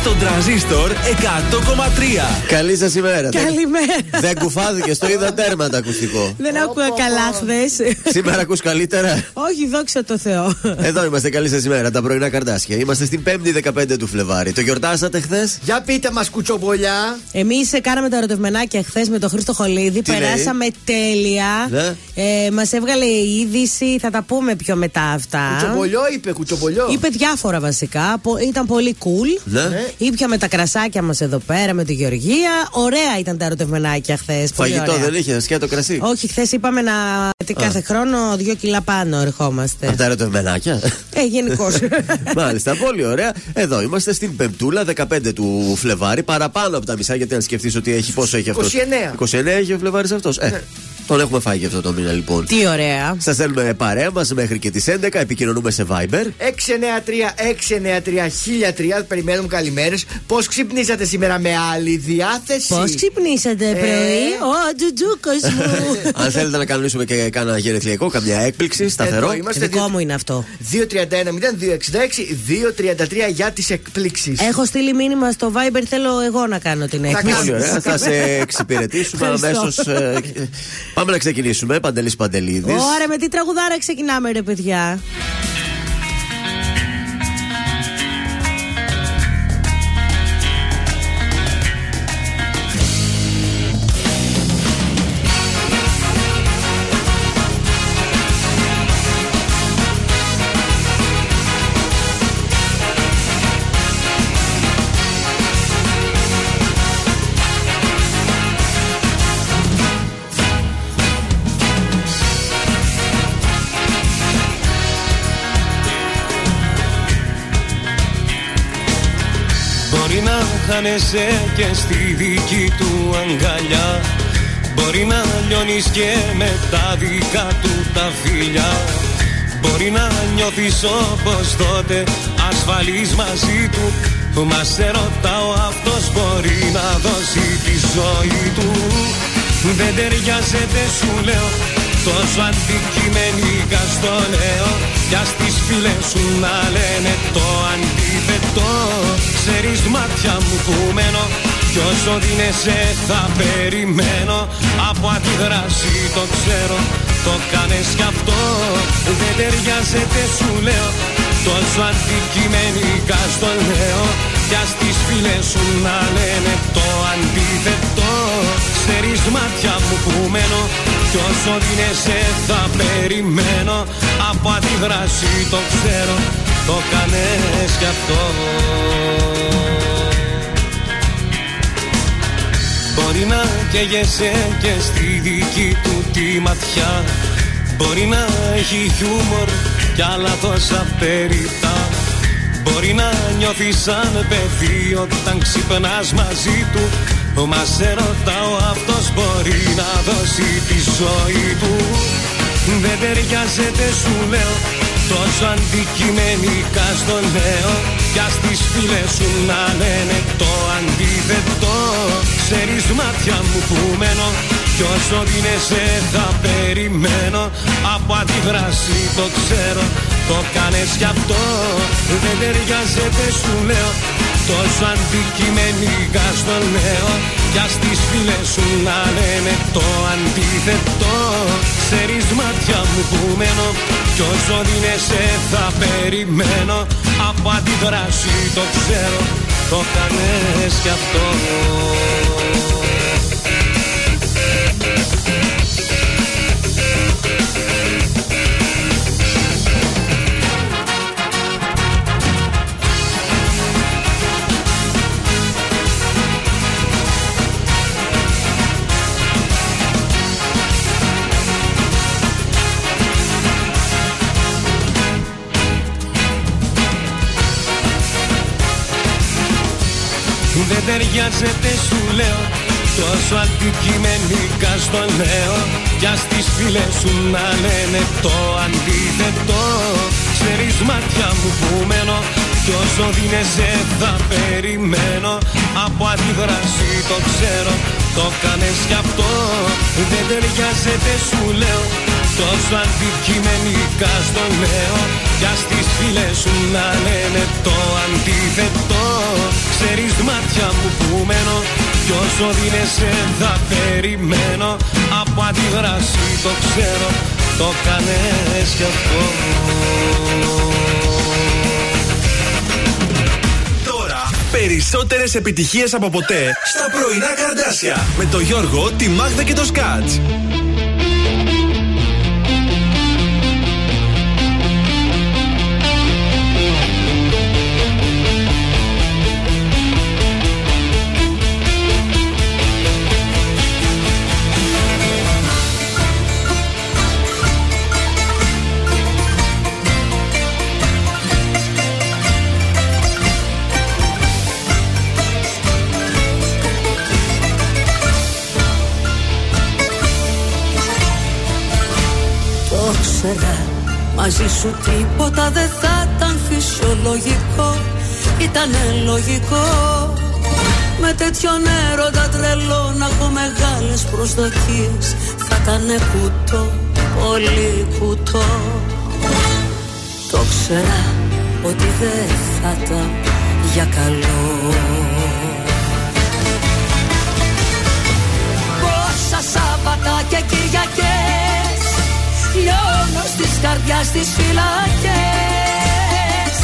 Στον τραζίστορ 100,3. Καλή σας ημέρα. Καλημέρα. Δεν κουφάθηκε, το είδα τέρμα το ακουστικό. Δεν άκουγα καλά χθες. Σήμερα ακούς καλύτερα; Όχι, δόξα τω Θεώ. Εδώ είμαστε, καλή σας ημέρα. Τα πρωινά καρτάσια. Είμαστε στην 5η 15 του Φλεβάρι. Το γιορτάσατε χθες; Για πείτε μας, κουτσομπολιά. Εμείς κάναμε τα ερωτευμενάκια χθες με τον Χρήστο Χολίδη. Τι λέει; Περάσαμε τέλεια. Ναι. Ε, Μας έβγαλε η είδηση. Θα τα πούμε πιο μετά αυτά. Κουτσομπολιό είπε, κουτσομπολιό. Είπε διάφορα βασικά. Πο- Ήταν πολύ cool. Ναι. Ήπιαμε τα κρασάκια μας εδώ πέρα με τη Γεωργία. Ωραία ήταν τα ερωτευμενάκια χθες. Φαγητό δεν είχε, σκέτο κρασί; Όχι, χθες είπαμε να. Γιατί κάθε χρόνο δύο κιλά πάνω ερχόμαστε. Από τα ερωτευμενάκια; Ε, γενικώς. Μάλιστα, πολύ ωραία. Εδώ είμαστε στην Πεμπτούλα, 15 του Φλεβάρι. Παραπάνω από τα μισά, γιατί αν σκεφτείς ότι έχει πόσο έχει αυτός; 29. 29 έχει ο Φλεβάρι αυτός. Ε, τον έχουμε φάει και αυτό το μήνα λοιπόν. Τι ωραία. Σας θέλουμε παρέα μα μέχρι και τις 11. Επικοινωνούμε σε Viber. 693-693-1003. Περιμένουμε καλημέρες. Πώς ξυπνήσατε σήμερα με άλλη διάθεση; Πώς ξυπνήσατε Ε. πρωί, Ο Τζουτζούκος μου. Αν θέλετε να κανονίσουμε και κάνα γενεθλιακό, καμιά έκπληξη, σταθερό. Εδώ είμαστε. Δικό μου είναι αυτό. 231-0266-233 για τις εκπλήξεις. Έχω στείλει μήνυμα στο Viber. Θέλω εγώ να κάνω την έκπληξη. Πολύ ωραία. Θα σε εξυπηρετήσουμε Ευχαριστώ. αμέσως. Πάμε να ξεκινήσουμε. Παντελής Παντελίδης. Ωραία, με τι τραγουδάρα ξεκινάμε, ρε παιδιά. Να χάνεσαι και στη δική του αγκαλιά. Μπορεί να λιώνεις και με τα δικά του τα φιλιά. Μπορεί να νιώθεις όπως τότε ασφαλής μαζί του. Μας σε ρωτάω αυτός μπορεί να δώσει τη ζωή του. Δεν ταιριάζεται σου λέω Τόσο αντικειμενικά στο λέω. Κι ας τις φίλες σου να λένε το αντίθετο Ξέρεις μάτια μου που μένω. Κι όσο δίνεσαι θα περιμένω. Από αντιδράση το ξέρω. Το κάνες κι αυτό Δεν ταιριάζεται σου λέω. Τόσο αντικειμενικά στο λέω. Κι ας τις φίλες σου να λένε το αντίθετο. Ξέρεις μάτια μου που μένω. Κι όσο δίνεσαι θα περιμένω. Από αντιδράση το ξέρω Το κάνες κι αυτό. Μπορεί να καίγεσαι και στη δική του τη ματιά. Μπορεί να έχει χιούμορ κι άλλα τόσα περιτά Μπορεί να νιώθεις σαν παιδί όταν ξυπνάς μαζί του. Μας σε ρωτάω αυτός μπορεί να δώσει τη ζωή του. Δεν ταιριάζεται σου λέω Τόσο αντικειμενικά στο λέω Κι ας τις φίλες σου να λένε το αντίθετο Ξέρεις μάτια μου που μένω Κι όσο δίνεσαι θα περιμένω. Από αντιδράση το ξέρω Το κάνες κι αυτό. Δεν ταιριάζεται σου λέω. Τόσο αντικειμενικά στο λέω. Κι ας τις φίλες σου να λένε το αντίθετο. Ξέρεις μάτια μου που μένω. Κι όσο δίνεσαι θα περιμένω. Από αντιδράση το ξέρω Το κάνες κι αυτό Δεν ταιριάζεται σου λέω. Τόσο αντικειμενικά στο λέω. Κι ας τις φίλες σου να λένε το αντίθετο. Ξέρεις μάτια μου που μένω Κι όσο δίνεσαι θα περιμένω. Από αντιδράση το ξέρω Το κάνες κι αυτό. Δεν ταιριάζεται σου λέω Τόσο αντικειμενικά στο λέω Για στις φίλες σου να λένε το αντίθετο. Ξέρεις μάτια μου που μένω Κι όσο δίνεσαι θα περιμένω. Από αντιδράση το ξέρω Το κάνες κι αυτό. Τώρα περισσότερες επιτυχίες από ποτέ στα πρωινά καρδάσια. Με το Γιώργο, τη Μάγδα και το Σκάτς. Μαζί σου τίποτα δεν θα ήταν φυσιολογικό. Ήτανε λογικό. Με τέτοιον έρωτα τρελό να έχω μεγάλες προσδοκίες. Θα ήτανε κουτό, πολύ κουτό. Το ξέρα ότι δεν θα ήταν για καλό. Πόσα Σάββατα και Κυριακές Λιώνω στις καρδιάς τις φυλακές.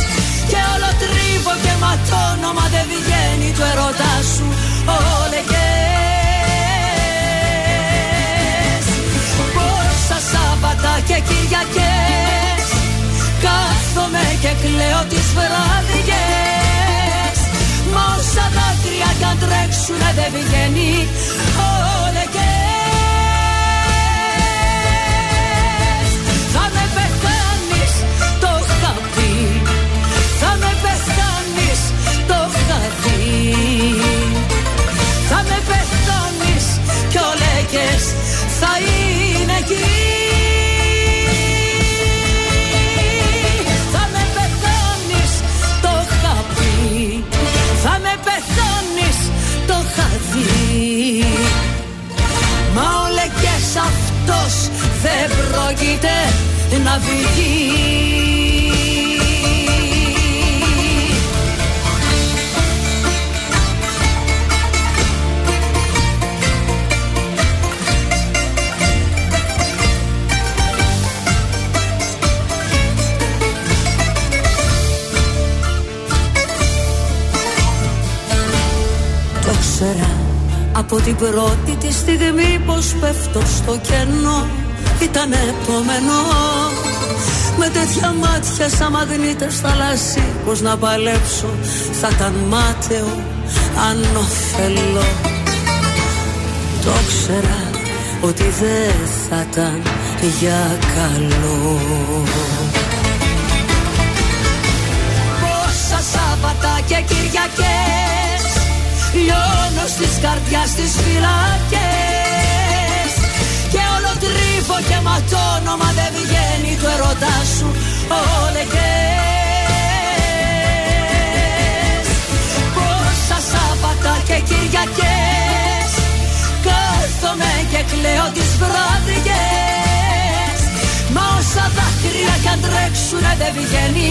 Και όλο τρίβω και ματώνω Μα δεν βγαίνει το ερωτά σου όλεγες Πόσα Σάββατα και Κυριακές. Κάθομαι και κλαίω τις βραδιές Μα όσα δάκρυα κι αν τρέξουνε δεν βγαίνει ο λέγες θα είναι εκεί. Θα με πεθάνεις, το είχα πει Θα με πεθάνεις, το είχα δει Μα ο λέγες αυτός δεν πρόκειται να βγει από την πρώτη τη στιγμή πως πέφτω στο κενό Ήταν επόμενο. Με τέτοια μάτια σαν μαγνήτες θαλάσσι Πως να παλέψω θα ήταν μάταιο ανώφελο Το ξέρα ότι δεν θα ήταν για καλό. Πόσα Σάββατα και Κυριακές Λιώνω στις καρδιάς τις φυλακές. Και όλο τρίβω και ματώνω Μα δεν βγαίνει το ερωτά σου όλεγες Πόσα Σάββατα και Κυριακές Κάθομαι και κλαίω τις βραδιές. Μα όσα δάκρυα κι αν τρέξουνε δεν βγαίνει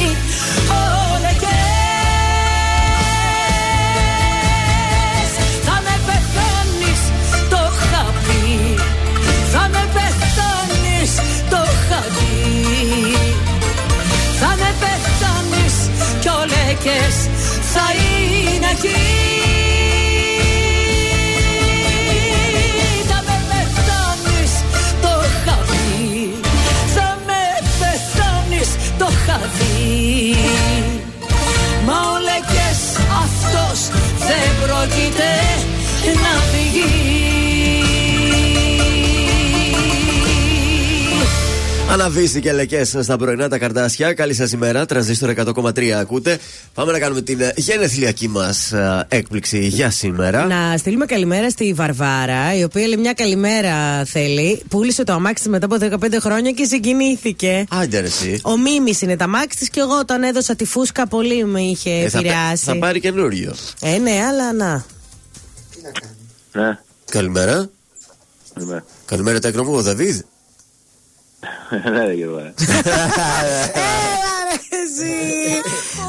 κι ο λέγες θα είναι εκεί. Θα με πεθάνεις, το είχα πει Θα με πεθάνεις, το είχα δει Μα ο λέγες αυτός δεν πρόκειται Αναβίστηκε λεκέ στα πρωινά τα καρδάσια. Καλή σας ημέρα. Τρανζίστορ 100,3 ακούτε. Πάμε να κάνουμε την ε, γενεθλιακή μας έκπληξη για σήμερα. Να στείλουμε καλημέρα στη Βαρβάρα, η οποία λέει μια καλημέρα θέλει. Πούλησε το αμάξι της μετά από 15 χρόνια και συγκινήθηκε. Άντε ρε εσύ. Ο Μίμης είναι τα αμάξι της και εγώ όταν έδωσα τη φούσκα πολύ με είχε Ε, θα, επηρεάσει. θα πάρει καινούριο. Ε, ναι, αλλά να. Ναι, Καλημέρα. ναι. Καλημέρα, τέκνο μου, ο Δαβίδ. Ναι, Γιώργο. ε. Έλα ρε εσύ.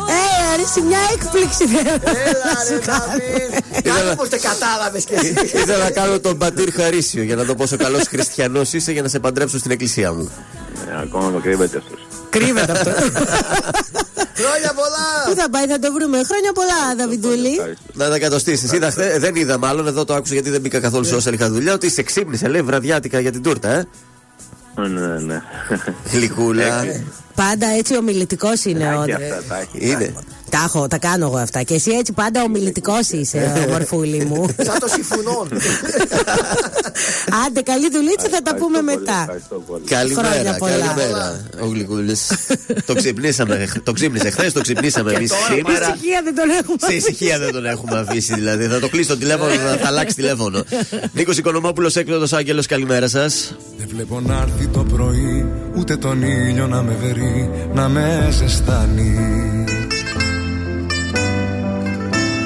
Έλα ρε εσύ μια έκπληξη θέλω να Έλα σου ρε κάνω. Νταβίδ. Κάνε πως δεν κατάλαβες κι εσύ. Ήθελα να κάνω τον πατήρ Χαρίσιο για να δω πόσο καλός χριστιανός είσαι για να σε παντρέψω στην εκκλησία μου. Ε, Ακόμα το κρύβεται αυτός. Κρύβεται αυτό. Χρόνια πολλά. Πού θα πάει, θα το βρούμε. Χρόνια πολλά, Δαβιδούλη. Ευχαριστώ. Να τα κατοστήσεις. Είδα χθε, δεν είδα μάλλον, εδώ το άκουσα γιατί δεν μπήκα καθόλου σε όσα είχα δουλειά, ότι σε ξύπνησε, λέει βραδιάτικα για την τούρτα, ε. Ναι, ναι. Γλυκούλα. Πάντα έτσι ομιλητικός είναι ο Και Άντρε. αυτά τα έχει. Είναι. Τα έχω, τα κάνω εγώ αυτά. Και εσύ έτσι πάντα ομιλητικός είσαι, μορφούλη μου. Σαν το συμφωνών. Άντε, καλή δουλίτσα, θα τα πούμε Ευχαριστώ πολύ, μετά. Ευχαριστώ πολύ. Καλημέρα, Χρόνια πολλά. καλημέρα. Ο Γλυκούλης. το ξυπνήσαμε, το ξύπνησε χθες, το ξυπνήσαμε εμείς σήμερα. Ησυχία δεν τον έχουμε. Σε ησυχία δεν τον έχουμε αφήσει δηλαδή. Θα το κλείσει το τηλέφωνο, θα, θα αλλάξει τηλέφωνο. Νίκος Οικονομόπουλος, έκδοτος Άγγελος, καλημέρα σας. Δεν βλέπω να έρθει το πρωί Ούτε τον ήλιο να με βερεί Να με ζεστάνει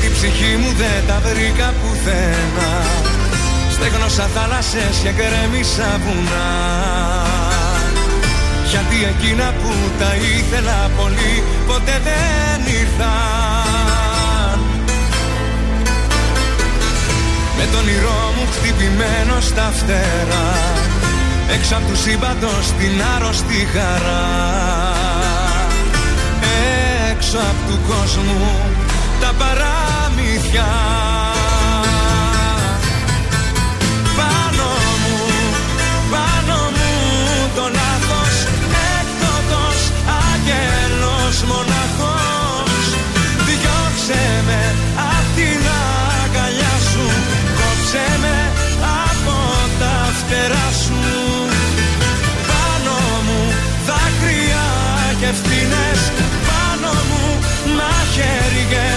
την ψυχή μου δεν τα βρήκα πουθένα. Στέγνωσα θάλασσες και γκρέμισα βουνά. Γιατί εκείνα που τα ήθελα πολύ Ποτέ δεν ήρθαν. Με τον όνειρό μου χτυπημένο στα φτερά Έξω απ' τους σύμπαντος την άρρωστη χαρά. Έξω απ' του κόσμου τα παραμύθια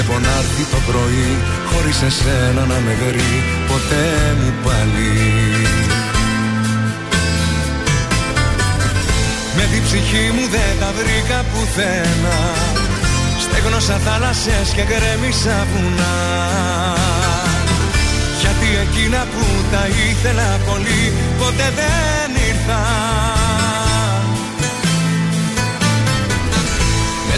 βλέπω να έρθει το πρωί Χωρίς εσένα να με βρει Ποτέ μου πάλι. Με την ψυχή μου δεν τα βρήκα πουθένα Στέγνωσα θάλασσες και γκρέμισα βουνά. Γιατί εκείνα που τα ήθελα πολύ Ποτέ δεν ήρθαν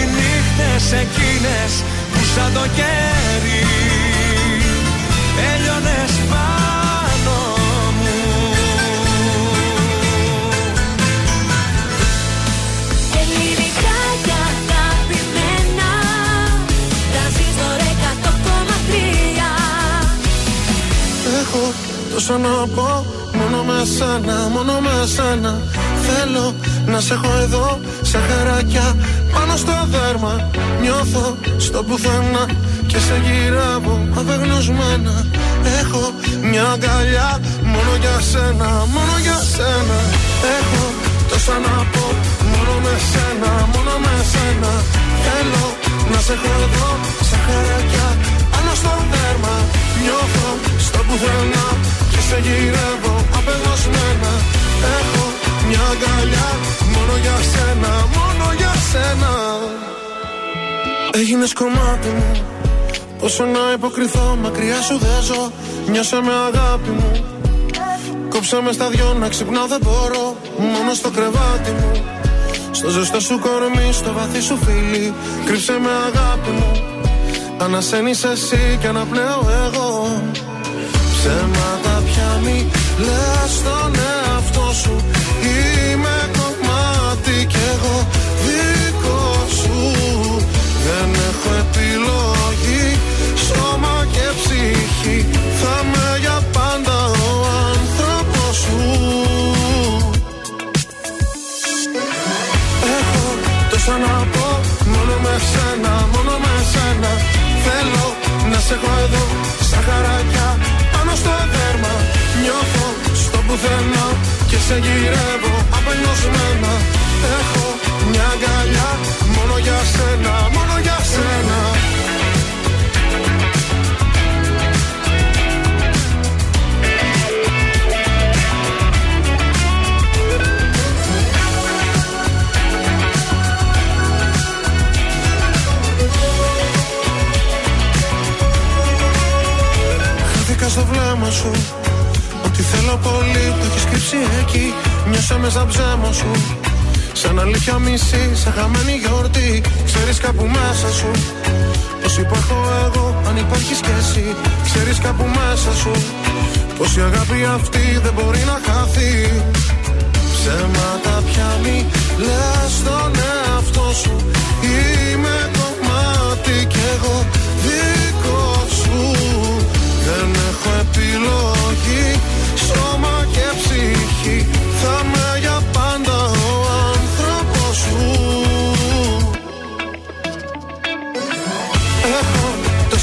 οι νύχτες εκείνες που σαν το κέρι έλειωνες πάνω μου. Ελληνικά και αγαπημένα τρανζίστορ τρία. Έχω τόσο να πω μόνο με σένα, μόνο με σένα. Θέλω να σε έχω εδώ σε χαράκια πάνω στο δέρμα Νιώθω στο πουθενά και σε γυρεύω απεγνωσμένα. Έχω μια αγκαλιά μόνο για σένα, μόνο για σένα. Έχω τόσα να πω μόνο με σένα, μόνο με σένα. Θέλω να σε έχω εδώ σε χαράκια πάνω στο δέρμα Νιώθω στο πουθενά και σε γυρεύω απεγνωσμένα. Έχω Έγινες κομμάτι μου. Πόσο να υποκριθώ, μακριά σου δεν ζω. Νιώσε με αγάπη μου. Κόψε με στα δυο να ξυπνάω δεν μπορώ. Μόνο στο κρεβάτι μου. Στο ζεστό σου κορμί, στο βαθύ σου φίλι. Κρύψε με αγάπη μου. Ανασένεις εσύ και αναπνέω εγώ. Ψέματα πια μη λες στον εαυτό σου. Είμαι επιλογή. Σώμα και ψυχή Θα με για πάντα ο άνθρωπος σου Έχω τόσα να πω Μόνο με σένα, μόνο με σένα. Θέλω να σε έχω εδώ Σαν χαράκια πάνω στο δέρμα. Νιώθω στο πουθενά Και σε γυρεύω απελπισμένα Έχω μια αγκαλιά Μόνο για σένα, μόνο για σένα. Χάθηκα στο βλέμμα σου. Ότι θέλω πολύ το έχεις κρύψει εκεί. Νιώσα με σαν ψέμα σου Σαν αλήθεια μισή, σαν χαμένη γιορτή. Ξέρεις κάπου μέσα σου Πως υπάρχω εγώ, αν υπάρχεις κι εσύ Ξέρεις κάπου μέσα σου Πως η αγάπη αυτή δεν μπορεί να χαθεί. Ψέματα πια μη λες στον εαυτό σου. Είμαι κομμάτι κι εγώ δικό σου. Δεν έχω επιλογή Σώμα και ψυχή. Θα με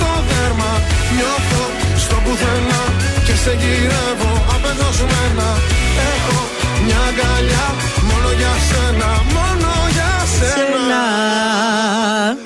στο δέρμα. Νιώθω στο πουθενά Και σε γυρεύω. Απεγνωσμένα Έχω μια αγκαλιά Μόνο για σένα, μόνο για σένα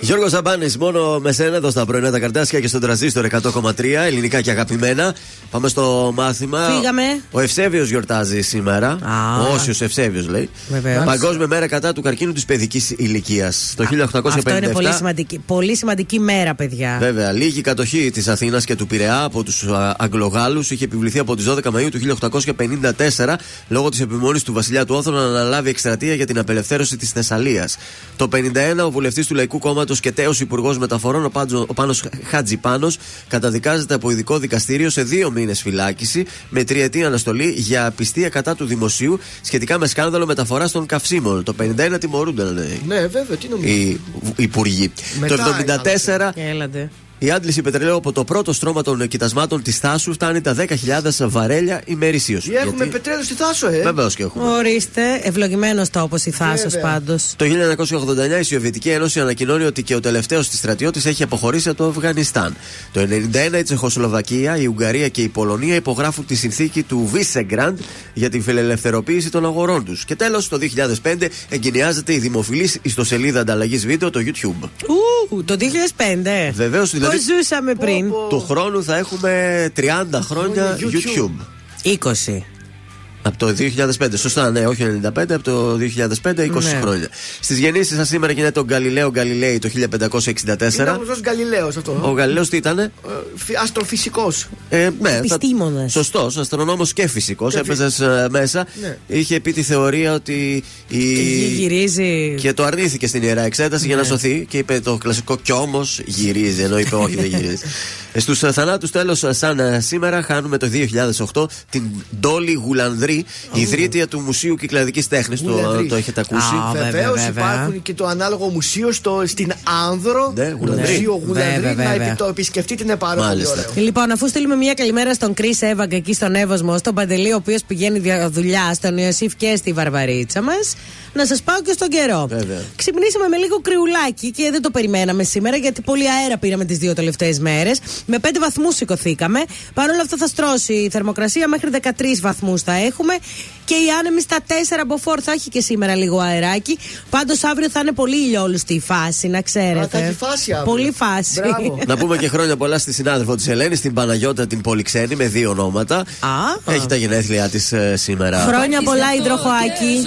Γιώργος Ζαμπάνης, μόνο με σένα εδώ στα πρωινά τα καρτάσια και στον τραζίστορ 100,3 ελληνικά και αγαπημένα. Πάμε στο μάθημα. Φύγαμε. Ο Ευσέβιος γιορτάζει σήμερα. Α. Ο Όσιος Ευσέβιος λέει. Βεβαίως. Παγκόσμια μέρα κατά του καρκίνου της παιδικής ηλικίας. Το 1857. Αυτό είναι πολύ σημαντική, πολύ σημαντική μέρα, παιδιά. Βέβαια, λίγη κατοχή της Αθήνας και του Πειραιά από τους Αγγλογάλους είχε επιβληθεί από τις 12 Μαου του 1854 λόγω της επιμόνη του βασιλιά του Όθωνα να αναλάβει εκστρατεία για την απελευθέρωση της Θεσσαλίας. Το 51 ο βουλευτής του Λαϊκού Κόμματος και τέος υπουργός μεταφορών, ο, Πάντζο, ο Πάνος Χατζιπάνο, καταδικάζεται από ειδικό δικαστήριο σε δύο μήνες φυλάκιση με τριετή αναστολή για απιστία κατά του δημοσίου σχετικά με σκάνδαλο μεταφοράς των καυσίμων. Το 51 τιμωρούνταν ε, Ναι, βέβαια, τι νομίζω. οι υπουργοί. Μετά το 74 Έλατε. Η άντληση πετρελαίου από το πρώτο στρώμα των κοιτασμάτων της Θάσου φτάνει τα 10.000 βαρέλια ημερησίως. Ή Έχουμε πετρέλαιο στη Θάσο, ε; Βεβαίως και έχουμε. Ορίστε, ευλογημένος τόπος η Θάσος Βέβαια. πάντως. Το 1989 η Σοβιετική Ένωση ανακοινώνει ότι και ο τελευταίος της στρατιώτης έχει αποχωρήσει από το Αφγανιστάν. Το 1991 η Τσεχοσλοβακία, η Ουγγαρία και η Πολωνία υπογράφουν τη συνθήκη του Βίσεγκραντ για την φιλελευθεροποίηση των αγορών τους. Και τέλος, το 2005 εγκαινιάζεται η δημοφιλής ιστοσελίδα ανταλλαγής βίντεο, το YouTube. Ου, το 2005. Βεβαίως, δηλαδή. Πώ ζούσαμε πριν. Του χρόνου θα έχουμε 30 χρόνια YouTube. YouTube. 20. Από το 2005. Σωστά, ναι, όχι 95, από το 2005, 20 Ναι. χρόνια. Στις γεννήσεις σας σήμερα γίνεται ο Γκαλιλαίο Γκαλιλέη το 1564. Είναι γνωστό Γκαλιλαίο αυτό. Ο Γαλιλαίος τι ήταν, Αστροφυσικός. ε, ναι, Επιστήμονας. Σωστός, αστρονόμος και φυσικός. Και Έπαιζες μέσα. Ναι. Είχε πει τη θεωρία ότι. Η... Η γη γυρίζει. Και το αρνήθηκε στην ιερά εξέταση για να Ναι. σωθεί και είπε το κλασικό κι όμως γυρίζει. Ενώ είπε όχι, δεν γυρίζει. Στους θανάτους τέλος, σαν ε, σήμερα, χάνουμε το 2008 την Ντόλι Γουλανδρή, ιδρύτεια του Μουσείου Κυκλαδικής Τέχνης. Το, Γουλανδρή. το έχετε ακούσει. Α, βέβαια, Βεβαίως βέβαια. υπάρχουν και το ανάλογο μουσείο στο, στην Άνδρο. Ναι, Γουλανδρή. Μουσείο Γουλανδρή. Βέβαια, Να βέβαια. επι- το επισκεφτείτε, είναι πάρα πολύ Μάλιστα. ωραίο. Λοιπόν, αφού στείλουμε μια καλημέρα στον Κρι Εύαγκα εκεί στον Εύωσμο, στον Παντελή, ο οποίος πηγαίνει δια- δουλειά, στον Ιωσήφ και στη Βαρβαρίτσα μας, να σας πάω και στον καιρό. Βέβαια. Ξυπνήσαμε με λίγο κρυουλάκι και δεν το περιμέναμε σήμερα, γιατί πολύ αέρα πήραμε τις δύο τελευταίες μέρες. Με 5 βαθμούς σηκωθήκαμε. Παρ' όλα αυτά θα στρώσει η θερμοκρασία, μέχρι 13 βαθμούς θα έχουμε. Και η άνεμη στα 4 από φόρ θα έχει και σήμερα λίγο αεράκι. Πάντως αύριο θα είναι πολύ ηλιόλουστη η φάση, να ξέρετε. Α, θα έχει φάση αύριο. Πολύ φάση. Μπράβο. Να πούμε και χρόνια πολλά στη συνάδελφο της Ελένης, την Παναγιώτα την Πολυξένη, με δύο ονόματα. Α. Έχει τα γενέθλιά της σήμερα. Χρόνια πολλά, υδροχοάκι.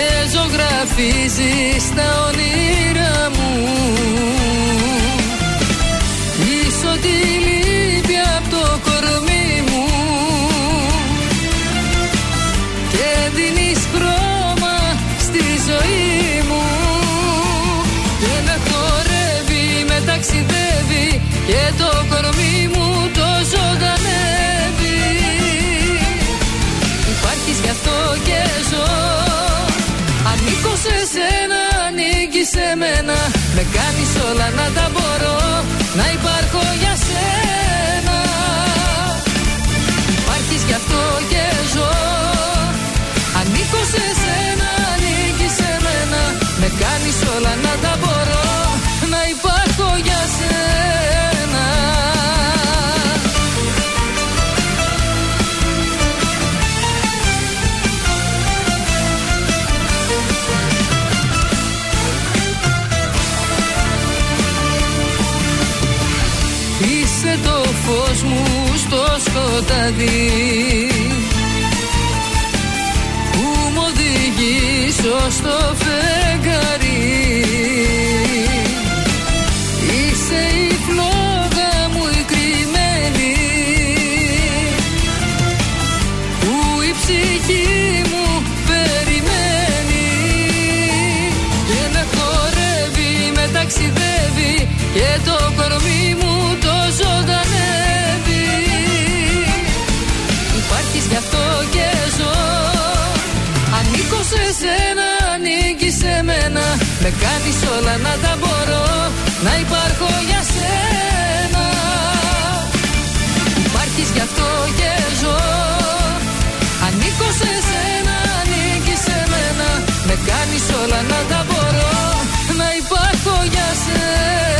και ζωγραφίζεις τα όνειρά μου. Πίσω τη λύπη απ' το κορμί μου. Και δίνεις χρώμα στη ζωή μου. Και με χορεύει, με ταξιδεύει και το κορμί όλα να τα σκοτάδι. Που μου οδηγήσω στο Με κάνεις όλα να τα μπορώ Να υπάρχω για σένα. Υπάρχεις γι' αυτό και ζω. Ανήκω σε σένα, ανήκει σε μένα. Με κάνεις όλα να τα μπορώ Να υπάρχω για σένα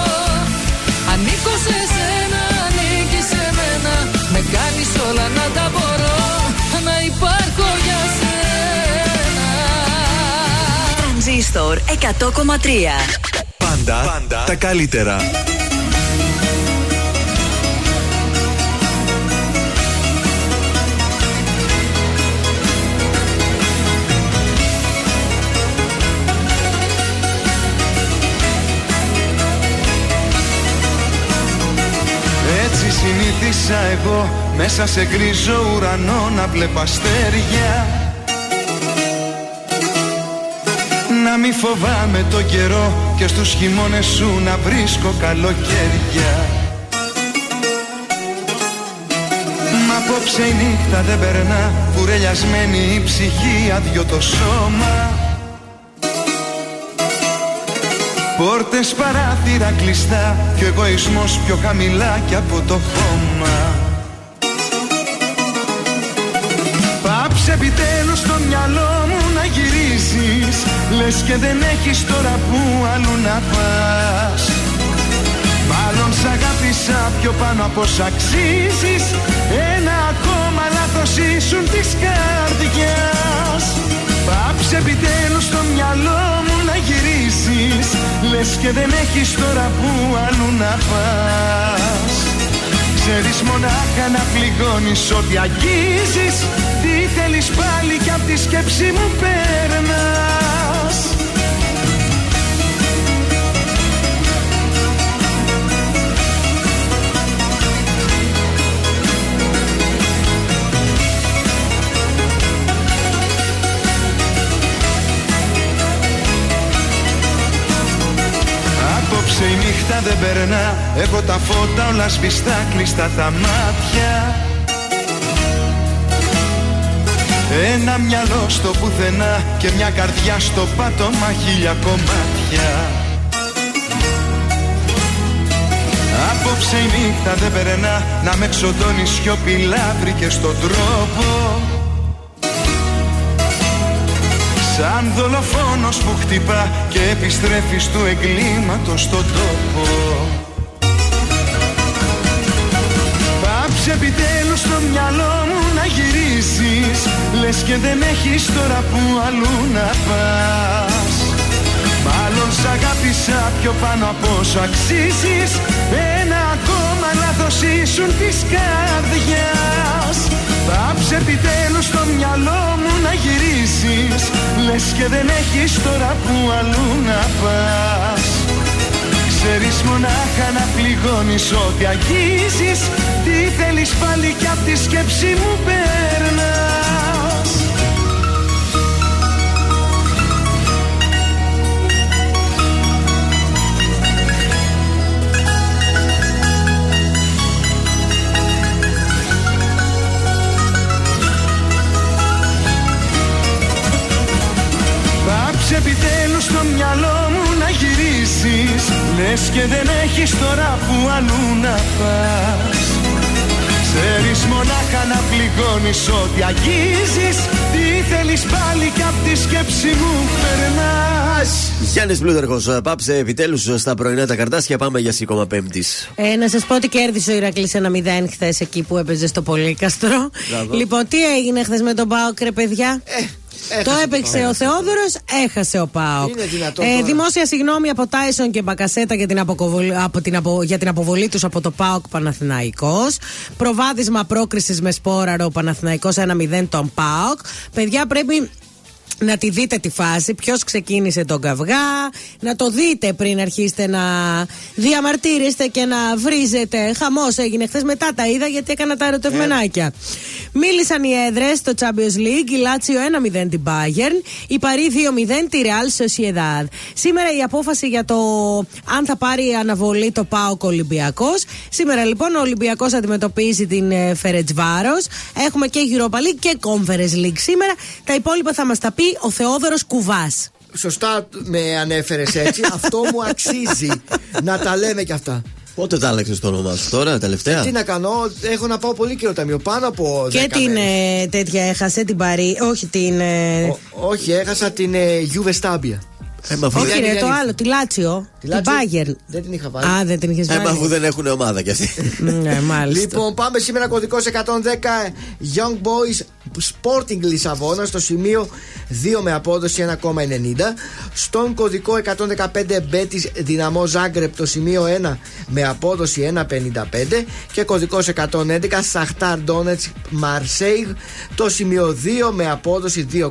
κάνεις όλα να τα μπορώ Να υπάρχω για σένα Τρανζίστορ 100,3 Πάντα, πάντα τα καλύτερα. Συνήθισα εγώ. Μέσα σε γκρίζο ουρανό να βλέπω αστέρια. Να μη φοβάμαι το καιρό και στους χειμώνες σου να βρίσκω καλοκαίρια. Μα απόψε η νύχτα δεν περνά κουρελιασμένη η ψυχή αδειό το σώμα Πόρτες παράθυρα κλειστά και ο εγωισμός πιο χαμηλά κι από το χώμα. Πάψε επιτέλους το μυαλό μου να γυρίζεις Λες και δεν έχεις τώρα που αλλού να πας. Μάλλον σ' αγάπησα πιο πάνω από σ' αξίζεις Ένα ακόμα λάθος ήσουν της καρδιάς Πάψε επιτέλους το μυαλό μου να γυρίζεις Λες και δεν έχεις τώρα που αλλού να πας. Ξέρεις μονάχα να πληγώνεις ό,τι αγγίζεις Τι θέλεις πάλι κι απ' τη σκέψη μου περνάς Έχω τα φώτα όλα σβηστά κλειστά τα μάτια. Ένα μυαλό στο πουθενά Και μια καρδιά στο πάτωμα χίλια κομμάτια. Απόψε η νύχτα δεν περνά Να με ξοδώνει σιωπηλά βρήκες τον τρόπο. Σαν δολοφόνος που χτυπά και επιστρέφεις του εγκλήματος στον τόπο Πάψε επιτέλους το μυαλό μου να γυρίσεις. Λες και δεν έχεις τώρα που αλλού να πας. Μάλλον σ' αγάπησα πιο πάνω από όσο αξίζεις. Ένα ακόμα λάθος ήσουν της καρδιάς. Πάψε επιτέλους το μυαλό μου να γυρίσεις. Λες και δεν έχεις τώρα που αλλού να πας Ξέρεις μονάχα να πληγώνεις ό,τι αγγίζεις. Τι θέλεις πάλι κι απ' τη σκέψη μου περνάς. Πάψε επιτέλους το μυαλό μου να γυρίσεις Λες και δεν έχεις τώρα που αλλού να πας Ξέρεις μονάχα να πληγώνεις ό,τι αγγίζεις Τι θέλεις πάλι κι απ' τη σκέψη μου περνάς Γιάννης Πλούταρχος, πάψε επιτέλους στα πρωινά τα καρτάσια. Πάμε για σήκωμα Πέμπτης. Ε, να σας πω ότι κέρδισε ο Ηρακλής ένα 0 χθες εκεί που έπαιζε στο Πολύκαστρο. Μπράβο. Λοιπόν, τι έγινε χθες με τον Πάοκ, ρε παιδιά; έχασε το το έπαιξε Πάοκ. ο Θεόδωρος, έχασε ο Πάοκ. Είναι δυνατόν Ε, τώρα. δημόσια συγγνώμη από Τάισον και Μπακασέτα για την, αποκοβολ- από την, απο- για την αποβολή τους από το Πάοκ Παναθηναϊκός. Προβάδισμα πρόκρισης με σπόραρο Παναθηναϊκός 1-0 τον Πάοκ. Παιδιά πρέπει να τη δείτε τη φάση, ποιος ξεκίνησε τον καυγά, να το δείτε πριν αρχίσετε να διαμαρτύρεστε και να βρίζετε. Χαμός έγινε χθες μετά τα είδα γιατί έκανα τα ερωτευμενάκια. Μίλησαν οι έδρες στο Champions League, η Λάτσιο 1-0 την Bayern, η Παρή 2-0 τη Real Sociedad. Σήμερα η απόφαση για το αν θα πάρει αναβολή το ΠΑΟΚ Ολυμπιακός. Σήμερα λοιπόν ο Ολυμπιακός αντιμετωπίζει την ε, Φερετσβάρο. Έχουμε και Europa League και Conference League σήμερα. Τα υπόλοιπα θα μας τα πει ο Θεόδωρος Κουβάς. Σωστά με ανέφερες έτσι. Αυτό μου αξίζει να τα λέμε κι αυτά. Πότε τα άλλαξες το όνομά σου τώρα, τελευταία; Τι να κάνω, έχω να πάω πολύ καιρό ταμείο. Πάνω από 10 Και την μέρες. ε, τέτοια έχασε την Παρή. Όχι την. ε, Ό- όχι, έχασα την ε, Juve Stabia. Ε, μα αφού, όχι, δεν ρε, είναι το αλήθεια. άλλο, τη Λάτσιο. Τη Την Λάτσιο Bayern. Δεν την είχα βάλει. Α, δεν την είχες ε, μα αφού βάλει. δεν έχουν ομάδα κι αυτοί. ναι, μάλιστα. Λοιπόν, πάμε σήμερα κωδικός 110 Young Boys Sporting Λισαβόνα στο σημείο 2 με απόδοση 1,90. Στον κωδικό 115 Μπέτης Δυναμό Ζάγκρεπ το σημείο 1 με απόδοση 1,55. Και κωδικός 111 Σαχτάρ Ντόνετς Μαρσέιγ το σημείο 2 με απόδοση 2,15.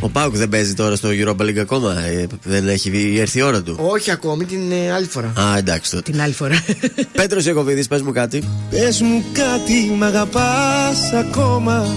Ο Πάουκ δεν παίζει τώρα στο Europa League ακόμα. ε, δεν έχει έρθει η ώρα του. Όχι ακόμη την ε, άλλη φορά. Α, εντάξει τότε. Την άλλη φορά. Πέτρος Ιακοβίδη, πες μου κάτι. Πες μου κάτι, μ' αγαπάς ακόμα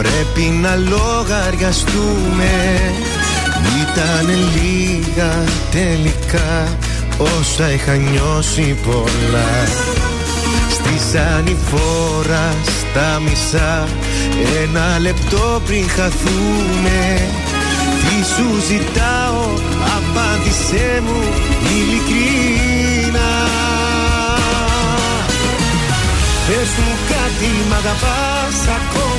Πρέπει να λογαριαστούμε. Ήταν λίγα τελικά. Όσα είχα νιώσει πολλά. Στη ανηφόρα στα μισά. Ένα λεπτό πριν χαθούμε. Τι σου ζητάω Απάντησέ μου ειλικρίνα Πες μου κάτι μ' αγαπάς ακόμα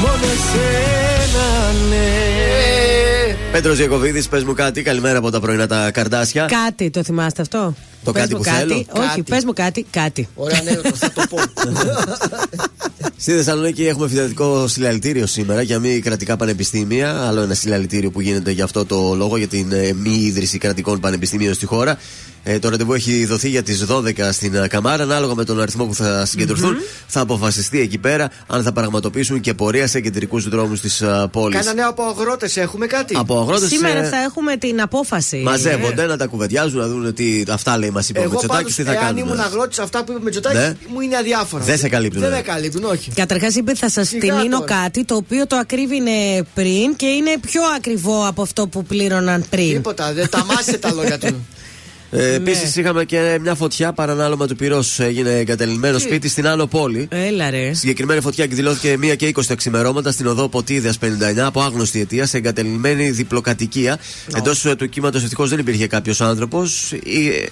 μόνο εσένα ναι Πέτρος Ιακοβίδη, πες μου κάτι. Καλημέρα από τα πρωινά τα καρδάσια. Κάτι, το θυμάστε αυτό; Το Πες κάτι μου που θέλω; Όχι, Κάτι. πες μου κάτι, κάτι. Ωραία, ναι, το- θα το πω. Στη Θεσσαλονίκη έχουμε φοιτητικό συλλαλητήριο σήμερα για μη κρατικά πανεπιστήμια. Άλλο ένα συλλαλητήριο που γίνεται για αυτό το λόγο, για την ε, μη ίδρυση κρατικών πανεπιστήμιων στη χώρα. Ε, το ραντεβού έχει δοθεί για τις 12 στην ε, Καμάρα. Ανάλογα με τον αριθμό που θα συγκεντρωθούν, θα αποφασιστεί εκεί πέρα αν θα πραγματοποιήσουν και πορεία σε κεντρικούς δρόμους της πόλης. Κάνα νέο από αγρότες έχουμε κάτι; Από αγρότες Σήμερα θα έχουμε την απόφαση. μαζεύονται να τα κουβεντιάζουν, να δουν τι αυτά λέει, μας είπε ο Εγώ Μητσοτάκης, πάντως, τι θα εάν κάνουν. ήμουν αγρότης, αυτά που είπε ο Μετζωτάκη Ναι. μου είναι αδιάφορα. Δεν σε καλύπτουν, Δεν ναι. με καλύπτουν, όχι. Καταρχάς είπε θα σας Σιγά τιμήνω τώρα. κάτι το οποίο το ακρίβεινε πριν και είναι πιο ακριβό από αυτό που πλήρωναν πριν. Τίποτα, δεν τα μάσαι τα λόγια του. Ε, Επίσης, είχαμε και μια φωτιά παρανάλωμα του πυρός. Έγινε εγκατελειμμένο σπίτι στην Άνω Πόλη. Έλα ρε. Συγκεκριμένη φωτιά εκδηλώθηκε 1 και 20 τα ξημερώματα στην οδό Ποτίδια 59 από άγνωστη αιτία σε εγκατελειμμένη διπλοκατοικία. Εντός του κύματο ευτυχώς δεν υπήρχε κάποιος άνθρωπος.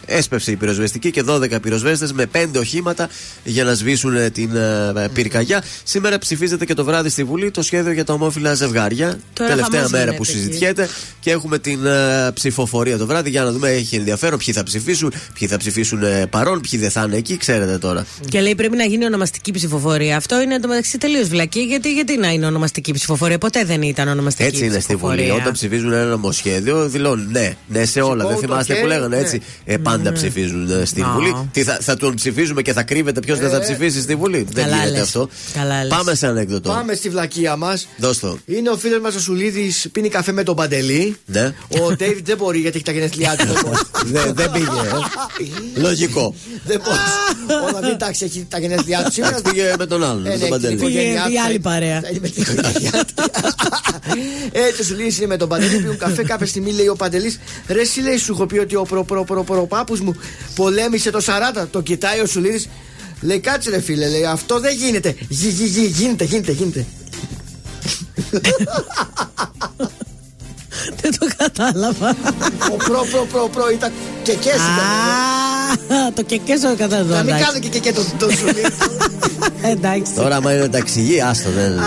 Έσπευσε η πυροσβεστική και 12 πυροσβέστες με 5 οχήματα για να σβήσουν ε, την ε, πυρκαγιά. Σήμερα ψηφίζεται και το βράδυ στη Βουλή το σχέδιο για τα ομόφυλα ζευγάρια. Τώρα Τελευταία χαμός μέρα γίνεται που εκεί. συζητιέται και έχουμε την ε, ψηφοφορία το βράδυ για να δούμε έχει ενδιαφέρον ποιοι θα ψηφίσουν, ποιοι θα ψηφίσουν ε, παρόν, ποιοι δεν θα είναι εκεί, ξέρετε τώρα. Και λέει πρέπει να γίνει ονομαστική ψηφοφορία. Αυτό είναι εντωμεταξύ τελείως βλακή. Γιατί, γιατί να είναι ονομαστική ψηφοφορία; Ποτέ δεν ήταν ονομαστική Έτσι είναι στη ψηφοφορία. Βουλή. Όταν ψηφίζουν ένα νομοσχέδιο, δηλώνουν ναι, ναι σε όλα. Σηκώνουν Δεν το θυμάστε που χέρι, λέγανε ναι. έτσι. Ε, πάντα ψηφίζουν ε, στη Να. Βουλή. Τι θα, θα τον ψηφίζουμε και θα κρύβεται ποιος δεν θα ψηφίσει στη Βουλή; δεν Καλά γίνεται λες. αυτό. Καλά λες. Πάμε σε ανέκδοτο. Πάμε στη βλακεία μας. Δώσ' το. Είναι ο φίλος μας ο Σουλίδης, πίνει καφέ με τον Παντελή. Ναι. Ο Ντέιβιτ δεν μπορεί γιατί έχει τα γενέθλιά του. δεν μπορεί. Δεν, δεν πήγε. ε. Λογικό. Δεν μπορείς. Όλα μην τάξει έχεις τα γενέθλιά του σήμερα. Πήγε με τον άλλον. Ε, με ναι, τον Παντελή. την οικογένειά Πήγε του. η άλλη παρέα. Θα είναι με την οικογένειά του. Έτσι σου λέει είναι με τον Παντελή πίνουν καφέ. Κάποια στιγμή λέει ο Παντελής Ρε, εσύ λέει σου έχω πει ότι ο προ, προ, προ, προπάπους μου πολέμησε το 40. Το κοιτάει ο Σουλίδης. Λέει κάτσε ρε φίλε, λέει αυτό δεν γίνεται. Γι, γι, γι, γίνεται, γίνεται, γίνεται. Δεν το κατάλαβα. Ο προ, προ, προ, προ ήταν και και εσύ. Α, το κεκές το κατάλαβα. Να μην εντάξει. κάνω και και και το, το Σουλίδη. Εντάξει. Τώρα, άμα είναι ταξιγί, άστο δεν.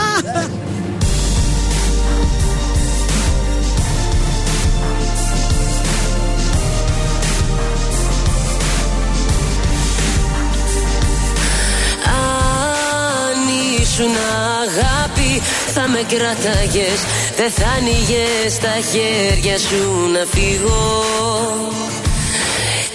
Θα με κράταγες Δεν θα άνοιγες τα χέρια σου να φύγω.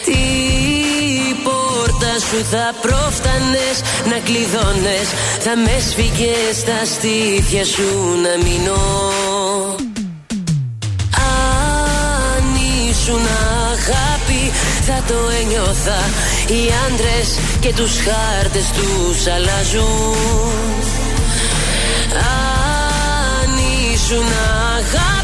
Την πόρτα σου θα πρόφτανες να κλειδώνες Θα με σφίγγες στα στήθια σου να μείνω. Αν ήσουν αγάπη θα το ένιωθα Οι άντρες και τους χάρτες τους αλλάζουν. Αν ήσουν αγάπη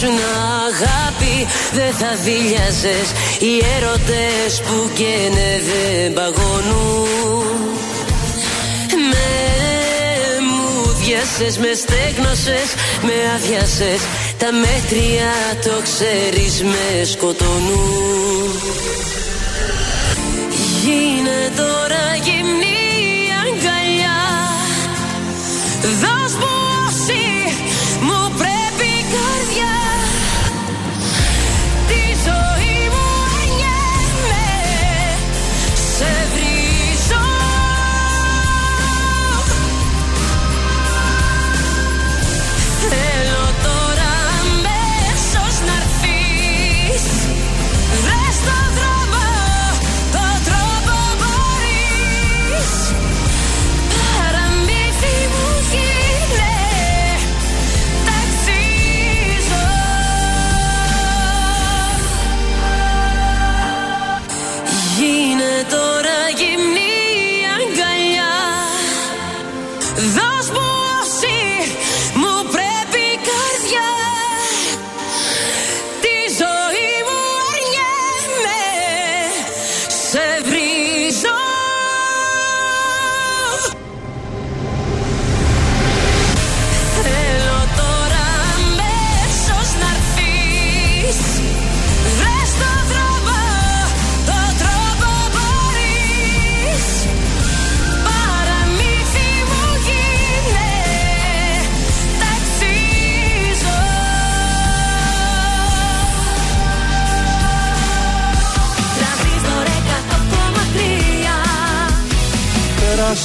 ήσουν αγάπη δεν θα δίλιαζες. Οι έρωτες που καίνε δεν παγώνουν. Με μουδιάσες, με στέγνωσες, με άδειασες. Τα μέτρια το ξέρεις με σκοτώνουν. Γίνε τώρα γυμνή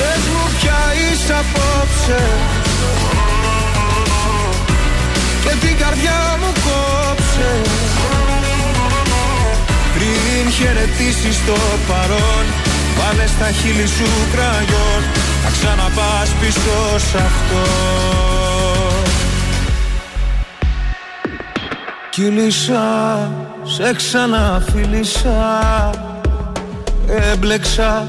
Πες μου πια είσαι απόψε. Και την καρδιά μου κόψε. Πριν χαιρετήσεις το παρόν Βάλε στα χείλη σου κραγιόν. Να ξαναπάς πίσω σ' αυτό. Κύλησα, σε ξαναφίλησα. Έμπλεξα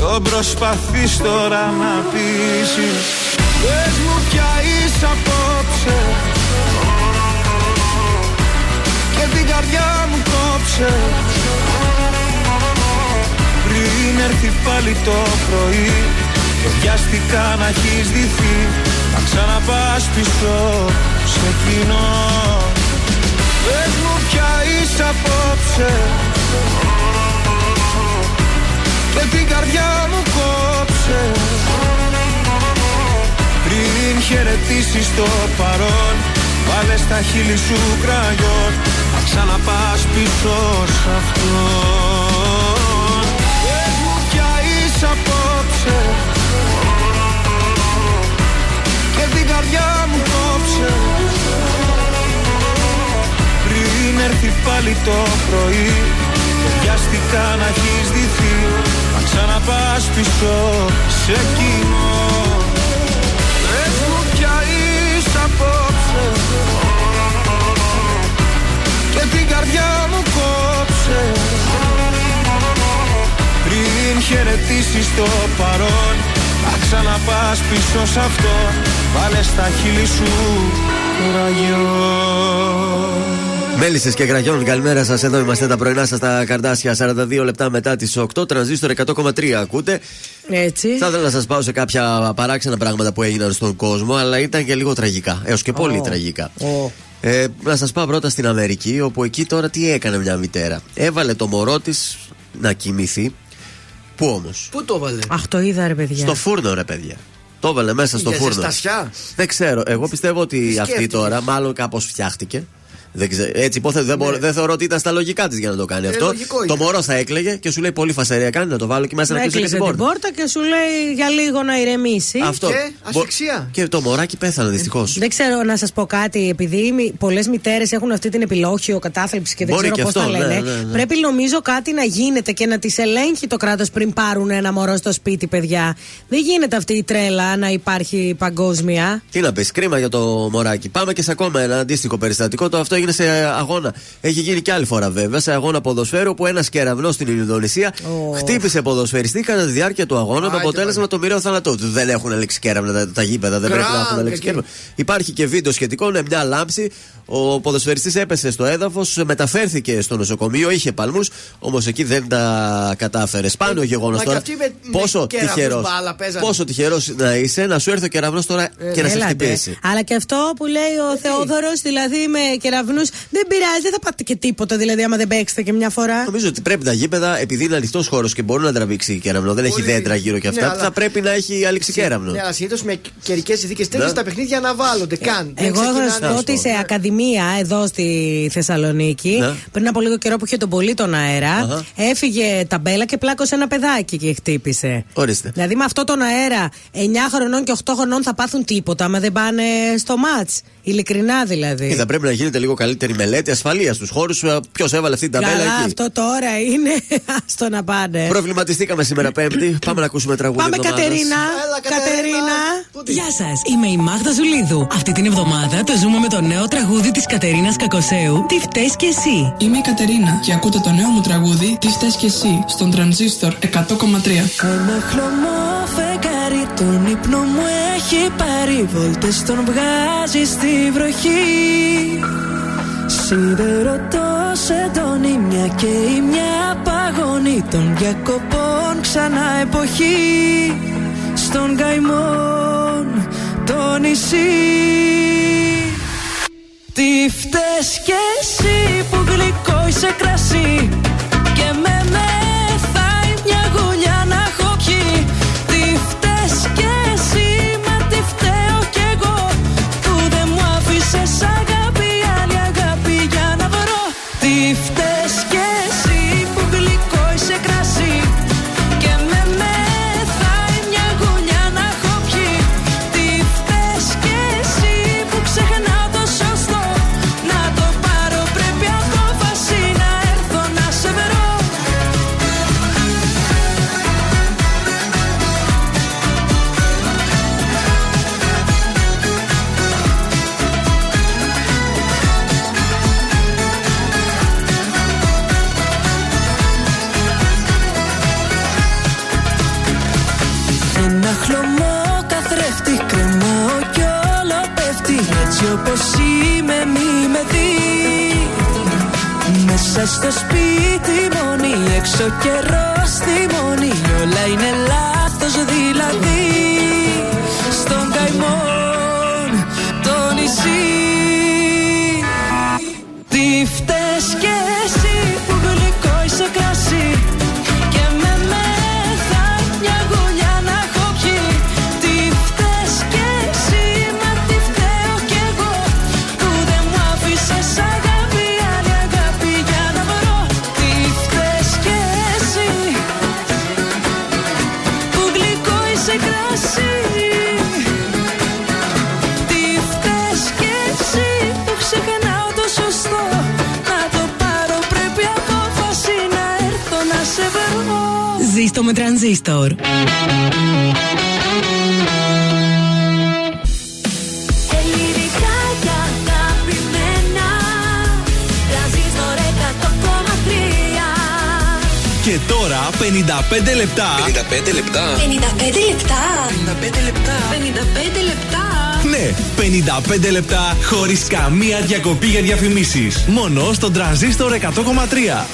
Ποιο προσπαθείς τώρα να πείσεις Πες μου πια είσαι απόψε. Και την καρδιά μου κόψε. Πριν έρθει πάλι το πρωί Και βιαστικά να έχεις δυθεί Να ξαναπάς πίσω σε κοινό Πες μου πια είσαι απόψε Και την καρδιά μου κόψε. Πριν χαιρετήσεις το παρόν Βάλε στα χείλη σου κραγιόν. Να ξαναπάς πίσω σ' αυτό Πες μου πια είσαι απόψε. Και την καρδιά μου κόψε. Πριν έρθει πάλι το πρωί Και βιαστικά να έχεις δυθεί Να ξαναπάς πίσω σε κοινό. Πες μου πια είσαι απόψε. Και την καρδιά μου κόψε. Πριν χαιρετήσεις το παρόν Να ξαναπάς πίσω σ' αυτό. Βάλε στα χείλη σου ραγιό Μέλισσε και γραγιών, καλημέρα σας. Εδώ είμαστε τα πρωινά σας στα καρδάσια. 42 λεπτά μετά τις 8. Τρανζίστορ 100,3 ακούτε; Έτσι. Θα ήθελα να σας πάω σε κάποια παράξενα πράγματα που έγιναν στον κόσμο, αλλά ήταν και λίγο τραγικά. Έως και πολύ Ω. τραγικά. Ω. Ε, να σας πάω πρώτα στην Αμερική, όπου εκεί τώρα τι έκανε μια μητέρα. Έβαλε το μωρό της να κοιμηθεί. Πού όμως; Πού το βάλε. Αχ, το είδα, ρε παιδιά. Στο φούρνο, ρε παιδιά. Το έβαλε μέσα στο Για φούρνο. ζεστασιά. Δεν ξέρω. Εγώ πιστεύω ότι αυτή σκέφτηκες; τώρα μάλλον κάπως φτιάχτηκε. Δεν ξέ- Έτσι υπόθεται. Δεν, μπορώ- δεν θεωρώ ότι ήταν στα λογικά της για να το κάνει αυτό. Ναι. Ε, λογικό Το είναι. μωρό θα έκλαιγε και σου λέει πολύ φασαρία κάνει να το βάλω και μέσα να κλείσω και Έκλεισε την την πόρτα. πόρτα και σου λέει για λίγο να ηρεμήσει. Αυτό. Και Μπο- ασφυξία. Και το μωράκι πέθανε δυστυχώς. Δεν ξέρω να σας πω κάτι, επειδή πολλές μητέρες έχουν αυτή την επιλόχιο κατάθλιψη και δεν Μπορεί ξέρω και πώς τα αυτό, ναι, λένε. ναι, ναι. Πρέπει νομίζω κάτι να γίνεται και να τις ελέγχει το κράτος πριν πάρουν ένα μωρό στο σπίτι, παιδιά. Δεν γίνεται αυτή η τρέλα να υπάρχει παγκόσμια. Τι να πεις, κρίμα για το μωράκι. Πάμε και σε ακόμα ένα αντίστοιχο περιστατικό. Το αυτό έγινε σε αγώνα. Έχει γίνει και άλλη φορά βέβαια, σε αγώνα ποδοσφαίρου που ένας κεραυνός στην Ινδονησία Ω. χτύπησε ποδοσφαιριστή κατά τη διάρκεια του αγώνα με Άιντε αποτέλεσμα το μοιραίο θάνατό του. Δεν έχουν ελέξει κέραυνα τα, τα γήπεδα, δεν πρέπει να Γκραν, έχουν ελέξει εκεί. κέραυνα. Υπάρχει και βίντεο σχετικό, είναι μια λάμψη. Ο ποδοσφαιριστής έπεσε στο έδαφος, μεταφέρθηκε στο νοσοκομείο, είχε παλμούς, όμως εκεί δεν τα κατάφερε. Σπάνιο γεγονός μα και τώρα. αυτοί με- με Πόσο κεραυνούς τυχερό μπάλα παίζανε. πόσο τυχερός να είσαι να σου έρθει ο κεραυνός τώρα και να σε Έλατε. χτυπήσει. Αλλά και αυτό που λέει ο Θεόδωρος, δηλαδή με κεραυνού. Δεν πειράζει, δεν θα πάτε και τίποτα δηλαδή άμα δεν παίξετε και μια φορά. Νομίζω ότι πρέπει τα γήπεδα, επειδή είναι ανοιχτός χώρος και μπορεί να τραβήξει κέραμνο, δεν έχει Πολύ- δέντρα γύρω και αυτά, Ναι, αλλά- θα πρέπει να έχει αλήξη κέραμνο. Ναι, αλλά συνήθως με καιρικές συνθήκες τέτοιες Ναι. τα παιχνίδια αναβάλλονται καν. Δεν Εγώ έχω να σου ξεκινάνε. πω ότι σε ακαδημία εδώ στη Θεσσαλονίκη, Ναι. πριν από λίγο καιρό που είχε τον πολύ τον αέρα, Αχα. έφυγε ταμπέλα και πλάκωσε ένα παιδάκι και χτύπησε. Ορίστε. Δηλαδή με αυτό τον αέρα 9 χρονών και 8 χρονών θα πάθουν τίποτα, άμα δεν πάνε στο ματ. Ειλικρινά δηλαδή. Και θα πρέπει να γίνεται λίγο καλύτερη μελέτη ασφαλείας στους χώρους. Ποιος έβαλε αυτή την ταμπέλα Καλά, εκεί; αυτό τώρα είναι. Άστο να πάνε. Προβληματιστήκαμε σήμερα Πέμπτη. Πάμε να ακούσουμε τραγούδι. Πάμε εβδομάδας. Κατερίνα. Έλα, Κατερίνα. Γεια σας, είμαι η Μάγδα Ζουλίδου. Αυτή την εβδομάδα το ζούμε με το νέο τραγούδι της Κατερίνας Κακοσέου. Τι φταίεις κι εσύ. Είμαι η Κατερίνα και ακούτε το νέο μου τραγούδι Τι φταίς κι εσύ στον τρανζίστορ 100,3 Ένα χλωμό φεγγάρι τον ύπνο μου έχει πάρει Βόλτες τον βγάζει στη βροχή. Σιδερωτός εντώνει μια και η μια παγωνή Των διακοπών ξανά εποχή. Στον καημόν το νησί. Τι φταίς κι εσύ που γλυκό είσαι κρασί Και με όπως είμαι μη με δει. Μέσα στο σπίτι μόνη έξω καιρός στη μόνη. Όλα είναι λάθος δηλαδή Και τώρα 55 λεπτά. 55 λεπτά. 55 λεπτά. 55 λεπτά. 55 λεπτά. Ναι, 55 λεπτά χωρίς καμία διακοπή για διαφημίσεις. Μόνο στον τραζίστορ 100,3.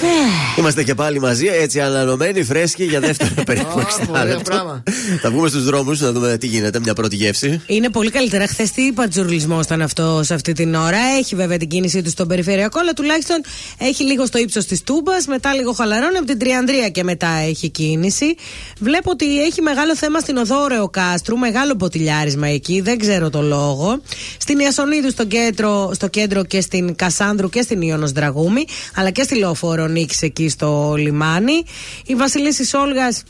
Είμαστε και πάλι μαζί, έτσι ανανεωμένοι, φρέσκοι για δεύτερο περίπου Αχ, 60 ωραίο λεπτό. πράγμα. Θα βγούμε στους δρόμους να δούμε τι γίνεται, μια πρώτη γεύση. Είναι πολύ καλύτερα. Χθες τι πατζουρλισμό ήταν αυτό σε αυτή την ώρα. Έχει βέβαια την κίνησή του στον περιφερειακό, αλλά τουλάχιστον έχει λίγο στο ύψος της Τούμπας. Μετά λίγο χαλαρώνει από την Τριανδρία και μετά έχει κίνηση. Βλέπω ότι έχει μεγάλο θέμα στην οδό Ρεοκάστρου, μεγάλο μποτιλιάρισμα εκεί, δεν ξέρω το λόγο. Στην Ιασονίδου στο κέντρο, στο κέντρο και στην Κασάνδρου και στην Ιώνος Δραγούμη, αλλά και στη Λεωφόρο Νίκης εκεί στο λιμάνι. Η Βασιλίσης Όλγας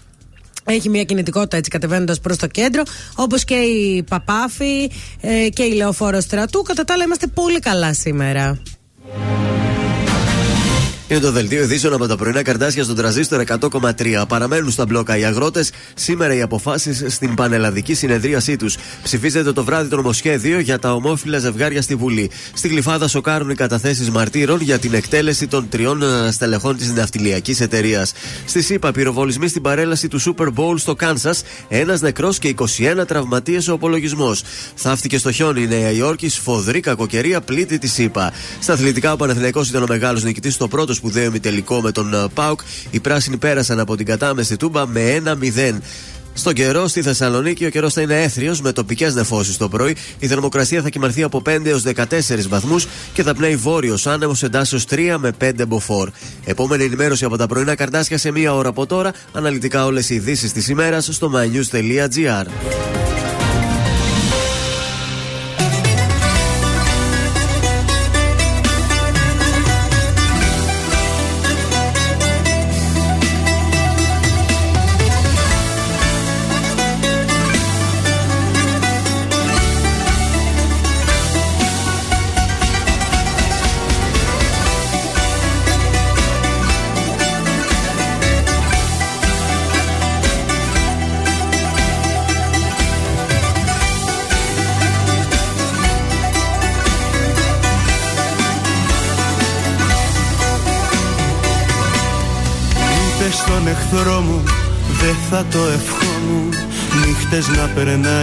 έχει μια κινητικότητα έτσι κατεβαίνοντας προς το κέντρο, όπως και η Παπάφη ε, και η Λεωφόρο Στρατού. Κατά τα άλλα, είμαστε πολύ καλά σήμερα. Είναι το δελτίο ειδήσεων από τα πρωινά καρτάσια στον τραζίστορ 100,3. Παραμένουν στα μπλόκα οι αγρότες. Σήμερα οι αποφάσεις στην πανελλαδική συνεδρίασή τους. Ψηφίζεται το βράδυ το νομοσχέδιο για τα ομόφυλα ζευγάρια στη Βουλή. Στη Γλυφάδα σοκάρουν οι καταθέσεις μαρτύρων για την εκτέλεση των τριών ε, στελεχών της ναυτιλιακής εταιρείας. Στη ΣΥΠΑ, πυροβολισμοί στην παρέλαση του Super Bowl στο Κάνσα. Ένας νεκρός και 21 τραυματίες ο απολογισμός. Θαύτηκε στο χιόνι η Νέα Υόρκη, σφοδρή κακοκαιρία πλήτη της ΣΥΠΑ. Στα αθλητικά, ο Παναθηναϊκός ήταν ο μεγάλος νικητής στο πρώτο σπουδαίο ημιτελικό με τον ε, Πάουκ. Οι πράσινοι πέρασαν από την κατάμεστη τούμπα με 1-0. Στον καιρό στη Θεσσαλονίκη ο καιρός θα είναι έθριος με τοπικές νεφώσεις το πρωί. Η θερμοκρασία θα κοιμαρθεί από 5 έως 14 βαθμούς και θα πνέει βόρειος άνεμος εντάσσεως 3 με 5 μποφόρ. Επόμενη ενημέρωση από τα πρωινά καρτάσια σε μία ώρα από τώρα. Αναλυτικά όλες οι ειδήσεις της ημέρας στο mynews.gr.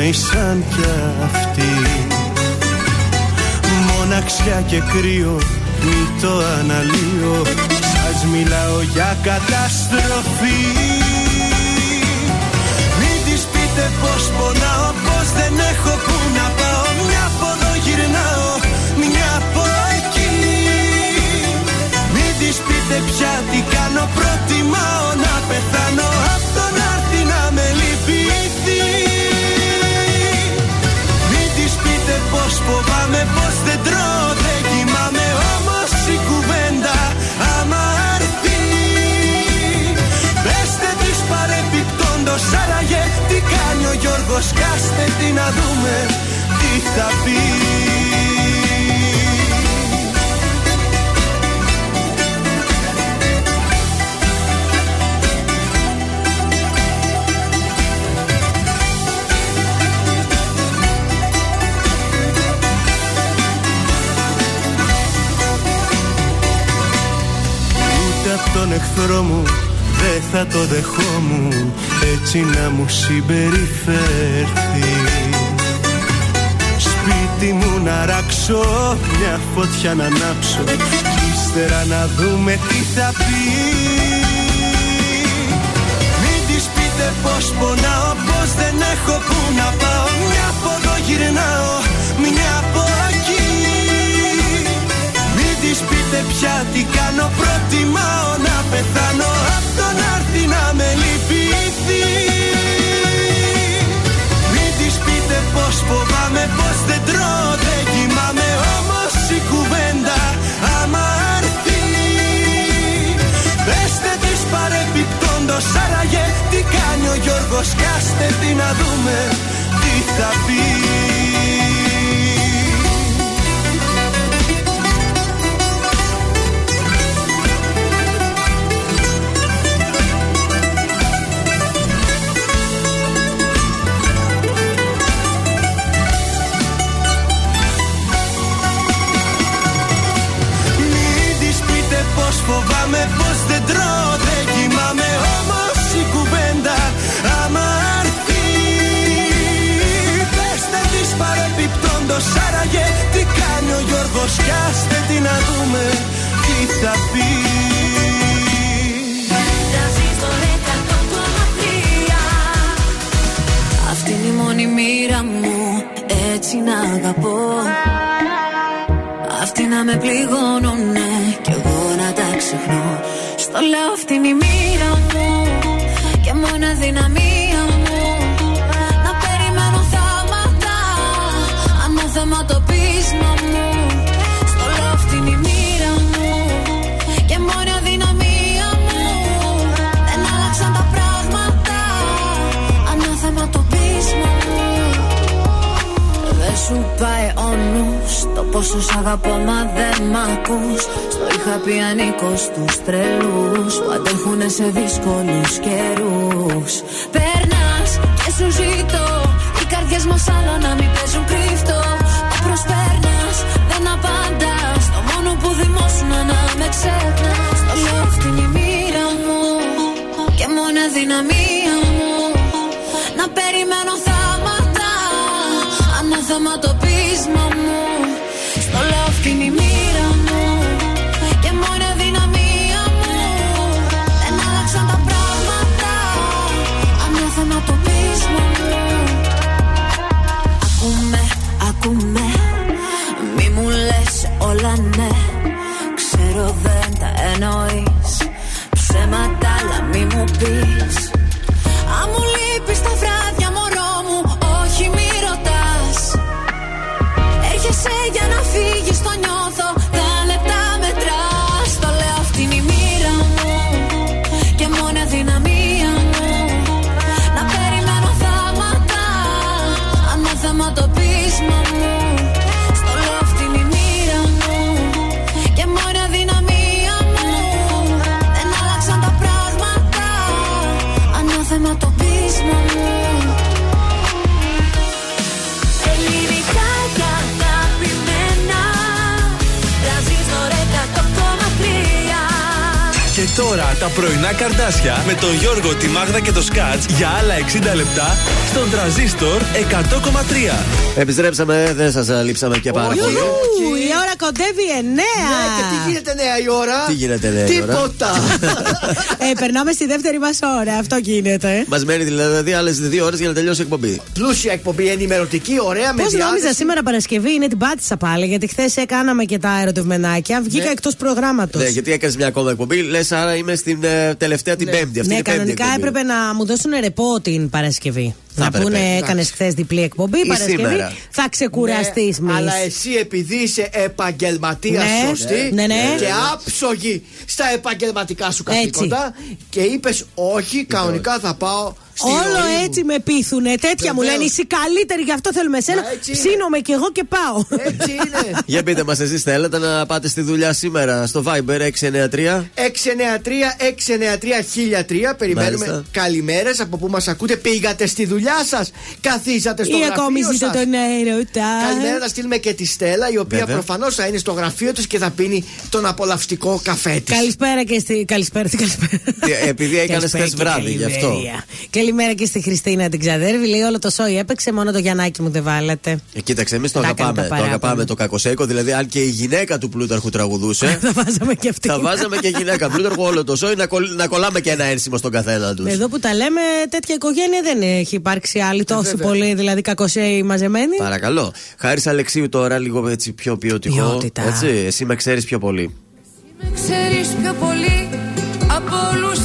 περνάει σαν κι αυτή Μοναξιά και κρύο μη το αναλύω. Σας μιλάω για καταστροφή. Μην της πείτε πως πονάω Πως δεν έχω που να πάω. Μια από εδώ γυρνάω Μια από εκεί. Μην της πείτε πια τι κάνω Προτιμάω κάνει ο Γιώργος Κάστε τι να δούμε τι θα πει. Ούτε απ' τον εχθρό μου δεν θα το δεχόμουν έτσι να μου συμπεριφέρθει. Σπίτι μου να ράξω, μια φωτιά να ανάψω κι ύστερα να δούμε τι θα πει. Μην της πείτε πως πονάω, πως δεν έχω που να πάω Μια από εδώ γυρνάω, μια από κάνει ο Γιώργος Κάστε τι να δούμε τι θα πει ο Γιώργος Κάστε τι να δούμε τι θα πει. Αυτή είναι η μόνη μοίρα μου Έτσι να αγαπώ. Αυτοί να με πληγώνουνε Κι εγώ να τα ξεχνώ. Στο λέω αυτή είναι η μοίρα μου Και μόνο αδυναμία μου. Να περιμένω θαύματα Αν το θέμα το πείσμα μου σου πάει ο νους. Το πόσο σ' αγαπώ μα δεν μ' ακούς. Στο είχα πει ανήκω στους τρελούς Που αντέχουνε σε δύσκολους καιρούς. Περνάς και σου ζητώ Οι καρδιές μας άλλο να μην παίζουν κρύφτο. Το προσπέρνας, δεν απαντάς. Το μόνο που δημόσουν να με ξεχνάς. Το λέω αυτή είναι η μοίρα μου Και μόνο αδυναμία μη τα πρωινά καρδάσια με τον Γιώργο, τη Μάγδα και το Σκάτς για άλλα 60 λεπτά στον τραζίστορ 100,3. Επιστρέψαμε, δεν σας λείψαμε και πάρα πολύ. Ου, Η ώρα κοντεύει 9. Ναι, και τι γίνεται νέα η ώρα; Τι γίνεται, νέα η ώρα; Τίποτα. ε, περνάμε στη δεύτερη μας ώρα. Αυτό γίνεται. Μας μένει δηλαδή άλλες δύο ώρες για να τελειώσει η εκπομπή. Πλούσια εκπομπή, ενημερωτική, ωραία, με Πώς νόμιζα διάθεση. σήμερα Παρασκευή είναι την πάτησα πάλι, γιατί χθες κάναμε και τα ερωτευμενάκια. Βγήκα Ναι. εκτός προγράμματος. Ναι, γιατί έκανες μια ακόμα εκπομπή, λες άρα είμαι στην ε, τελευταία την Πέμπτη. Αυτή Ναι, είναι η πέμπτη κανονικά εκπομπή. έπρεπε να μου δώσουν ρεπό την Παρασκευή. Να έπρεπε, πούνε, εντάξει. έκανες χθες διπλή εκπομπή. Ή Παρασκευή σήμερα. θα ξεκουραστείς, Ναι, αλλά εσύ επειδή είσαι επαγγελματίας Ναι. σωστή Ναι, ναι. και άψογη στα επαγγελματικά σου καθήκοντα και είπες όχι, κανονικά θα πάω στη Όλο ροή μου. έτσι με πείθουνε. Τέτοια μου Βεβαίως. λένε. Είσαι καλύτερη, γι' αυτό θέλουμε εσένα. Μα έτσι είναι. Ψήνομαι κι εγώ και πάω. Έτσι είναι. Για πείτε μας, εσείς θέλετε να πάτε στη δουλειά σήμερα στο Viber 693. 693-693-1003 Περιμένουμε Μάλιστα. καλημέρες από που μας ακούτε. Πήγατε στη δουλειά σας, καθίσατε στο Ή γραφείο ακόμη σας. ζείτε τον έρωτα. Καλημέρα να στείλουμε και τη Στέλλα, η οποία Βέβαια. προφανώς θα είναι στο γραφείο της και θα πίνει τον απολαυστικό καφέ της. Καλησπέρα και στη. Καλησπέρα, τι καλησπέρα. Ε, επειδή έκανες Καλησπέρα χθες και βράδυ, γι' αυτό. Καλημερία. Καλημέρα και στη Χριστίνα την ξαδέρβη. Λέει όλο το σόι έπαιξε, μόνο το Γιαννάκι μου δεν βάλατε. Ε, κοίταξε, εμείς το Τα έκανε αγαπάμε. τα Το παράπονα. αγαπάμε το κακοσέικο. Δηλαδή, αν και η γυναίκα του Πλούταρχου τραγουδούσε. Θα βάζαμε και αυτή. θα βάζαμε και γυναίκα Πλούταρχου όλο το σόι να, κολλ- να κολλάμε και ένα ένσημο στον καθένα τους. Εδώ που τα λέμε, τέτοια οικογένεια δεν έχει υπάρξει άλλη τόσο βέβαια. πολύ, δηλαδή κακοσέοι μαζεμένοι. Παρακαλώ. Χάρης Αλεξίου τώρα λίγο έτσι πιο ποιοτικό. Ποιότητα. Έτσι, εσύ με ξέρεις πιο πολύ. Με ξέρεις πιο πολύ από όλους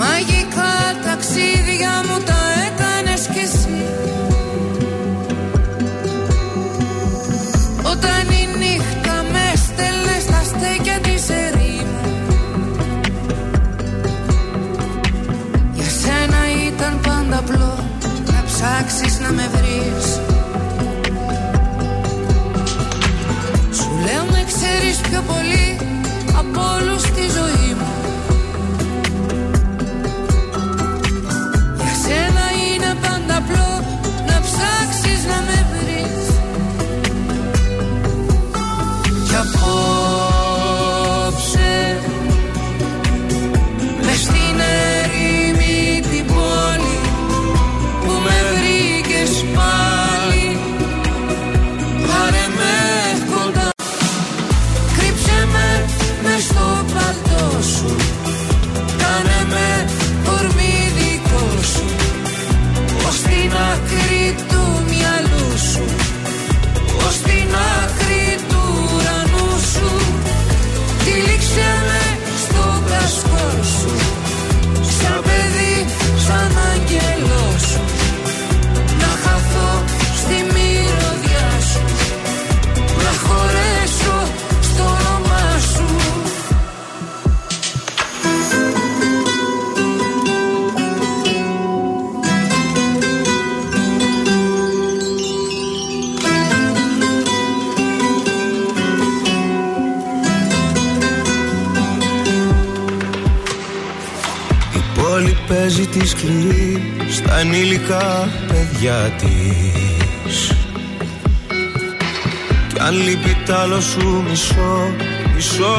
Τα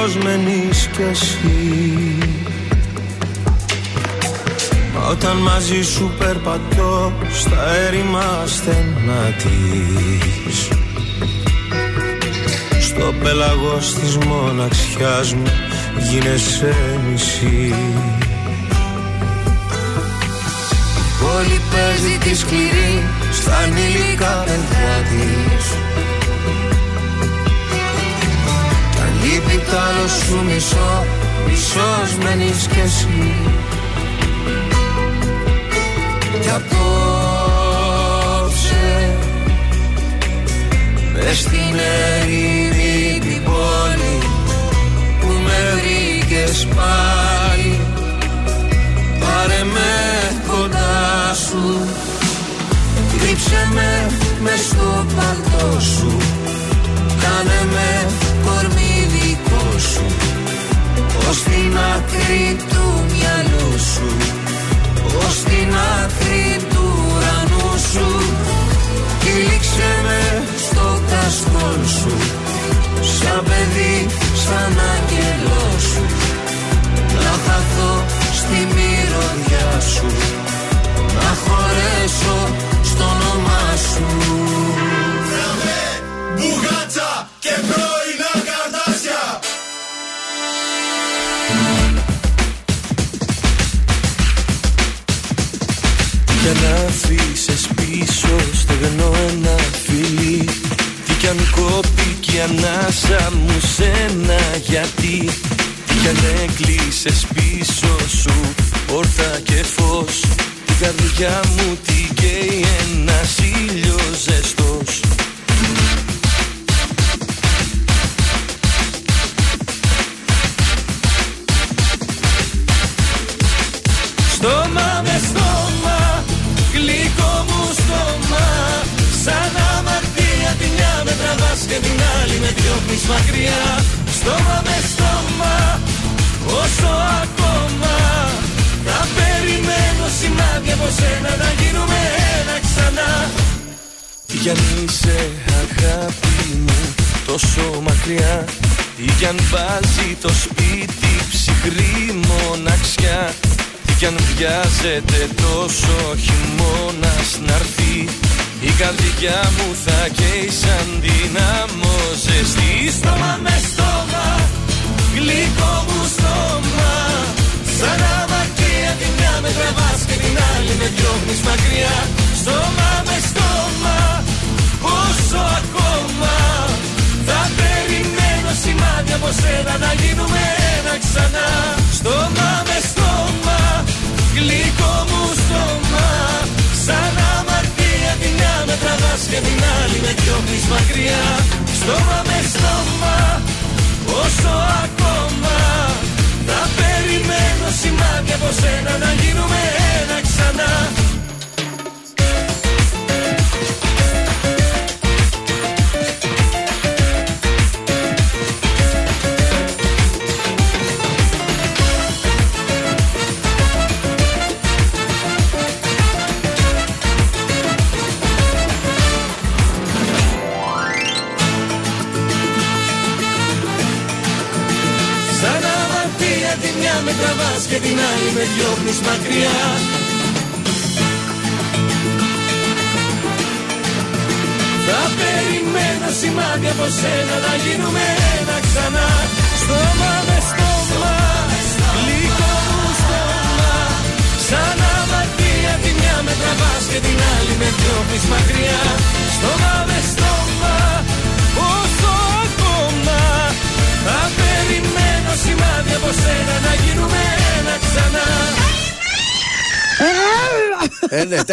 μισός μένεις κι εσύ. Μα όταν μαζί σου περπατώ στα έρημα στενά της. Στο πέλαγος της μοναξιάς μου γίνεσαι μισή. Πόλη παίζει τη σκληρή στα ανήλικα παιδιά της τ' άλλο σου μισό Μισός μένεις κι εσύ. Κι απόψε Μες στην ερήμη την πόλη Που με βρήκες πάλι. Πάρε με κοντά σου Κρύψε με μες στο παλτό σου. Κάνε με κορμί δικό σου. Ως την άκρη του μυαλού σου. Ως την άκρη του ουρανού σου. Κυλίξε με στο κασκόλ σου. Σαν παιδί, σαν άγγελό σου. Να χαθώ στη μυρωδιά σου. Να χωρέσω στο όνομά σου ανάσα μου σένα γιατί Τι κι αν έκλεισες πίσω σου όρθα και φως Την καρδιά μου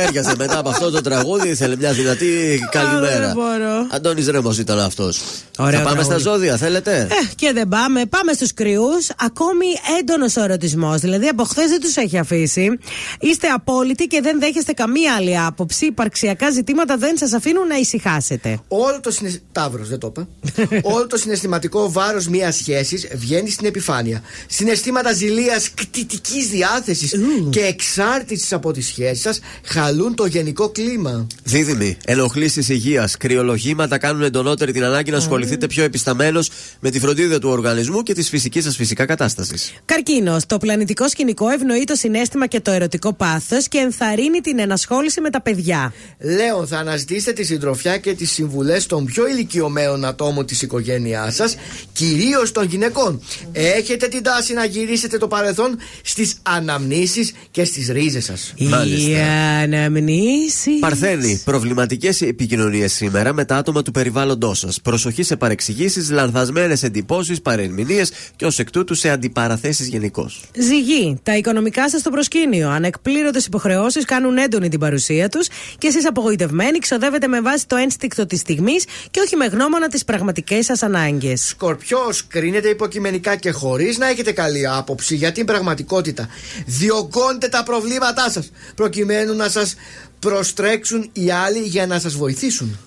Ε, ναι, τέριαζε μετά από αυτό το τραγούδι. Ήθελε μια δυνατή καλημέρα. δεν μπορώ. Αντώνης Ρέμος ήταν αυτός. Ωραίο Θα πάμε τραγούδι. στα ζώδια, θέλετε; Ε, και δεν πάμε. Πάμε στους κρυούς. Ακόμη έντονος ο ερωτισμός. Δηλαδή από χθες δεν τους έχει αφήσει. Είστε απόλυτοι και δεν δέχεστε καμία άλλη άποψη. Υπαρξιακά ζητήματα δεν σας αφήνουν να ησυχάσετε. Όλο το συναισθηματικό. Ταύρος, δεν το είπα. Όλο το συναισθηματικό βάρος μιας σχέσης βγαίνει στην επιφάνεια. Συναισθήματα ζηλίας, κτητικής διάθεσης και εξάρτησης από τη σχέση σας χαλούν το γενικό κλίμα. Δίδυμη, ενοχλήσεις υγείας, κρυολογήματα κάνουν εντονότερη την ανάγκη να ασχοληθείτε πιο επισταμένος με τη φροντίδα του οργανισμού και της φυσικής σας φυσικά κατάστασης. Καρκίνο. Το πλανητικό σκηνικό ευνοεί το συνέστημα και το ερωτικό πάθος και ενθαρρύνει την ενασχόληση με τα παιδιά. Λέων, θα αναζητήσετε τη συντροφιά και τις συμβουλές των πιο ηλικιωμένων ατόμων της οικογένειάς σας, κυρίως των γυναικών. Έχετε την τάση να γυρίσετε το παρελθόν στις αναμνήσεις και στις ρίζες σας. Η Αναμνήσει. Παρθένη, προβληματικές επικοινωνίες σήμερα με τα άτομα του περιβάλλοντό σας. Προσοχή σε παρεξηγήσεις, λανθασμένες εντυπώσεις, παρερμηνίες και ως εκ τούτου σε αντιπαραθέσεις γενικώ. Ζυγή, τα οικονομικά σας στο προσκήνιο. Ανεκπλήρωτε υποχρεώσεις κάνουν έντονη την παρουσία τους και εσείς απογοητευμένοι ξοδεύετε με βάση το ένστικτο της στιγμής και όχι με γνώμονα τις πραγματικές σας ανάγκες. Σκορπιός, κρίνεται υποκειμενικά και χωρίς να έχετε καλή άποψη για την πραγματικότητα. Διωγγώνετε τα προβλήματά σας προκειμένου να σας προστρέξουν οι άλλοι για να σας βοηθήσουν.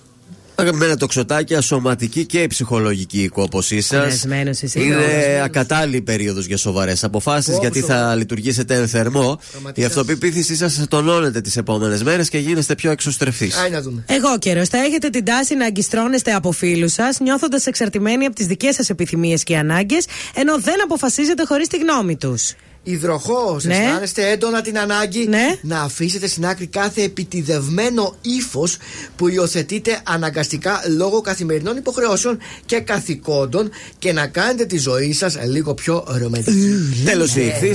Αγαπημένα τοξοτάκια, σωματική και ψυχολογική κόπωσή σας. Κουρασμένος εσύ, Είναι κουρασμένος. ακατάλληλη περίοδος για σοβαρές αποφάσεις, Πω, γιατί σοβαρά. θα λειτουργήσετε εν θερμό. Η Πραγματικά. αυτοπεποίθησή σας τονώνεται τις επόμενες μέρες και γίνεστε πιο εξωστρεφεί. Άι να δούμε. Εγώ καιρός, θα έχετε την τάση να αγκιστρώνεστε από φίλους σας, νιώθοντας εξαρτημένοι από τις δικές σας επιθυμίες και ανάγκες, ενώ δεν αποφασίζετε χωρίς τη γνώμη τους. Υδροχός, Ναι. αισθάνεστε έντονα την ανάγκη Ναι. να αφήσετε στην άκρη κάθε επιτιδευμένο ύφος που υιοθετείτε αναγκαστικά λόγω καθημερινών υποχρεώσεων και καθηκόντων και να κάνετε τη ζωή σας λίγο πιο ρομαντική. Τέλος, η ηχθή.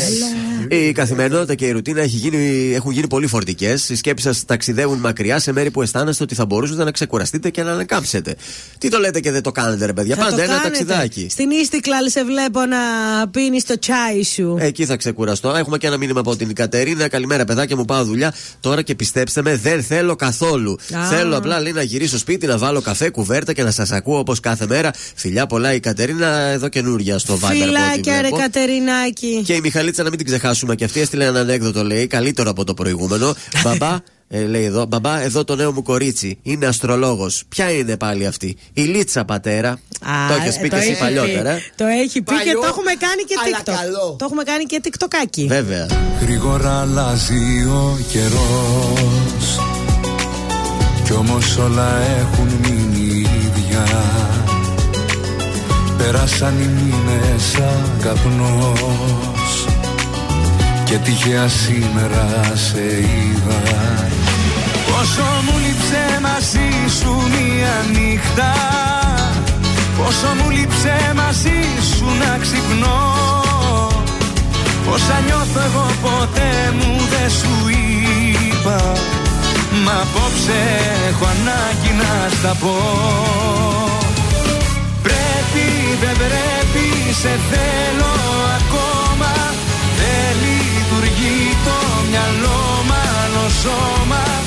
Η καθημερινότητα και η ρουτίνα έχει γίνει, έχουν γίνει πολύ φορτικές. Οι σκέψεις σας ταξιδεύουν μακριά σε μέρη που αισθάνεστε ότι θα μπορούσατε να ξεκουραστείτε και να ανακάμψετε. Τι το λέτε και δεν το κάνετε, ρε παιδιά; Θα Πάντα το ένα κάνετε. ταξιδάκι. Στην Ίστικλαλ σε βλέπω να πίνεις το τσάι σου. Εκεί θα ξεκουραστώ. Έχουμε και ένα μήνυμα από την Κατερίνα. Καλημέρα, παιδάκια μου. Πάω δουλειά τώρα και πιστέψτε με, δεν θέλω καθόλου. Α. Θέλω απλά λέει να γυρίσω σπίτι, να βάλω καφέ, κουβέρτα και να σας ακούω όπως κάθε μέρα. Φιλιά πολλά η Κατερίνα εδώ καινούρια στο Viber. από ό,τι Φιλάκια, ρε βλέπω. Κατερινάκη. Και η Μιχαλίτσα να μην την ξεχάσουμε και αυτή έστειλε ένα ανέκδοτο λέει, καλύτερο από το προηγούμενο. Μπαμπά, ε, λέει εδώ, μπαμπά, εδώ το νέο μου κορίτσι είναι αστρολόγος. Ποια είναι πάλι αυτή, η Λίτσα πατέρα. Α, το έχεις πει ε, και εσύ έχει παλιότερα. πει. Το έχει πει και Παλιό, το έχουμε κάνει και αλλά TikTok. καλό. Το έχουμε κάνει και TikTokάκι. Βέβαια. Γρήγορα αλλάζει ο καιρός Κι όμως όλα έχουν μείνει ίδια Πέρασαν οι μήνες σαν καπνός Και τυχαία σήμερα σε είδα Πόσο μου λείψε μαζί σου μία νύχτα Πόσο μου λείψε μαζί σου να ξυπνώ. Όσα νιώθω εγώ ποτέ μου δεν σου είπα. Μα απόψε έχω ανάγκη να στα πω. Πρέπει δεν πρέπει σε θέλω ακόμα. Δεν λειτουργεί το μυαλό μάλλον σώμα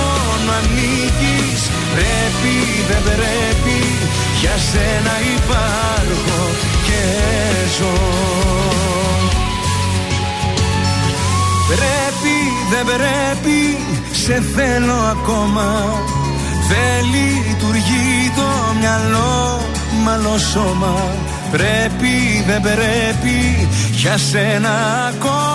μόνο ανήκεις. Πρέπει, δεν πρέπει, για σένα υπάρχω και ζω. Πρέπει, δεν πρέπει, σε θέλω ακόμα. Δεν λειτουργεί το μυαλό Μ' άλλο σώμα. Πρέπει δεν πρέπει Για σένα ακόμα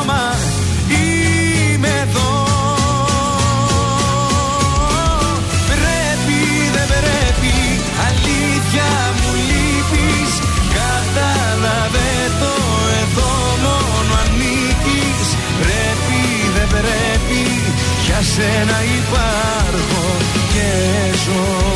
σένα υπάρχω και ζω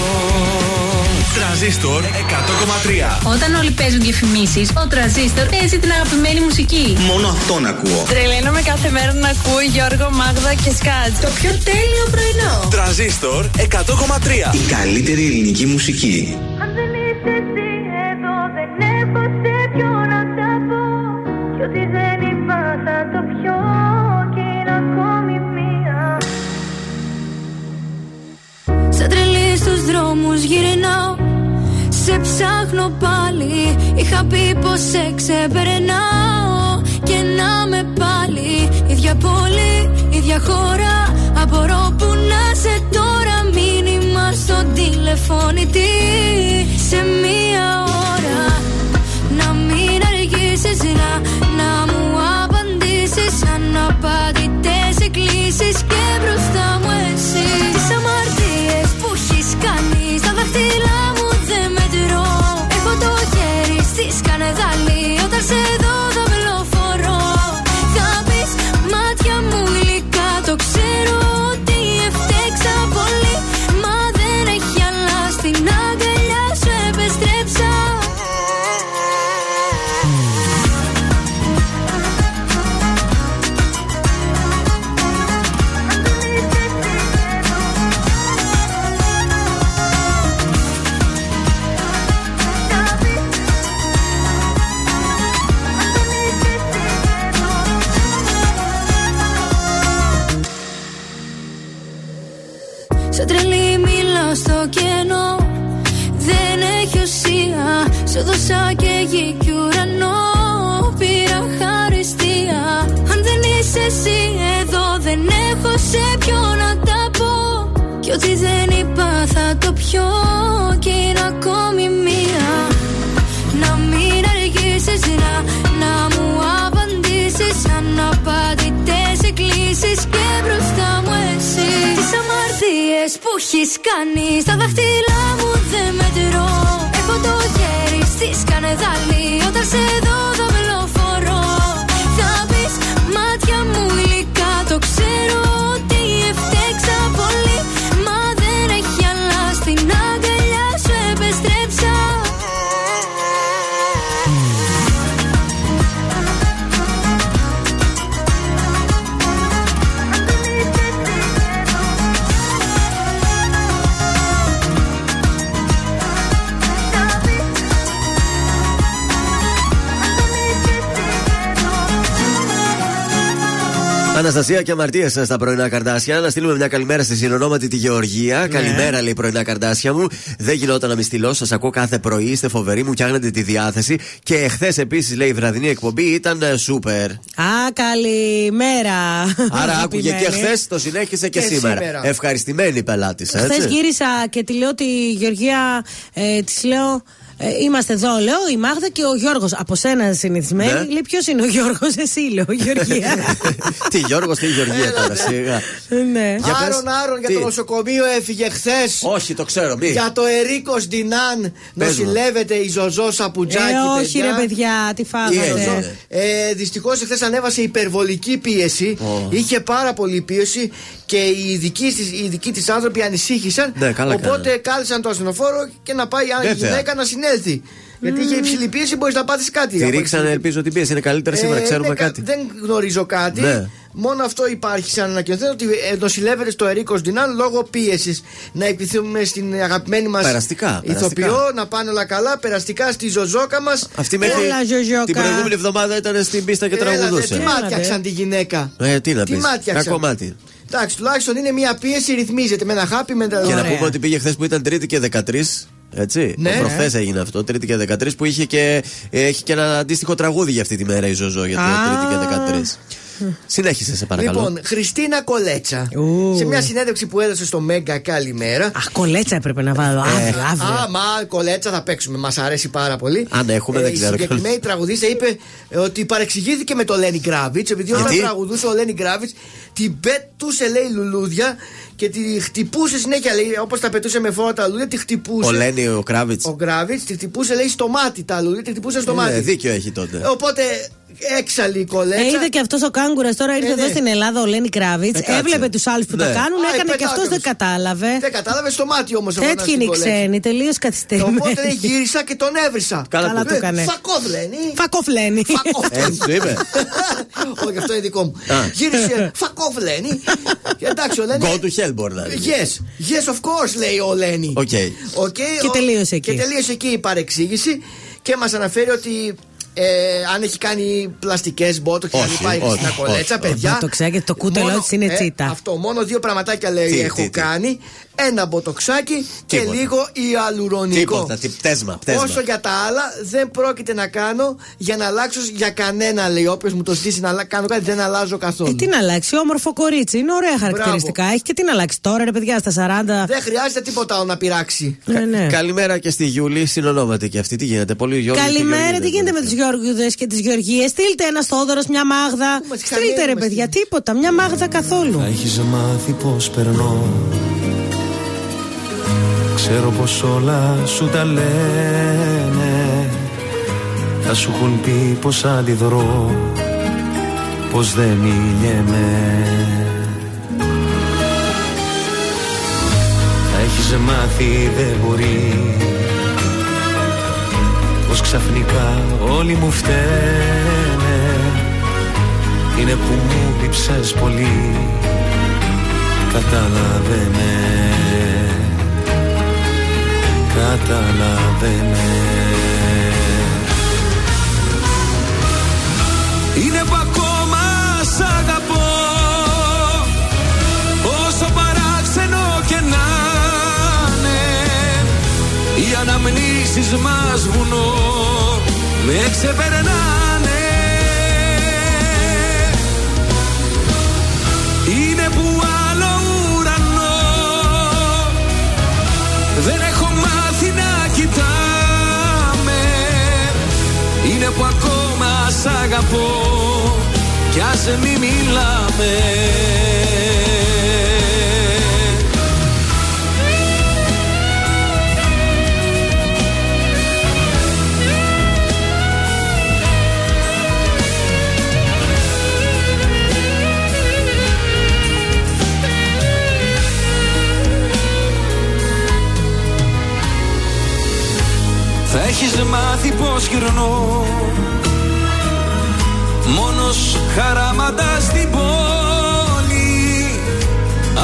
Τρανζίστορ 100,3. Όταν όλοι παίζουν διαφημίσει, ο τραζίστορ παίζει την αγαπημένη μουσική. Μόνο αυτόν ακούω. Τρελαίνομαι κάθε μέρα να ακούω Γιώργο, Μάγδα και Σκάτ. Το πιο τέλειο πρωινό. Τρανζίστορ 100,3. Η καλύτερη ελληνική μουσική. Είχα πει πως σε ξεπερνάω Και να με πάλι. Ίδια πόλη, ίδια χώρα Απορώ που να σε τώρα. Μήνυμα στο τηλεφώνητη Σε μία ώρα Αναστασία και αμαρτία στα πρωινά καρδάσια. Να στείλουμε μια καλημέρα στη συνονόματη τη Γεωργία. Καλημέρα, λέει πρωινά καρδάσια μου. Δεν γινόταν να μη στείλω. Σας ακούω κάθε πρωί. Είστε φοβεροί, μου φτιάχνετε τη διάθεση. Και εχθές επίσης, λέει η βραδινή εκπομπή ήταν ε, σούπερ. Α, καλημέρα. Άρα άκουγε και Αγαπημένη. χθες, το συνέχισε και, Και σήμερα. σήμερα. Ευχαριστημένη πελάτης, Χθες έτσι. γύρισα και τη λέω τη Γεωργία, ε, της λέω. Ε, είμαστε εδώ, λέω, η Μάγδα και ο Γιώργος. Από σένα συνηθισμένη. Ναι. Λέει, ποιος είναι ο Γιώργος, εσύ, λέω, Γεωργία. τι Γιώργος, τι Γεωργία τώρα, σιγά. ναι. Για πες. Άρον, Άρον, για Τι; το νοσοκομείο έφυγε χθες. Όχι, το ξέρω, μη. Για το Ερίκο Ντινάν Πες νοσηλεύεται η Ζωζό Σαπουτζάκη. Ε, όχι, ρε παιδιά, τι φάγατε. Ε, Δυστυχώς εχθές ανέβασε υπερβολική πίεση. Είχε πάρα πολύ πίεση και οι ειδικοί, της- οι ειδικοί της άνθρωποι ανησύχησαν. Ναι, καλά οπότε κάλεσαν το ασθενοφόρο και να πάει η Βέβαια. γυναίκα να συνέλθει. Γιατί είχε υψηλή πίεση, μπορείς να πάθεις κάτι. Τη από ρίξανε, υψηλή ελπίζω την πίεση είναι καλύτερα σήμερα, ε, ξέρουμε ναι, κα- κάτι. Δεν γνωρίζω κάτι. Ναι. Μόνο αυτό υπάρχει σαν ανακοινωθέν ότι ε, νοσηλεύεται στο Ερίκο Ντινάν λόγω πίεσης. Να επιθυμούμε στην αγαπημένη μας Περαστικά, ηθοποιό, περαστικά. να πάνε όλα καλά, περαστικά στη ζωζόκα μας. Αυτή μέχρι την προηγούμενη εβδομάδα ήταν στην πίστα και Τι τραγουδούσε. μάτιαξαν τη γυναίκα. Ε, τι να Τι πεις. μάτιαξαν. Κακό μάτι. Εντάξει, τουλάχιστον είναι μια πίεση, ρυθμίζεται με ένα χάπι με τα Και να πούμε ότι πήγε χθες που ήταν Τρίτη και 13. Έτσι. Ναι. Προχθές έγινε αυτό, Τρίτη και 13, που είχε και, έχει και ένα αντίστοιχο τραγούδι για αυτή τη μέρα η Ζωζό για το Α. Τρίτη και 13. Συνέχισε, σε παρακαλώ. Λοιπόν, Χριστίνα Κολέτσα. Σε μια συνέντευξη που έδωσε στο Μέγκα Καλημέρα. Αχ, κολέτσα έπρεπε να βάλω. Αύριο, αύριο. Α, μα κολέτσα θα παίξουμε. Μας αρέσει πάρα πολύ. Αν έχουμε, δεν ξέρω Η συγκεκριμένη τραγουδίστρια είπε ε, ότι παρεξηγήθηκε με το Λένι Γκράβιτ. Επειδή όταν Γιατί; τραγουδούσε ο Λένι Γκράβιτ, την πέτουσε, λέει, λουλούδια και τη χτυπούσε συνέχεια. Λέει, όπως τα πετούσε με φόρα τα λουλούδια, τη χτυπούσε. Ο Λένι, ο Κράβιτ. Ο Γκράβιτ τη χτυπούσε, λέει, στο μάτι τα λουλούδια, τη χτυπούσε στο μάτι. Ε, δίκιο έχει τότε. Οπότε έξαλλη η κολέτσα. Ε, είδε και αυτός ο κάγκουρας τώρα ήρθε Ε, εδώ ναι. στην Ελλάδα, ο Λένι Κράβιτς. Ε, κάτσε. έβλεπε τους άλλους που Ναι. το κάνουν, Α, έκανε και αυτός υπετάκιος. δεν κατάλαβε. Δεν κατάλαβε στο μάτι όμως. Τέτοιοι είναι οι ξένοι, τελείως καθυστερημένοι. Οπότε λέει, γύρισα και τον έβρισα. Καλά Καλά που- το έκανε. Φακόβ λένε. Φακόφ λένε. Έτσι του είπε. Όχι, αυτό είναι δικό μου. Α. Γύρισε. Φακόβ λένε. Και εντάξει, ο Λένι. Go to hell μπορεί να είναι. Yes, yes, of course, λέει ο Λένι. Οκ. Οκ, Και ο- τελείωσε εκεί. Και τελείωσε εκεί η παρεξήγηση και μας αναφέρει ότι ε, αν έχει κάνει πλαστικές μπότο και τα Όχι, λοιπά η όχι, Χριστίνα όχι, Κολέτσα, όχι. παιδιά. Να το ξέρετε, το κούτελό μόνο- της είναι ε, τσίτα. Αυτό, μόνο δύο πραγματάκια λέει Τι, έχω τι, τι. κάνει. Ένα μποτοξάκι και Τίποτα. λίγο ιαλουρονικό. Τίποτα. Τι πτέσμα, πτέσμα. Όσο για τα άλλα δεν πρόκειται να κάνω για να αλλάξω για κανένα λέει. Όποιος μου το ζητήσει να αλλα- κάνω κάτι δεν αλλάζω καθόλου. Ε, τι να αλλάξει, όμορφο κορίτσι. Είναι ωραία χαρακτηριστικά. Έχει και τι να αλλάξει τώρα, ρε παιδιά, στα 40. Δεν χρειάζεται τίποτα άλλο να πειράξει. Ναι, ναι. Καλημέρα και στη Γιούλη, συνονόματι και αυτή. Τι γίνεται, πολύ Γιώργο. Καλημέρα, τι γίνεται με τους Γιώργιουδε και τις Γεωργίες. Στείλτε ένα Θόδωρο, μια μάγδα. μας Στείλτε ρε χανιέρουμε παιδιά, τίποτα, μια μάγδα καθόλου. Έχεις μάθει πως περνώ Ξέρω πως όλα σου τα λένε. Θα σου έχουν πει πως αντιδρώ Πως δεν μιλιέμαι Θα έχεις μάθει δεν μπορεί. Πως ξαφνικά όλοι μου φταίνε. Είναι που μου λείψες πολύ. Κατάλαβε με Κατάλαβε με Είναι που ακόμα σ' αγαπώ. Όσο παράξενο και να είναι Οι αναμνήσεις μας βουνό Με ξεπερνάνε. Είναι που Είναι που ακόμα σ' αγαπώ. Κι ας μη μιλάμε Θα έχεις μάθει πως γυρνώ. Μόνος χαράματας στην πόλη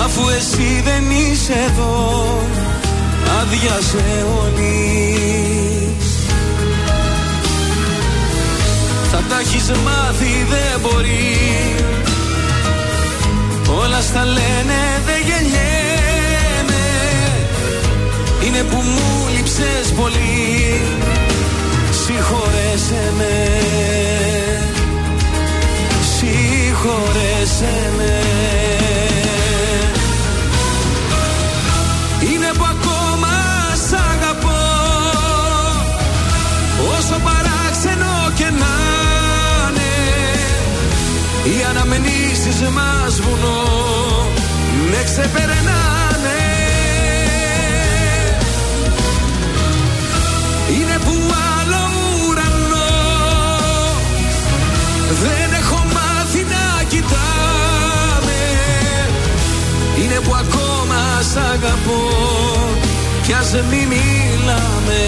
Αφού εσύ δεν είσαι εδώ. Άδειασε όλης. Θα τα έχεις μάθει δεν μπορεί. Όλα στα λένε δεν γεννιέμαι Είναι που μου λείψες πολύ. Συγχωρέσαι με. Συγχωρέσαι με. Είναι που ακόμα σ' αγαπώ. Όσο παράξενο και να είναι Οι αναμνήσεις μας βουνό Με ξεπερνάνε Είναι που άλλο ουρανό. Δεν έχω μάθει να κοιτάμε. Είναι που ακόμα σ' αγαπώ Κι ας μη μιλάμε.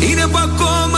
Είναι που ακόμα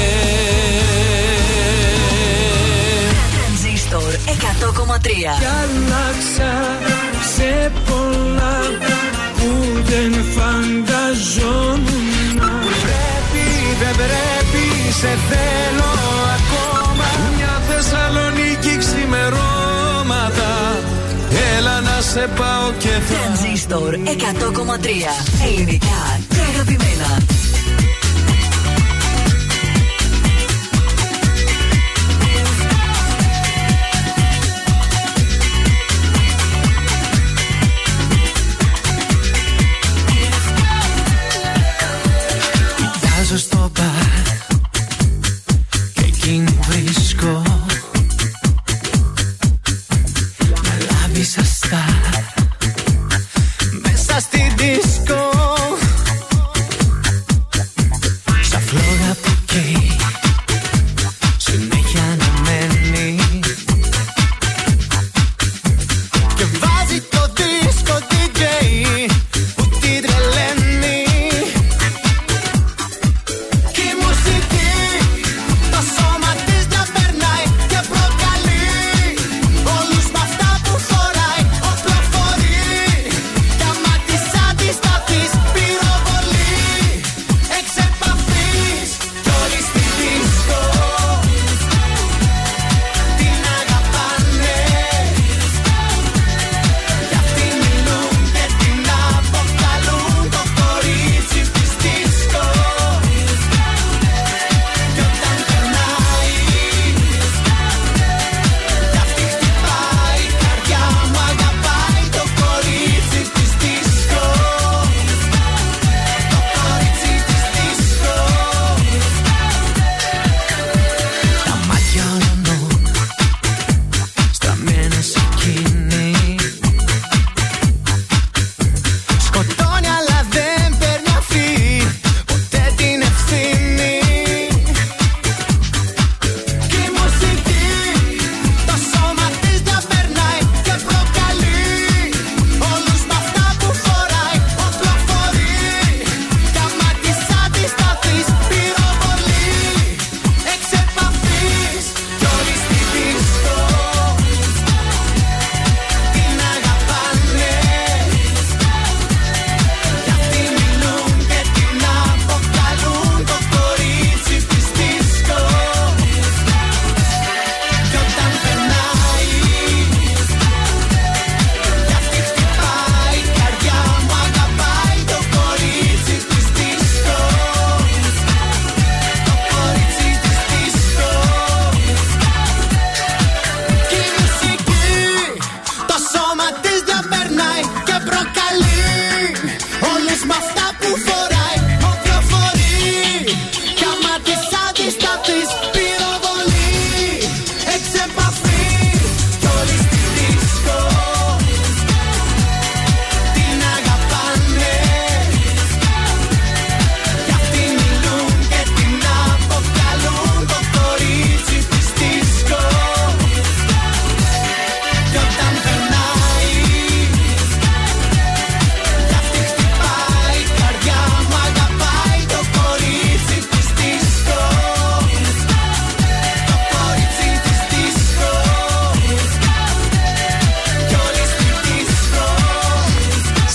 100,3 Κι άλλαξα σε πολλά που δεν φανταζόμουν. Πρέπει, δεν πρέπει, σε θέλω ακόμα. Μια Θεσσαλονίκη ξημερώματα. Έλα να σε πάω και θα Τρανζίστορ 100,3 Ελληνικά και αγαπημένα.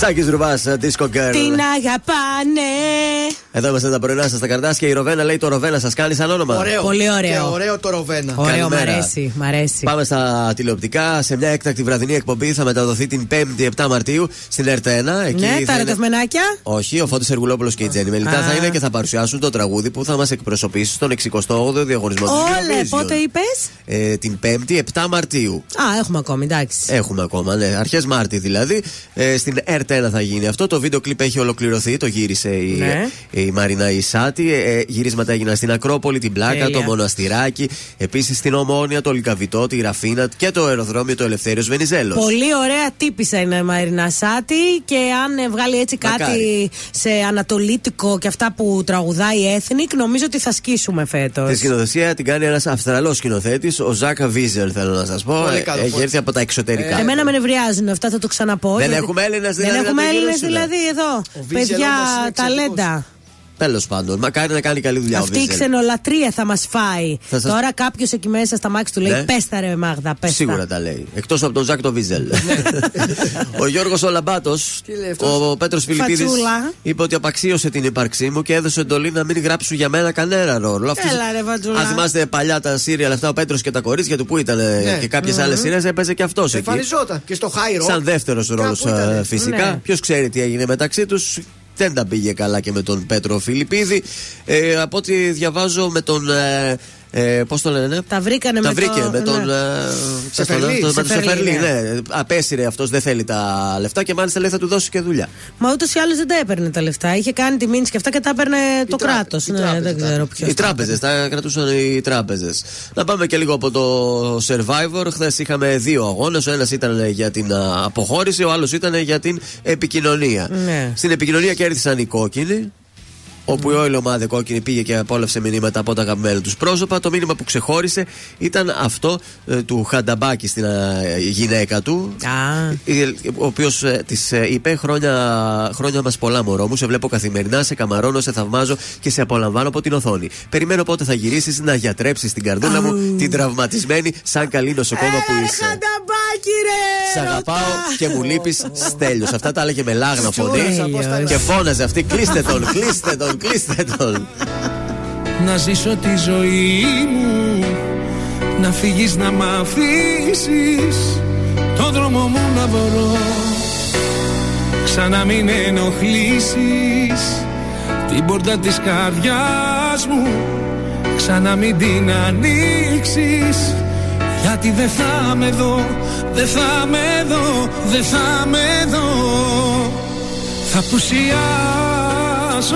Σάκη Ρουβάς, Disco Girl. Την αγαπάνε. Εδώ είμαστε τα πρωινά σας στα καρτάσια. Η Ροβένα λέει το Ροβένα σας κάνει σαν όνομα. Ωραίο. Πολύ ωραίο. Και ωραίο το Ροβένα. Ωραίο, μ' Καλημέρα. αρέσει. Μ' αρέσει. Πάμε στα τηλεοπτικά. Σε μια έκτακτη βραδινή εκπομπή θα μεταδοθεί την 5η 7 Μαρτίου στην ΕΡΤ1. Εκεί Ναι, θα τα είναι- ερωτευμενάκια. Όχι, ο Φώτης Εργουλόπουλος και η Τζέννη Μελιτά Α. θα είναι και θα παρουσιάσουν το τραγούδι που θα μας εκπροσωπήσει στον 68ο διαγωνισμό του Όλε, Eurovision. πότε είπες; Ε, την 5η 7 Μαρτίου. Α, έχουμε ακόμη, εντάξει. Έχουμε ακόμα, ναι. Αρχές Μάρτη δηλαδή. Ε, στην ΕΡΤ1 θα γίνει αυτό. Το βίντεο κλιπ έχει ολοκληρωθεί. Το γύρισε η, Ναι. Η Μαρίνα Ισάτη. Ε, γυρίσματα έγιναν στην Ακρόπολη, την Πλάκα, Τέλεια. το Μοναστηράκι. Επίσης στην Ομόνια, το Λικαβιτό, τη Ραφίνα και το αεροδρόμιο το Ελευθέριος Βενιζέλος. Πολύ ωραία τύπησα είναι η Μαρίνα Σάτι και αν ε, βγάλει έτσι κάτι Μακάρι. σε ανατολίτικο και αυτά που τραγουδάει Ethnic, νομίζω ότι θα σκίσουμε φέτος. Τη σκηνοθεσία την κάνει ένας Αυστραλός σκηνοθέτης, ο Ζάκα Βίζερ, θέλω να σας πω. Πολύ Ε, καλό, Έχει πολύ. έρθει από τα εξωτερικά. Εμένα με νευριάζουν αυτά, θα το ξαναπώ. Δεν γιατί- έχουμε Έλληνες δηλαδή Δεν να έχουμε το Έλληνες γυρίσουνε. δηλαδή εδώ. Ο Βίζελ Παιδιά, όμως είναι εξαιρετικός. ταλέντα. Τέλος πάντων, μακάρι να κάνει καλή δουλειά ο Αυτή η Βίζελ. ξενολατρεία θα μας φάει. Θα σας- Τώρα κάποιος εκεί μέσα στα μάξι του λέει: Ναι. Πέστα ρε Μάγδα, πέστα. Σίγουρα τα λέει. Εκτός από τον Ζακ το Βίζελ. ο Γιώργος Ολαμπάτος, λέει αυτός; ο Πέτρος Φιλιππίδης, Φατσούλα. είπε ότι απαξίωσε την ύπαρξή μου και έδωσε εντολή να μην γράψουν για μένα κανένα ρόλο. Αυτός- Έλα, ρε, Φατσούλα. Αν θυμάστε παλιά τα σύριαλ αυτά, ο Πέτρος και τα κορίτσια του που ήταν ε, Ναι. και κάποιες Μμμ. άλλες σειρέ, έπαιζε και αυτός εκεί. Εμφανιζόταν και στο High Rock. Σαν δεύτερος ρόλος Κάπου ήτανε. φυσικά. Ναι. Ποιος ξέρει τι έγινε μεταξύ τους. Δεν τα πήγε καλά και με τον Πέτρο Φιλιππίδη. Ε, από ό,τι διαβάζω με τον. Ε, ε, Πώς το λένε, Τα βρήκανε τα με βρήκε το- με τον. ναι. ε, Σεφερλί. πώς το λένε, με τον Σεφερλί, Σεφερλί, ναι. ναι. Απέσυρε αυτός, δεν θέλει τα λεφτά και μάλιστα λέει θα του δώσει και δουλειά. Μα ούτως ή άλλως δεν τα έπαιρνε τα λεφτά. Είχε κάνει τη μήνυση και αυτά και τα έπαιρνε το κράτος. Ναι, δεν ξέρω ποιος. Οι τράπεζες, τα κρατούσαν οι τράπεζες. Να πάμε και λίγο από το survivor. Χθες είχαμε δύο αγώνες. Ο ένας ήταν για την α, αποχώρηση, ο άλλος ήταν για την επικοινωνία. Ναι. Στην επικοινωνία κέρδισαν οι κόκκινοι. Όπου η όλη ομάδα κόκκινη πήγε και απόλαυσε μηνύματα από τα αγαπημένα τους πρόσωπα. Το μήνυμα που ξεχώρισε ήταν αυτό ε, του Χανταμπάκη στην ε, γυναίκα του. Ε, Ο οποίος της είπε: Χρόνια, χρόνια μας πολλά, μωρό μου. Σε βλέπω καθημερινά, σε καμαρώνω, σε θαυμάζω και σε απολαμβάνω από την οθόνη. Περιμένω πότε θα γυρίσεις να γιατρέψεις την καρδούλα μου, την τραυματισμένη, σαν καλή νοσοκόμα που είσαι. Χανταμπάκι, ρε! Σ' αγαπάω και μου λείπεις στέλιος. Αυτά τα έλεγε με λάγνα φωνή. Τέλειος. Και φώναζε αυτή: Κλείστε τον, κλείστε τον, κλείστε τον. Να ζήσω τη ζωή μου Να φύγεις να μ' αφήσεις. Το δρόμο μου να βρω Ξανά μην ενοχλήσεις Την πόρτα της καρδιάς μου. Ξανά μην την ανοίξεις Γιατί δεν θα με δω Δεν θα με δω Δεν θα με δω. Θα πουσιάσω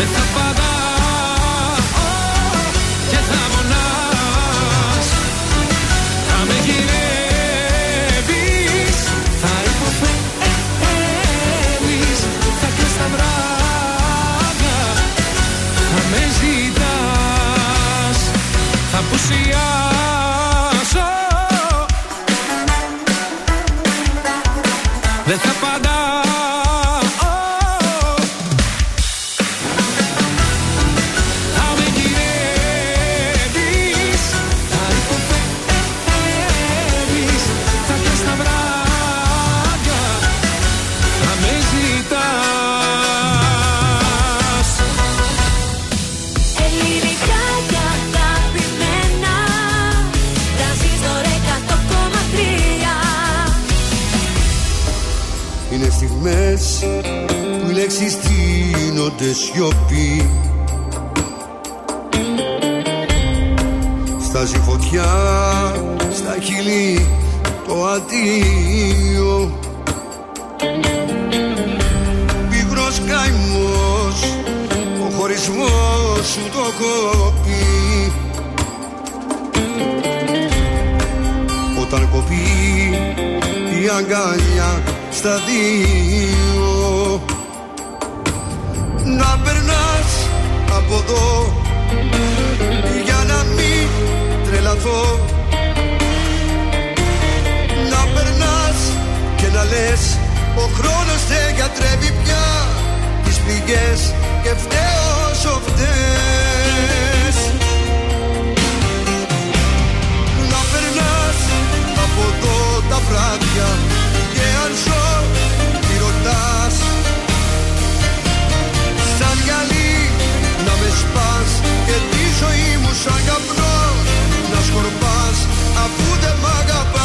Δεν θα απαντάω Και θα μονάς Θα με γυρεύεις Θα υποφέρεις Θα κλαις τα βράδια Θα με ζητάς Θα απουσιάσω Δεν θα απαντάω δίνονται σιωπή. Στάζει φωτιά στα χείλη το αντίο. Πίγρος καημός ο χωρισμός σου το κόπει Όταν κοπεί η αγκαλιά στα δύο για να μην τρελαθώ. Να περνάς και να λες ο χρόνος δεν γιατρεύει πια τις πληγές και φταίω όσο Να περνάς από εδώ τα βράδια σαν καπνό να σκορπάς αφού δεν μ' αγαπάς.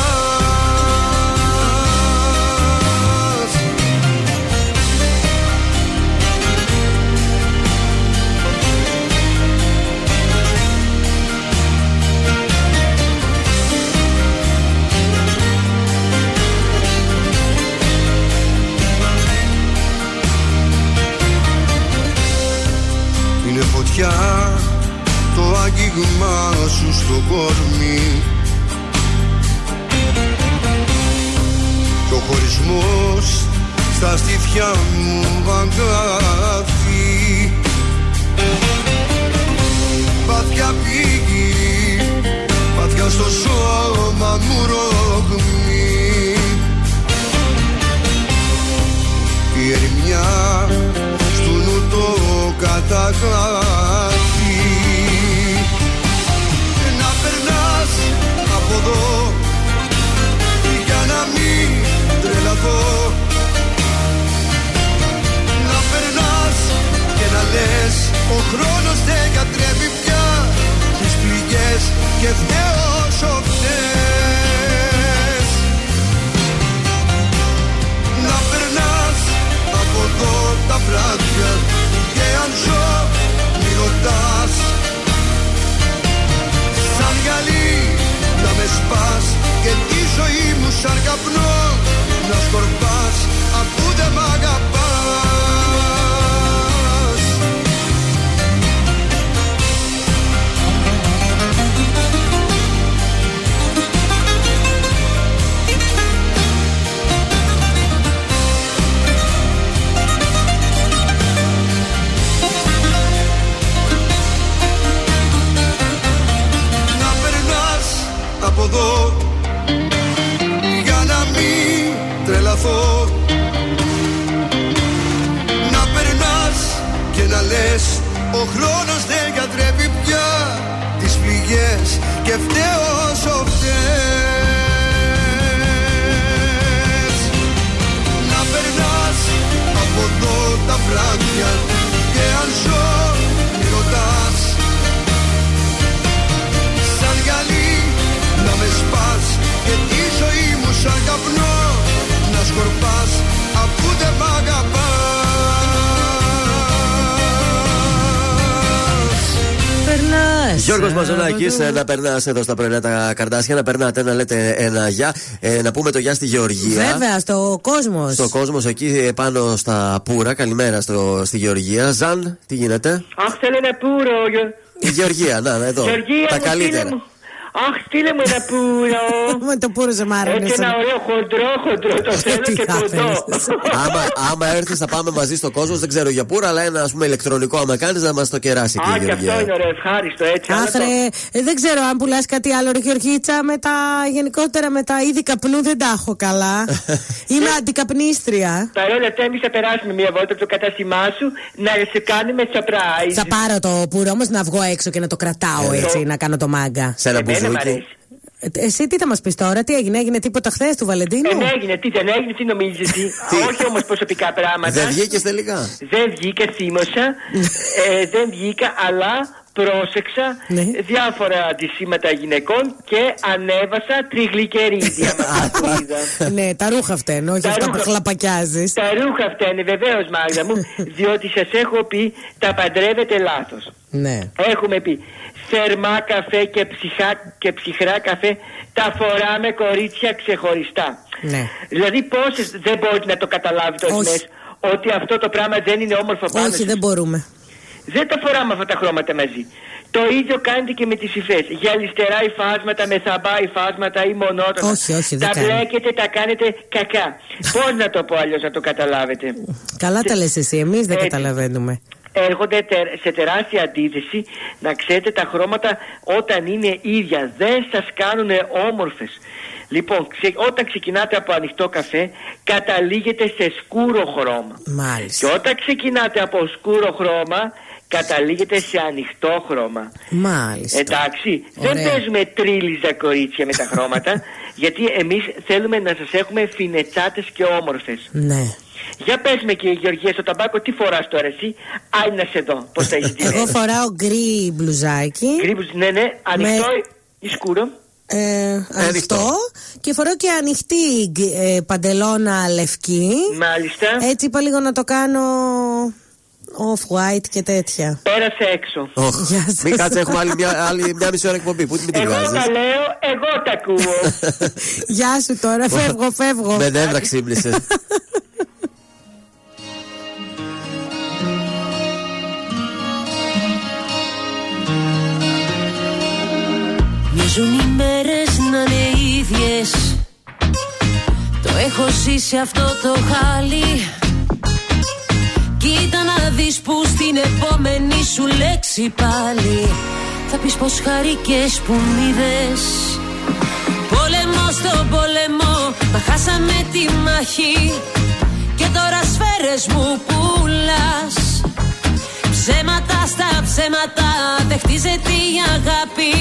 Είναι φωτιά. το άγγιγμά σου στο κορμί. Και ο χωρισμός στα στήθια μου αγκάθι. Βαθιά πήγη, βαθιά στο σώμα μου ρογμή Η ερημιά στου νου το καταγράφει τρελαθώ Να περνάς και να λες ο χρόνος δεν κατρέπει πια. Τις πληγές και φταίω όσο φταίς. Να περνάς από εδώ τα βράδια και αν ζω μη ρωτάς. Σαν γυαλί να με σπάς και τη ζωή μου σαν καπνό να σκορπάς αφού δεν μ' αγαπάς. Να περνάς από εδώ χρόνος δεν Περνάς Γιώργος Μαζονάκης, ε, να περνάς εδώ στα πρωινά τα καρδάσια, να περνάτε να λέτε ένα γεια. Ε, να πούμε το γεια στη Γεωργία. Βέβαια, στο κόσμος. Στο κόσμος εκεί ε, πάνω στα Πούρα. Καλημέρα στο, στη Γεωργία. Ζαν, τι γίνεται; Αχ, θέλω ένα πουρο. Η Γεωργία, να, να, εδώ. Γεωργία, τα μου, στείλε καλύτερα. μου. Αχ, στείλε μου ένα πουρο. Με το πούρο σε μ' άρεσε. Έτσι ένα ωραίο χοντρό, χοντρό, το θέλω Τι και θα κοντό. άμα, άμα έρθεις, θα πάμε μαζί στο κόσμος. Δεν ξέρω για πούρα, αλλά ένα ας πούμε ηλεκτρονικό άμα κάνεις να μας το κεράσει εκεί Α, η και αυτό Γεωργία. είναι ωραίο, ευχάριστο έτσι. αλλά Άθρε, το- ε, δεν ξέρω αν πουλάς κάτι άλλο, ρε Γεωργίτσα. Με τα γενικότερα με τα είδη καπνού δεν τα έχω καλά. Είμαι αντικαπνίστρια. Παρ' όλα αυτά, εμείς θα περάσουμε μια βόλτα από το κατάστημά σου να σε κάνουμε surprise. Θα πάρω το πουρο όμως να βγω έξω και να το κρατάω Ε, έτσι, το- να κάνω το μάγκα. Σε ένα Εμένα μ' μπουζούκι. αρέσει. Ε, Εσύ τι θα μας πεις τώρα, τι έγινε, έγινε τίποτα χθες του Βαλεντίνου; Δεν έγινε, τι δεν έγινε, τι νομίζεις εσύ; Όχι όμως προσωπικά πράγματα. Δεν βγήκες τελικά; Δεν βγήκα, θύμωσα. ε, δεν βγήκα, αλλά πρόσεξα Ναι. διάφορα αντισήματα γυναικών και ανέβασα τριγλικερίδια. με είδα. ναι, τα ρούχα φταίνουν, όχι Τα αυτά που ρούχα- χλαπακιάζεις. Τα ρούχα αυτά είναι βεβαίως, Μάγδα μου, διότι σας έχω πει τα παντρεύετε λάθος. Ναι. Έχουμε πει θερμά καφέ και, ψυχά, και ψυχρά καφέ τα φοράμε κορίτσια ξεχωριστά. Ναι. Δηλαδή πόσες δεν μπορείτε να το καταλάβετε Όχι. ορισμένες ότι αυτό το πράγμα δεν είναι όμορφο πάνω Όχι, σας; δεν μπορούμε. Δεν τα φοράμε αυτά τα χρώματα μαζί. Το ίδιο κάνετε και με τις υφές. Για αριστερά υφάσματα, με θαμπά υφάσματα ή μονότονα. Όχι, όχι, δεν Τα κάνει. μπλέκετε, τα κάνετε κακά. Πώς να το πω αλλιώς να το καταλάβετε. Καλά τα λες εσύ, εμείς δεν Έτσι. καταλαβαίνουμε. Έρχονται τε- σε τεράστια αντίθεση να ξέρετε τα χρώματα όταν είναι ίδια δεν σας κάνουν όμορφες. Λοιπόν, ξε- όταν ξεκινάτε από ανοιχτό καφέ, καταλήγετε σε σκούρο χρώμα. Μάλιστα. Και όταν ξεκινάτε από σκούρο χρώμα, καταλήγετε σε ανοιχτό χρώμα. Μάλιστα. Εντάξει, δεν Ωραία. παίζουμε τρίλιζα κορίτσια με τα χρώματα, γιατί εμείς θέλουμε να σας έχουμε φινετσάτες και όμορφες. Ναι. Για πες με κύριε Γεωργία στο ταμπάκο τι φοράς τώρα εσύ; Άλλη να σε δω πως θα έχεις τη Εγώ φοράω γκρι μπλουζάκι. Γκρι Ναι ναι ανοιχτό ή σκούρο; Ε, ανοιχτό και φοράω και ανοιχτή γκ- ε, παντελώνα λευκή. Μάλιστα Έτσι είπα λίγο να το κάνω off-white και τέτοια. Πέρασε έξω Οχ, Γεια σας. Μην κάτσε, έχουμε άλλη μια, άλλη μια μισή ώρα εκπομπή. Πού την την Εγώ βγάζεις; τα λέω, εγώ τα ακούω Γεια σου τώρα, φεύγω, φεύγω. Με νεύρα ξύπνησες. Μοιάζουν οι μέρες να είναι ίδιες Το έχω ζήσει αυτό το χάλι Κοίτα να δεις που στην επόμενη σου λέξη πάλι Θα πεις πως χαρικές που μ' είδες. Πόλεμο στο πόλεμο, μα χάσαμε τη μάχη Και τώρα σφαίρες μου πουλάς. Ψέματα στα ψέματα, δεν χτίζεται η αγάπη.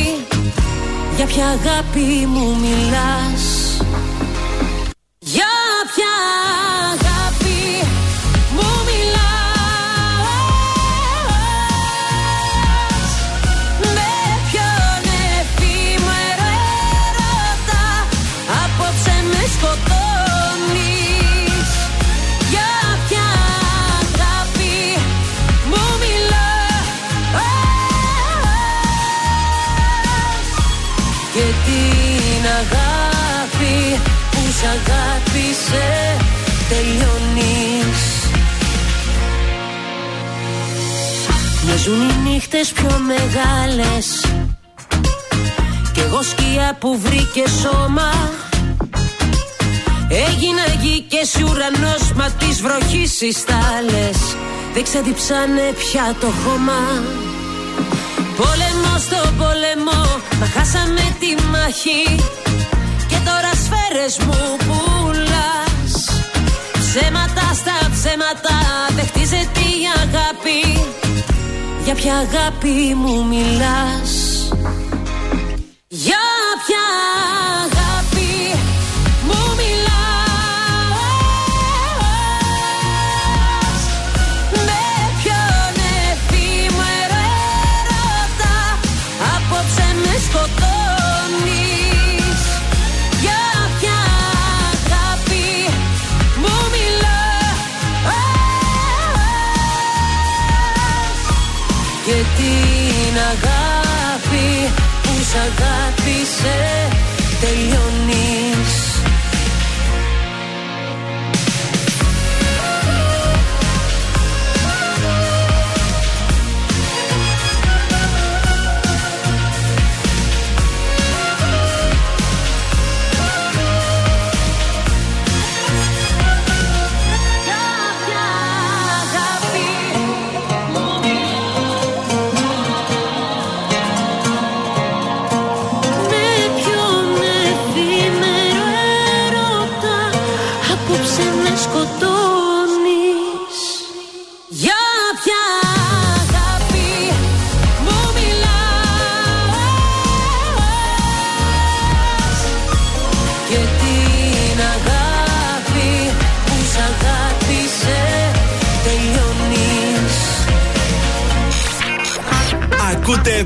Για ποια αγάπη μου μιλάς. Για ποια αγάπη τελειώνεις. Μοιάζουν οι νύχτες πιο μεγάλες. Κι εγώ σκιά που βρήκε σώμα. Έγινα γη και εσύ ουρανός Μα της βροχής οι στάλες. Δεν ξαδιψάνε πια το χώμα. Πόλεμο στο πόλεμο Μα χάσαμε τη μάχη. Και τώρα σφαίρες μου πουλάς Ψέματα στα ψέματα Δεν χτίζεται η αγάπη. Για ποια αγάπη μου μιλάς; Για ποια αγάπη αγάπησε τελειώνεις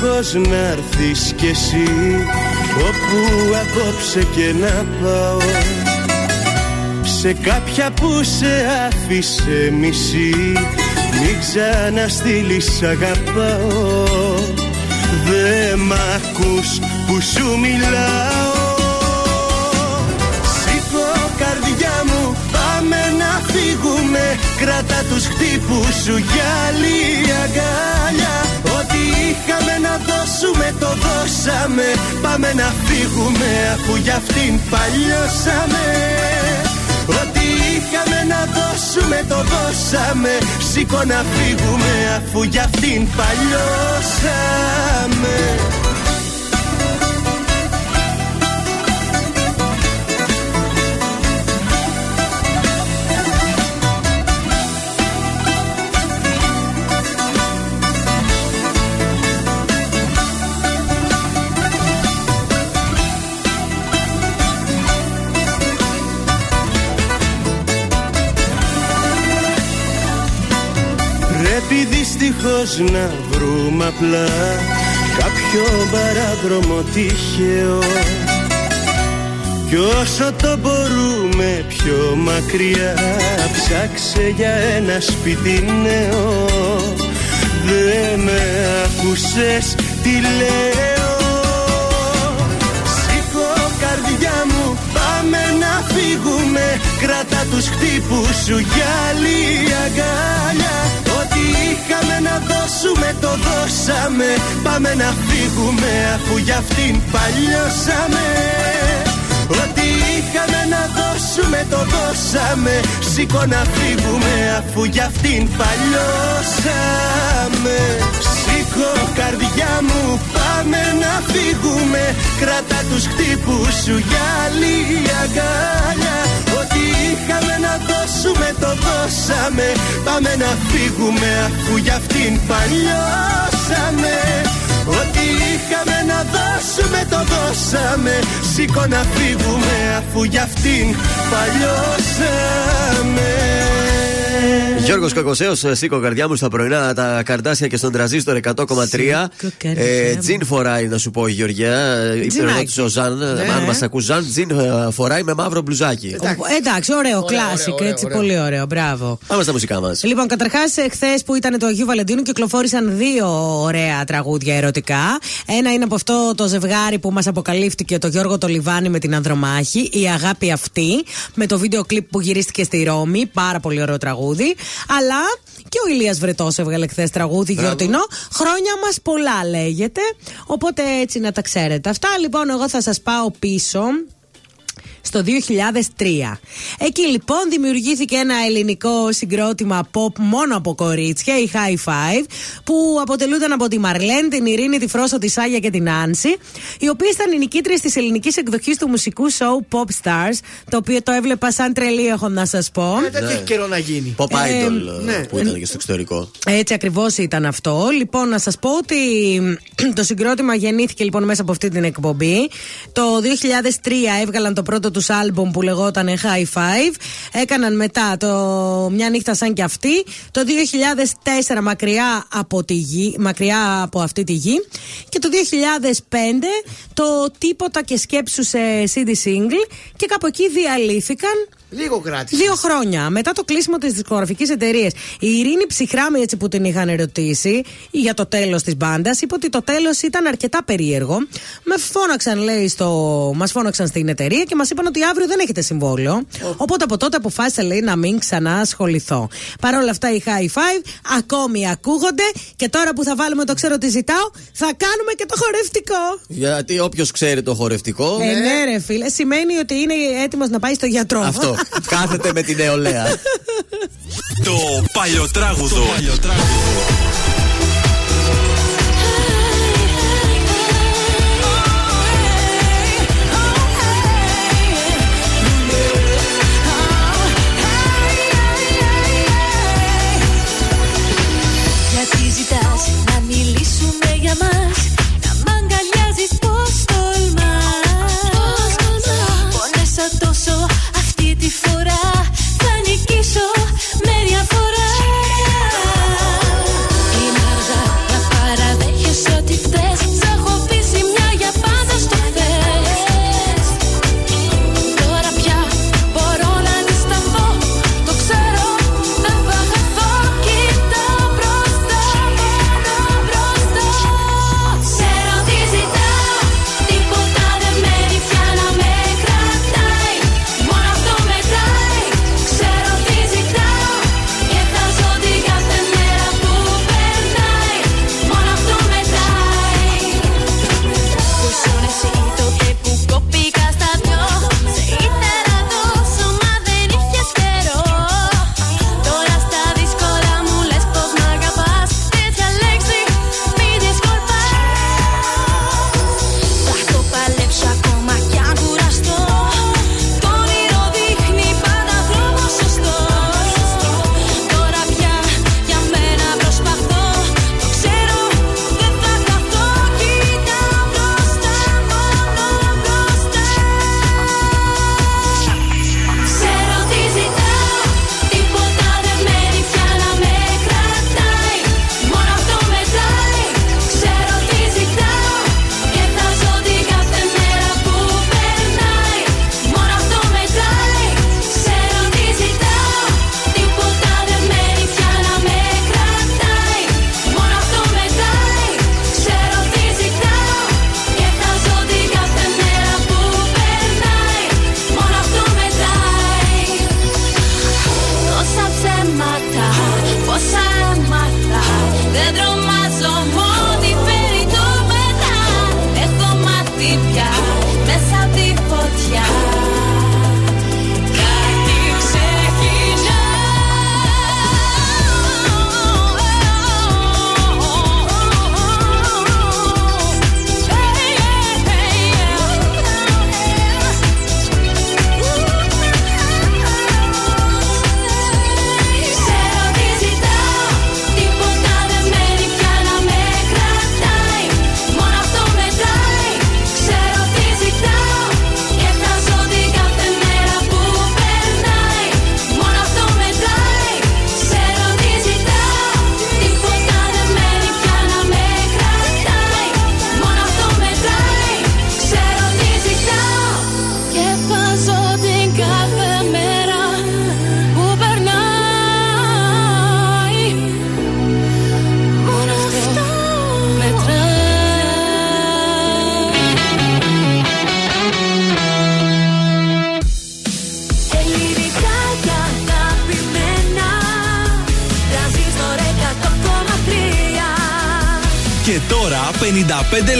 Δυστυχώς να έρθεις κι εσύ Όπου απόψε και να πάω. Σε κάποια που σε άφησε μισή Μην ξαναστείλεις αγαπάω. Χτύπους που σου μιλάω. Σήκω καρδιά μου πάμε να φύγουμε. Κράτα τους χτύπους σου για άλλη αγκάλια. Ό,τι είχαμε να δώσουμε το δώσαμε. Πάμε να φύγουμε αφού για αυτήν παλιώσαμε. Ό,τι είχαμε να δώσουμε το δώσαμε. Σήκω να φύγουμε αφού για αυτήν παλιώσαμε δυστυχώς να βρούμε απλά. Κάποιο παράδρομο τυχαίο. Κι όσο το μπορούμε πιο μακριά Ψάξε για ένα σπίτι νέο. Δεν με άκουσες τι λέω. Σήκω καρδιά μου πάμε να φύγουμε Κράτα τους χτύπους σου για άλλη αγκάλια. Ό,τι είχαμε να δώσουμε το δώσαμε. Πάμε να φύγουμε αφού για αυτήν παλιώσαμε. Ό,τι είχαμε να δώσουμε το δώσαμε. Σήκω να φύγουμε αφού για αυτήν παλιώσαμε. Σήκω καρδιά μου πάμε να φύγουμε. Κράτα τους χτύπους σου για άλλη αγκάλια. Ό,τι είχαμε να δώσουμε το δώσαμε. Πάμε να φύγουμε αφού για αυτήν παλιώσαμε. Ό,τι είχαμε να δώσουμε το δώσαμε. Σήκω να φύγουμε αφού για αυτήν παλιώσαμε Γιώργος Κακοσέος, σήκω καρδιά μου στα πρωινά τα καρτάσια και στον τραζίστορ 100,3. Ε, τζιν φοράει, να σου πω η Γεωργιά. Η του ο Ζαν. Ναι. Αν μας ακού, Ζαν, τζιν ε, φοράει με μαύρο μπλουζάκι. Εντάξει, ωραίο, κλάσικ, έτσι, πολύ ωραίο, μπράβο. Πάμε στα μουσικά μας. Λοιπόν, καταρχάς, χθες που ήταν το Αγίου Βαλεντίνου, κυκλοφόρησαν δύο ωραία τραγούδια ερωτικά. Ένα είναι από αυτό το ζευγάρι που μας αποκαλύφθηκε το Γιώργο το Λιβάνι με την Ανδρομάχη, Η Αγάπη Αυτή, με το βίντεο κλιπ που γυρίστηκε στη Ρώμη. Πάρα πολύ ωραίο τραγούδι. Αλλά και ο Ηλίας Βρετός έβγαλε χθες τραγούδι Μπράβο. γιορτινό. Χρόνια μας πολλά λέγεται. Οπότε έτσι να τα ξέρετε. Αυτά λοιπόν, εγώ θα σας πάω πίσω στο 2003. Εκεί λοιπόν δημιουργήθηκε ένα ελληνικό συγκρότημα pop μόνο από κορίτσια, η High Five, που αποτελούνταν από τη Μαρλέν, την Ειρήνη, τη Φρόσο, τη Σάγια και την Άνση, οι οποίες ήταν οι νικήτριες της ελληνικής εκδοχής του μουσικού show Pop Stars, το οποίο το έβλεπα σαν τρελή, έχω να σας πω. Ε, δεν έχει καιρό να γίνει. Pop Ε, Idol ναι. ε, που ήταν και στο εξωτερικό. Έτσι ακριβώς ήταν αυτό. Λοιπόν, να σας πω ότι το συγκρότημα γεννήθηκε λοιπόν μέσα από αυτή την εκπομπή. Το 2003 έβγαλαν το πρώτο τους άλμπομ που λεγόταν High Five. Έκαναν μετά το Μια νύχτα σαν και αυτή. Το 2004 μακριά από, τη γη, μακριά από αυτή τη γη. Και το 2005 το Τίποτα και σκέψου σε CD single. Και κάπου εκεί διαλύθηκαν. Λίγο κράτησε. Δύο χρόνια μετά το κλείσιμο της δισκογραφικής εταιρείας. Η Ειρήνη Ψυχράμη, έτσι που την είχαν ερωτήσει για το τέλος της μπάντας, είπε ότι το τέλος ήταν αρκετά περίεργο. Με φώναξαν, λέει, στο... μας φώναξαν στην εταιρεία και μας είπαν ότι αύριο δεν έχετε συμβόλαιο. Οπότε από τότε αποφάσισα, λέει, να μην ξανά ασχοληθώ. Παρ' όλα αυτά, οι high five ακόμη ακούγονται και τώρα που θα βάλουμε το ξέρω τι ζητάω, θα κάνουμε και το χορευτικό. Γιατί όποιος ξέρει το χορευτικό. Ε, ναι, ρε φίλε, σημαίνει ότι είναι έτοιμος να πάει στο γιατρό. Αυτό. Κάθεται με την νεολαία. Το παλιοτράγουδο. Γιατί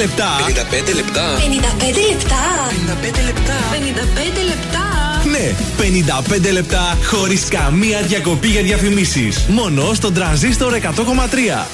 λεπτά. 55 λεπτά. 55 λεπτά. 55 λεπτά. 55 λεπτά. Ναι, 55 λεπτά χωρίς καμία διακοπή για διαφημίσεις. Μόνο στον τραζίστορ 100,3.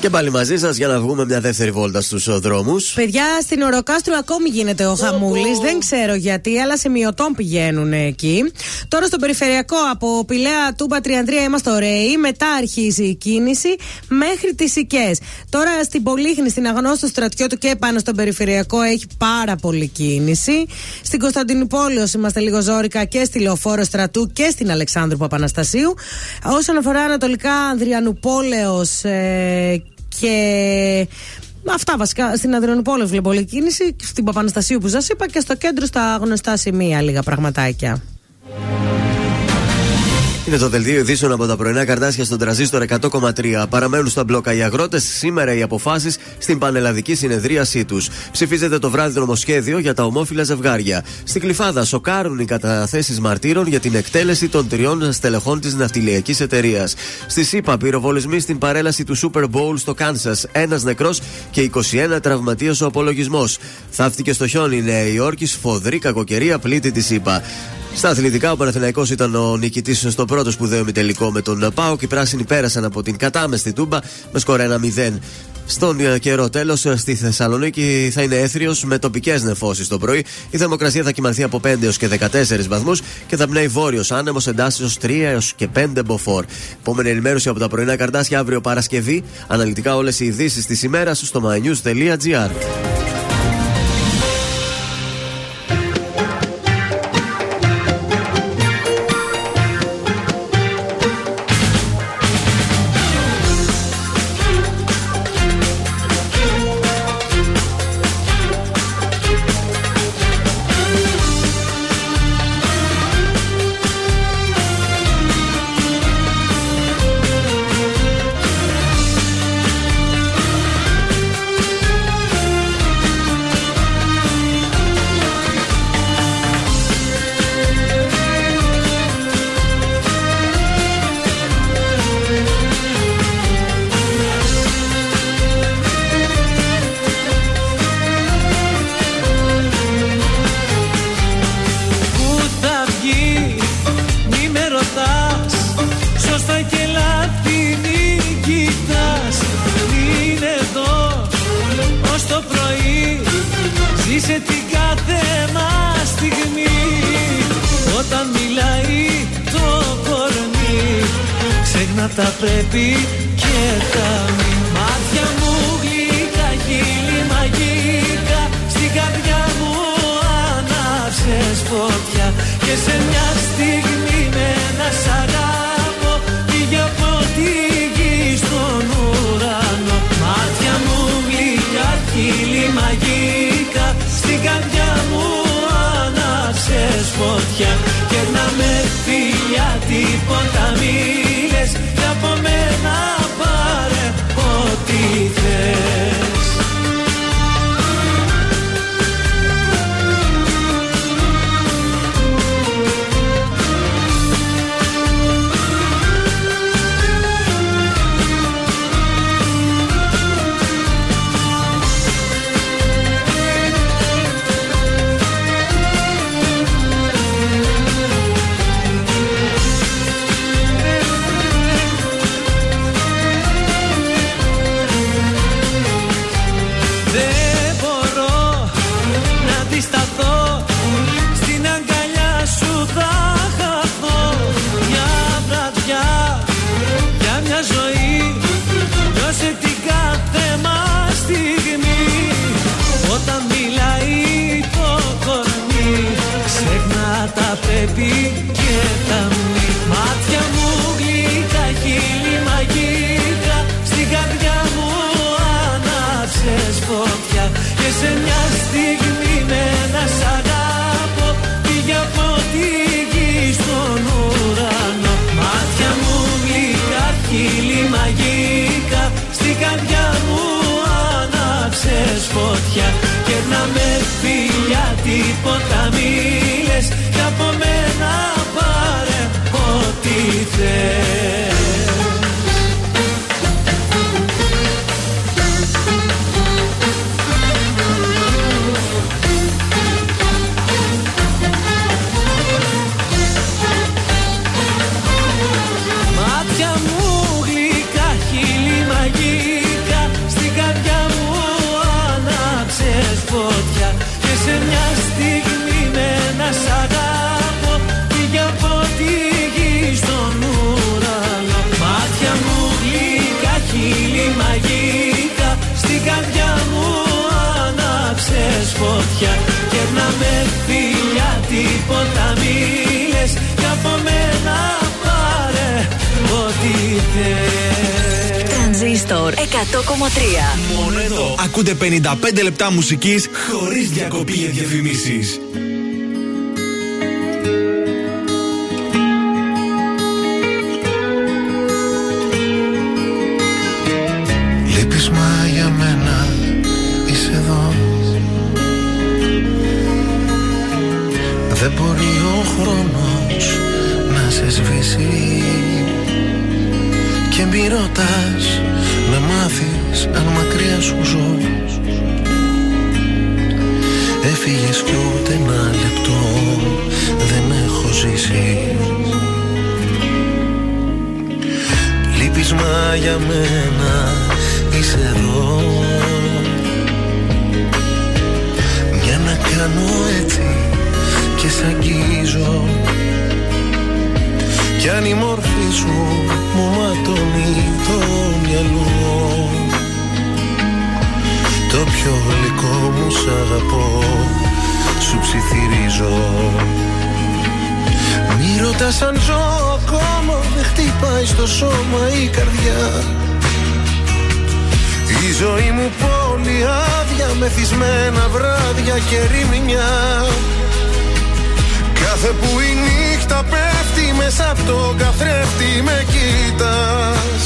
Και πάλι μαζί σας για να βγούμε μια δεύτερη βόλτα στους δρόμους. Παιδιά, στην Οροκάστρου ακόμη γίνεται ο χαμούλης. Δεν ξέρω γιατί, αλλά σε μειωτών πηγαίνουν εκεί. Τώρα στο περιφερειακό από Πηλαία Τούμπα Τριανδρία είμαστε ωραίοι. Μετά αρχίζει η κίνηση μέχρι τις Οικέ. Τώρα στην Πολύχνη, στην Αγνώστου Στρατιώτου και πάνω στον περιφερειακό έχει πάρα πολύ κίνηση. Στην Κωνσταντινούπολη είμαστε λίγο ζώρικα και στη Λεωφόρο Στρατού και στην Αλεξάνδρου Παπαναστασίου. Όσον αφορά Ανατολικά Ανδριανουπόλεως ε, και Αυτά βασικά. Στην Αδριανουπόλεω βλέπω όλη κίνηση. Στην Παπαναστασίου που σας είπα και στο κέντρο στα γνωστά σημεία λίγα πραγματάκια. Είναι το δελτίο ειδήσεων από τα πρωινά καρτάσια στον τραζίστορ 100,3. Παραμένουν στα μπλόκα οι αγρότες. Σήμερα οι αποφάσεις στην πανελλαδική συνεδρίασή τους. Ψηφίζεται το βράδυ το νομοσχέδιο για τα ομόφυλα ζευγάρια. Στην Κλειφάδα σοκάρουν οι καταθέσεις μαρτύρων για την εκτέλεση των τριών στελεχών της ναυτιλιακής εταιρείας. Στη ΣΥΠΑ πυροβολισμοί στην παρέλαση του Super Bowl στο Κάνσα. Ένας νεκρός και 21 τραυματίες ο απολογισμός. Θαύτηκε στο χιόνι η Νέα Υόρκης, σφοδρή κακοκαιρία πλήτη της ΣΥΠΑ. Στα αθλητικά, ο Παναθηναϊκός ήταν ο νικητής στο πρώτο σπουδαίο ημιτελικό με τον Πάο και οι πράσινοι πέρασαν από την κατάμεστη τούμπα με σκορ 1-0. Στον ε, καιρό τέλος, στη Θεσσαλονίκη θα είναι έθριος με τοπικές νεφώσεις το πρωί. Η θερμοκρασία θα κοιμανθεί από 5 έως και 14 βαθμούς και θα πνέει βόρειος άνεμος εντάσσεως 3 έως και 5 μποφόρ. Επόμενη ενημέρωση από τα πρωινά καρτάσια αύριο Παρασκευή. Αναλυτικά όλες οι ειδήσεις της ημέρας στο mynews.gr. Ζήσε την κάθε μας στιγμή. Όταν μιλάει το κορμί Ξέχνα τα πρέπει και τα μη. Μάτια μου γλυκά, χείλη μαγικά Στην καρδιά μου άναψες φωτιά. Και σε μια στιγμή με ένα σ' φωτιά Και να με φιλιά τίποτα μη φωτιά. Και να με φιλιά τίποτα μη λες. Και από μένα πάρε ό,τι θες μάτια και να με φιλιά τίποτα μη λες και από μένα πάρε ό,τι θες Τρανζίστορ 100,3 Μόνο εδώ. Ακούτε 55 λεπτά μουσικής χωρίς διακοπή για διαφημίσεις. Σβήσει Και μη ρωτάς να μάθεις αν μακριά σου ζω. Έφυγες κι ούτε ένα λεπτό δεν έχω ζήσει. Λείπεις μα για μένα είσαι εδώ. Για να κάνω έτσι και σ' αγγίζω Κι αν η μόρφη σου μου ματώνει το μυαλό. Το πιο γλυκό μου σ' αγαπώ Σου ψιθυρίζω. Μη ρωτάς αν ζω ακόμα Δεν χτυπάει στο σώμα η καρδιά. Η ζωή μου πόλη άδεια Μεθυσμένα βράδια και ρημινιά. Κάθε που η νύχτα πέφτει μέσα από τον καθρέφτη με κοίτας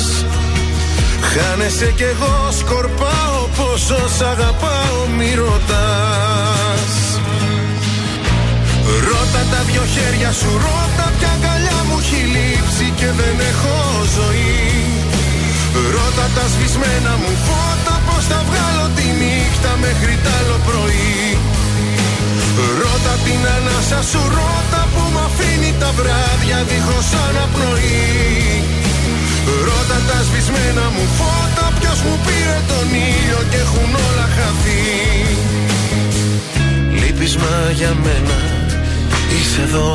Χάνεσαι κι εγώ σκορπάω πόσο σ' αγαπάω μη ρωτάς. Ρώτα τα δυο χέρια σου, ρώτα ποια αγκαλιά μου έχει λείψει και δεν έχω ζωή. Ρώτα τα σβησμένα μου φώτα πως θα βγάλω τη νύχτα μέχρι τ' άλλο πρωί. Ρώτα την ανάσα σου, ρώτα που μ' αφήνει τα βράδια δίχως αναπνοή. Ρώτα τα σβησμένα μου φώτα ποιος μου πήρε τον ήλιο και έχουν όλα χαθεί. Λείπεις μα για μένα είσαι εδώ.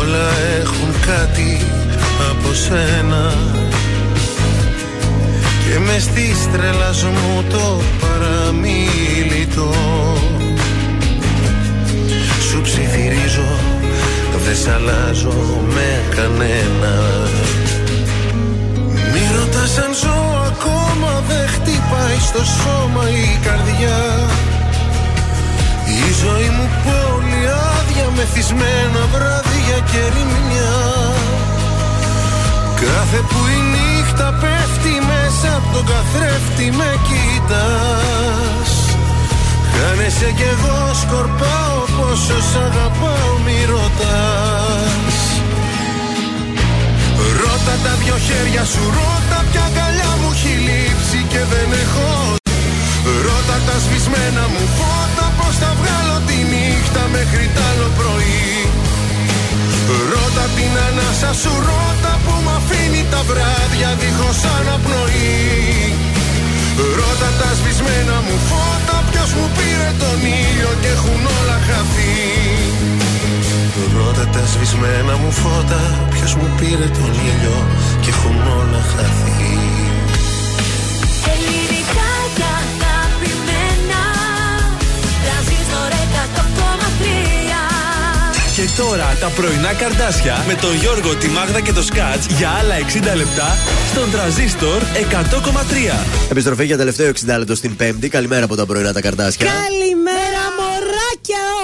Όλα έχουν κάτι από σένα Και με στη τρελάς μου το παραμίλητο. Σου ψιθυρίζω δεν σ' αλλάζω με κανένα. Μη ρωτάς αν ζω ακόμα δεν χτυπάει στο σώμα η καρδιά. Η ζωή μου πόλη άδεια μεθυσμένα βράδια και ρημιά. Κάθε που η νύχτα πέφτει μέσα από τον καθρέφτη με κοίτας Χάνεσαι κι εγώ σκορπάω πόσο σ' αγαπάω μη ρωτάς. Ρώτα τα δυο χέρια σου, ρώτα ποια αγκαλιά μου έχει λείψει και δεν έχω Ρώτα τα σβησμένα μου φώτα πως θα βγάλω τη νύχτα μέχρι τ' άλλο πρωί Ρώτα την ανάσα σου, ρώτα που μ' αφήνει τα βράδια δίχως αναπνοή. Ρώτα τα σβησμένα μου φώτα Ποιος μου πήρε τον ήλιο και έχουν όλα χαθεί. Ρώτα τα σβησμένα μου φώτα Ποιος μου πήρε τον ήλιο και έχουν όλα χαθεί τώρα τα πρωινά καρδάσια με τον Γιώργο, τη Μάγδα και το Σκάτς για άλλα 60 λεπτά στον τραζίστορ 100,3. Επιστροφή για τελευταίο 60 λεπτό στην Πέμπτη. Καλημέρα από τα πρωινά τα καρτάσια. Καλημέρα, μωράκια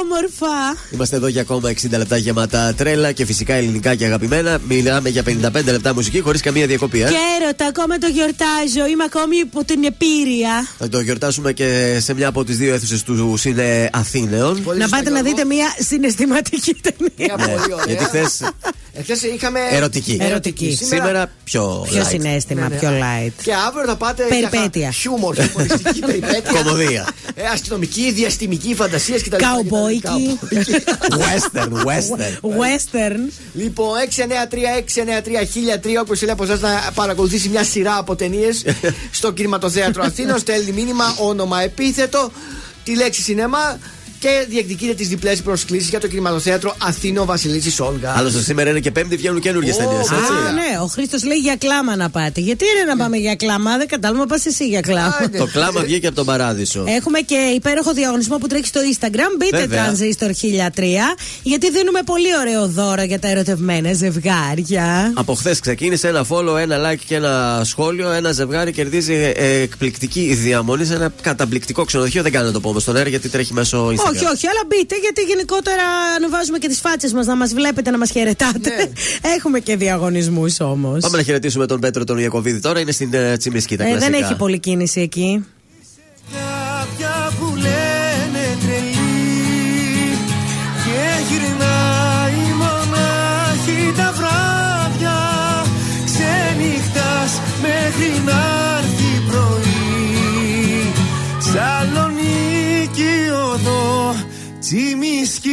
όμορφα. Είμαστε εδώ για ακόμα 60 λεπτά γεμάτα τρέλα και φυσικά ελληνικά και αγαπημένα. Μιλάμε για 55 λεπτά μουσική χωρίς καμία διακοπή. Ε. Και έρωτα, ακόμα το γιορτάζω. Είμαι ακόμη υπό την επίρρεια. Θα το γιορτάσουμε και σε μια από τις δύο αίθουσες του Σύνε Αθήνεων. να πάτε να δείτε μια συναισθηματική ταινία. Ναι, γιατί χθες Εχθές είχαμε. ερωτική. Ερωτική. Σήμερα πιο. Πιο light. συνέστημα, Ναι, ναι. πιο light. Και αύριο θα πάτε. για Περιπέτεια. Χιούμορ, χιουμοριστική περιπέτεια. Κωμωδία. Ε, αστυνομική, διαστημική, φαντασία κτλ. Καουμπόικη. Western, western. Western. Λοιπόν, 693-693-1003, όποιος θέλει από εσάς να παρακολουθήσει μια σειρά από ταινίες στο κινηματοθέατρο Αθήναιον, στέλνει μήνυμα, όνομα, επίθετο, τη λέξη σινεμά και διεκδικεί τις διπλές προσκλήσεις για το κινηματοθέατρο Αθήναιον Βασιλίσσης Όλγας. Άλλωστε σήμερα είναι και πέμπτη, βγαίνουν καινούργιες ταινίες, έτσι. Α, ναι, ο Χρήστος λέει για κλάμα να πάτε. Γιατί είναι να πάμε για κλάμα, δεν κατάλαβα, πας εσύ για κλάμα. Το κλάμα βγήκε από τον παράδεισο. Έχουμε και υπέροχο διαγωνισμό που τρέχει στο Instagram. Μπείτε Βέβαια. Transistor 1003. Γιατί δίνουμε πολύ ωραίο δώρο για τα ερωτευμένα ζευγάρια. Από χθες ξεκίνησε ένα follow, ένα like και ένα σχόλιο. Ένα ζευγάρι κερδίζει ε, εκπληκτική διαμονή σε ένα καταπληκτικό ξενοδοχείο. Δεν κάνω να το πούμε στον αέρα γιατί τρέχει μέσω Instagram. Όχι, όχι, αλλά μπείτε γιατί γενικότερα ανεβάζουμε και τις φάτσες μας να μας βλέπετε, να μας χαιρετάτε. Έχουμε και διαγωνισμούς όμως. Πάμε να χαιρετήσουμε τον Πέτρο τον Ιακοβίδη τώρα. Είναι στην ε, Τσιμισκή τα Ε, δεν κλασικά. έχει πολλή κίνηση εκεί. Τσιμισκή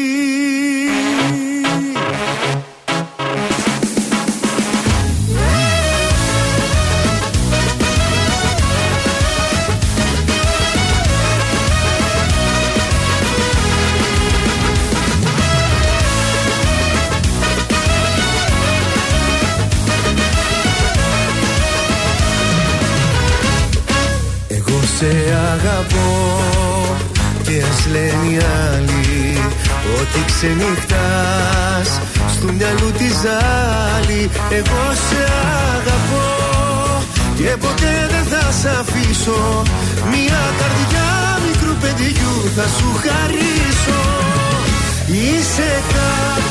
Εγώ σε αγαπώ και ας λένε οι άλλοι ότι ξενυχτάς στο μυαλού τη ζάλη Εγώ σε αγαπώ. Και ποτέ δεν θα σ' αφήσω μια καρδιά μικρού παιδιού θα σου χαρίσω. Είσαι κάποια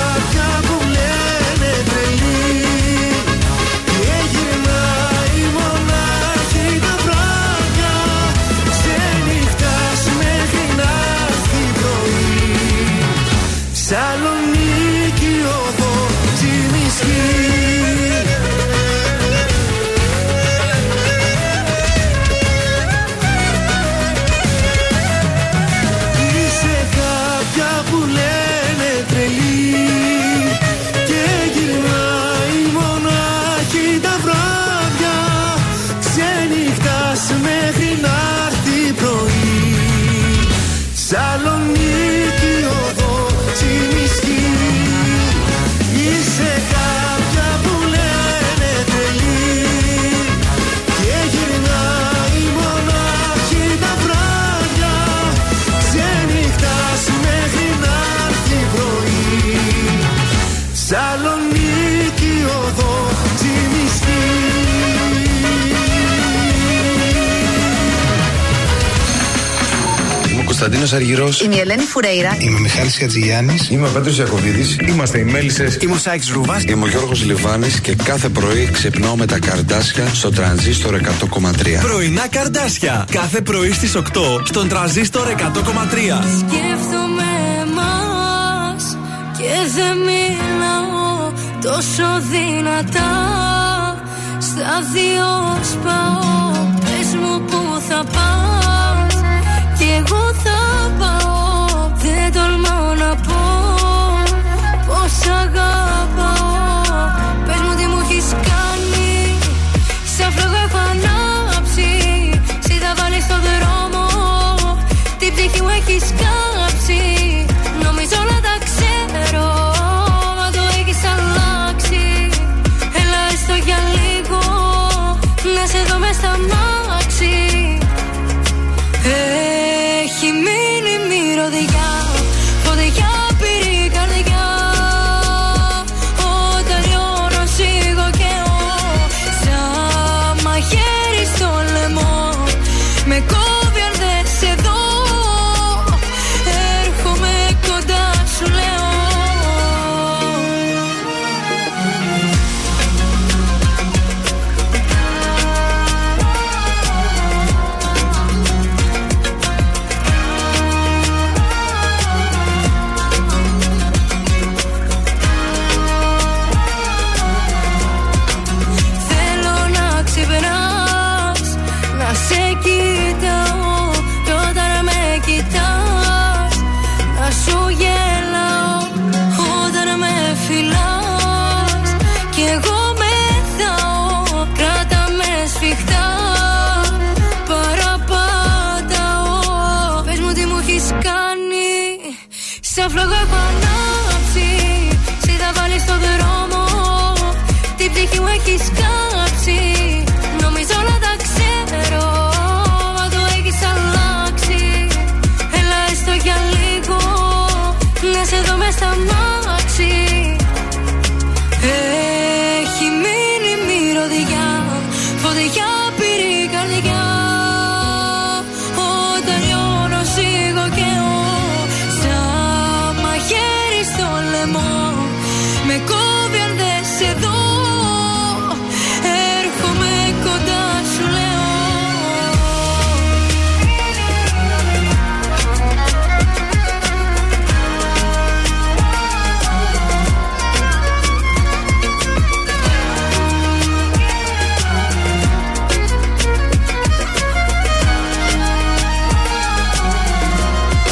Είμαι η Ελένη Φουρέιρα. Είμαι ο Μιχάλης Χατζηγιάννης. Είμαι ο Πέτρος Ιακοβίδης. Είμαστε οι Μέλισσες. Είμαι ο Σάιξ Ρούβα. Είμαι ο Γιώργος Λιβάνης και κάθε πρωί ξυπνάω με τα καρδάσια στο τρανζίστορ 100,3. Πρωινά καρδάσια. Κάθε πρωί στις 8 στον τραζίστορ 100,3. Σκέφτομαι εμάς και δεν μιλάω τόσο δυνατά Στα δύο σπάω, πες μου που θα πας Κι εγώ θα πάω, δεν τολμάω να πω Πως αγαπάω, πες μου τι μου έχεις κάνει Σαν φλόγα έχω ανάψει, εσύ θα βάλεις στο δρόμο Την ψυχή μου έχεις κάψει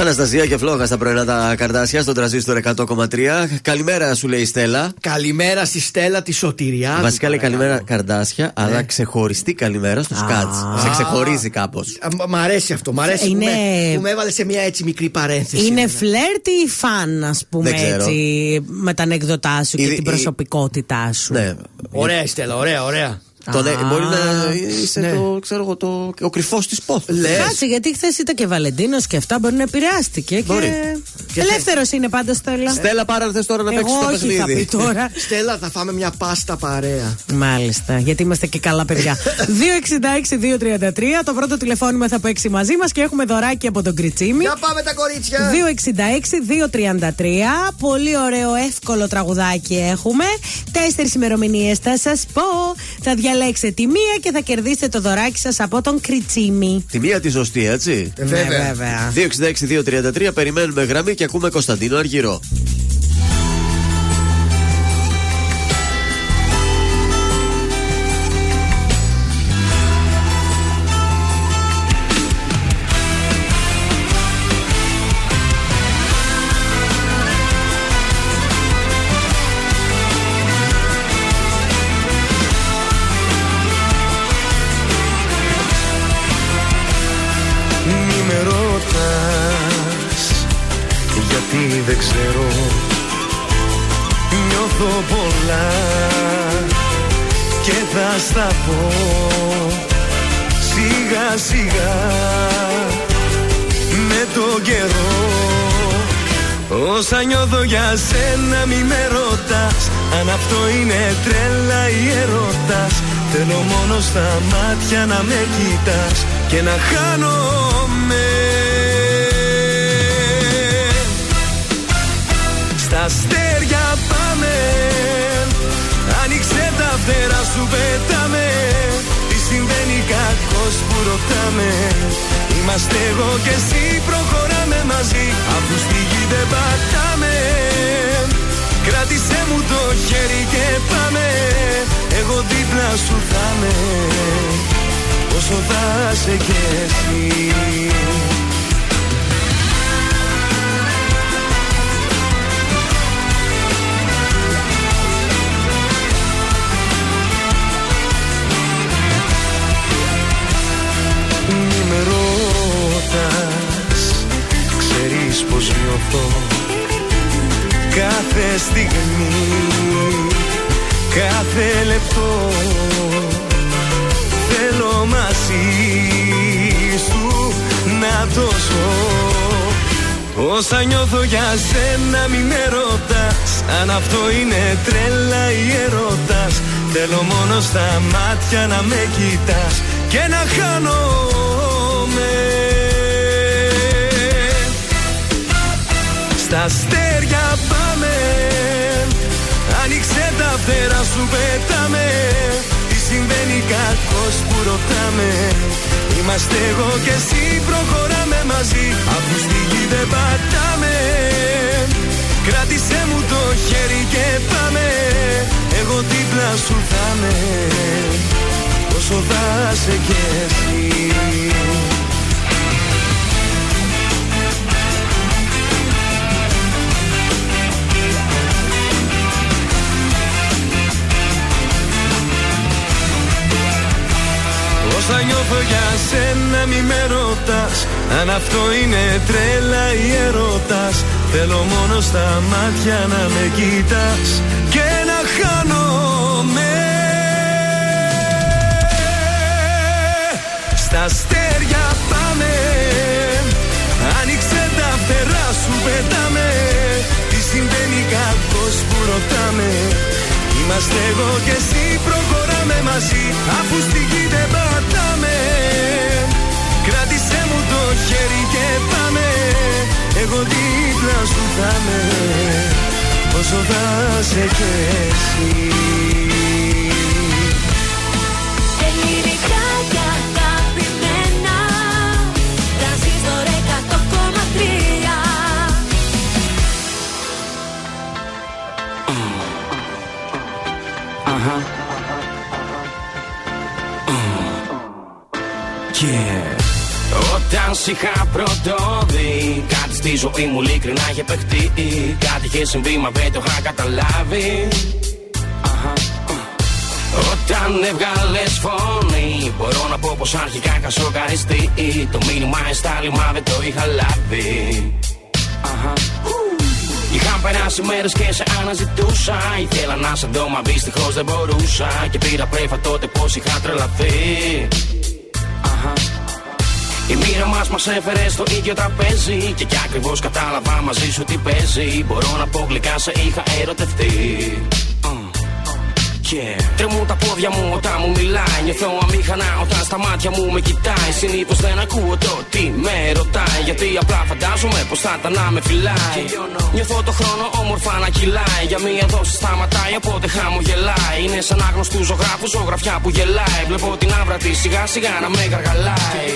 Αναστασία και φλόγα στα πρωινά τα καρτάσια στον τραζίστορ 100,3. Καλημέρα σου λέει η Στέλλα. Καλημέρα στη Στέλλα τη Σωτηριά. Βασικά λέει καλημέρα καρδάσια, αλλά ξεχωριστή καλημέρα στο σκάτς. Σε ξεχωρίζει κάπως. Μ' αρέσει αυτό, μ' αρέσει Είναι- που, με, που με έβαλε σε μια έτσι μικρή παρένθεση. Είναι φλερτ ή φαν, ας πούμε Δεν ξέρω. έτσι, με τα ανεκδοτά σου και Ήδη- την ή- προσωπικότητά σου; Ναι. Ωραία, η Στέλλα, ωραία, ωραία. Το, ναι, Α, μπορεί να είσαι ναι. το, ξέρω εγώ, το, ο κρυφός της πόθου. Κάτσε, γιατί χθες ήταν και Βαλεντίνος και αυτά μπορεί να επηρεάστηκε. Μπορεί. Και... Ελεύθερος είναι πάντα Στέλλα. Στέλλα, πάρα αν θες τώρα να Εγώ παίξεις το όχι θα παιχνίδι. πει τώρα. Στέλλα, θα φάμε μια πάστα παρέα. Μάλιστα, γιατί είμαστε και καλά παιδιά. 266-233, το πρώτο τηλεφώνημα θα παίξει μαζί μας και έχουμε δωράκι από τον Κριτσίμη. Για πάμε τα κορίτσια. 266-233. Πολύ ωραίο, εύκολο τραγουδάκι έχουμε. Τέσσερις ημερομηνίες θα σας πω. Θα διαλέξετε τη μία και θα κερδίσετε το δωράκι σας από τον Κριτσίμη. Τη μία τη σωστή, έτσι; Ε, βέβαια. Ναι, βέβαια. 266-233, περιμένουμε γραμμή και ακούμε Κωνσταντίνο Αργυρό. Ξέρω. Νιώθω πολλά και θα στα πω. Σιγά σιγά με το καιρό. Όσα νιώθω για σένα μη με ρωτάς. Αν αυτό είναι τρέλα ή έρωτας Θέλω μόνο στα μάτια να με κοιτάς Και να χάνομαι αστέρια πάμε Άνοιξε τα φτερά σου πετάμε. Τι συμβαίνει κακός που ρωτάμε. Είμαστε εγώ και εσύ προχωράμε μαζί. Αφού στη γη δεν πατάμε. Κράτησέ μου το χέρι και πάμε. Εγώ δίπλα σου θα είμαι. Όσο θα σε κι εσύ ρωτάς Ξέρεις πως νιώθω. Κάθε στιγμή Κάθε λεπτό Θέλω μαζί σου να το ζω. Όσα νιώθω για σένα μη με ρωτάς Αν αυτό είναι τρέλα ή έρωτας Θέλω μόνο στα μάτια να με κοιτάς Και να χάνομαι Στα αστέρια πάμε. Άνοιξε τα φτερά σου πετάμε. Τι συμβαίνει κακός που ρωτάμε. Είμαστε εγώ και εσύ προχωράμε μαζί. Αφού στη γη δεν πατάμε. Κράτησέ μου το χέρι και πάμε. Εγώ δίπλα σου θα είμαι. Όσο θα σε κι εσύ θα νιώθω για σένα μη με ρωτάς. Αν αυτό είναι τρέλα ή έρωτας Θέλω μόνο στα μάτια να με κοιτάς. Και να χάνομαι. Στα αστέρια πάμε. Άνοιξε τα φτερά σου πετάμε. Τι συμβαίνει κακός που ρωτάμε. Είμαστε εγώ και εσύ προχωράμε μαζί. Αφού στη γη δεν πατάμε Κράτησέ μου το χέρι και πάμε. Εγώ δίπλα σου θα είμαι. Όσο θα σε και εσύ Όταν σ' είχα πρωτόδει Κάτι στη ζωή μου ειλικρινά είχε παιχτεί Κάτι είχε συμβεί μα δεν το είχα καταλάβει Αχα. Όταν έβγαλε φωνή, μπορώ να πω πως αρχικά είχα σοκαριστεί. Το μήνυμα εστάλει, μα δεν το είχα λάβει. Αχα. Είχαν περάσει μέρες και σε αναζητούσα. Ήθελα να σε δω, μα δυστυχώς δεν μπορούσα. Και πήρα πρέφα τότε πως είχα τρελαθεί. Αχα. Η μοίρα μας μας έφερε στο ίδιο τραπέζι. Και κι ακριβώς κατάλαβα μαζί σου τι παίζει. Μπορώ να πω γλυκά σε είχα ερωτευτεί. Yeah. Τρεμούν τα πόδια μου όταν μου μιλάει. Νιώθω αμήχανα όταν στα μάτια μου με κοιτάει. Συνήθως δεν ακούω το τι με ρωτάει. Γιατί απλά φαντάζομαι πως θα ήταν να με φυλάει. Νιώθω το χρόνο όμορφα να κυλάει. Για μία δόση σταματάει, οπότε χαμογελάει. Είναι σαν άγνωστου ζωγράφου, ζωγραφιά που γελάει. Βλέπω την άβρα της σιγά σιγά να με γαργαλάει.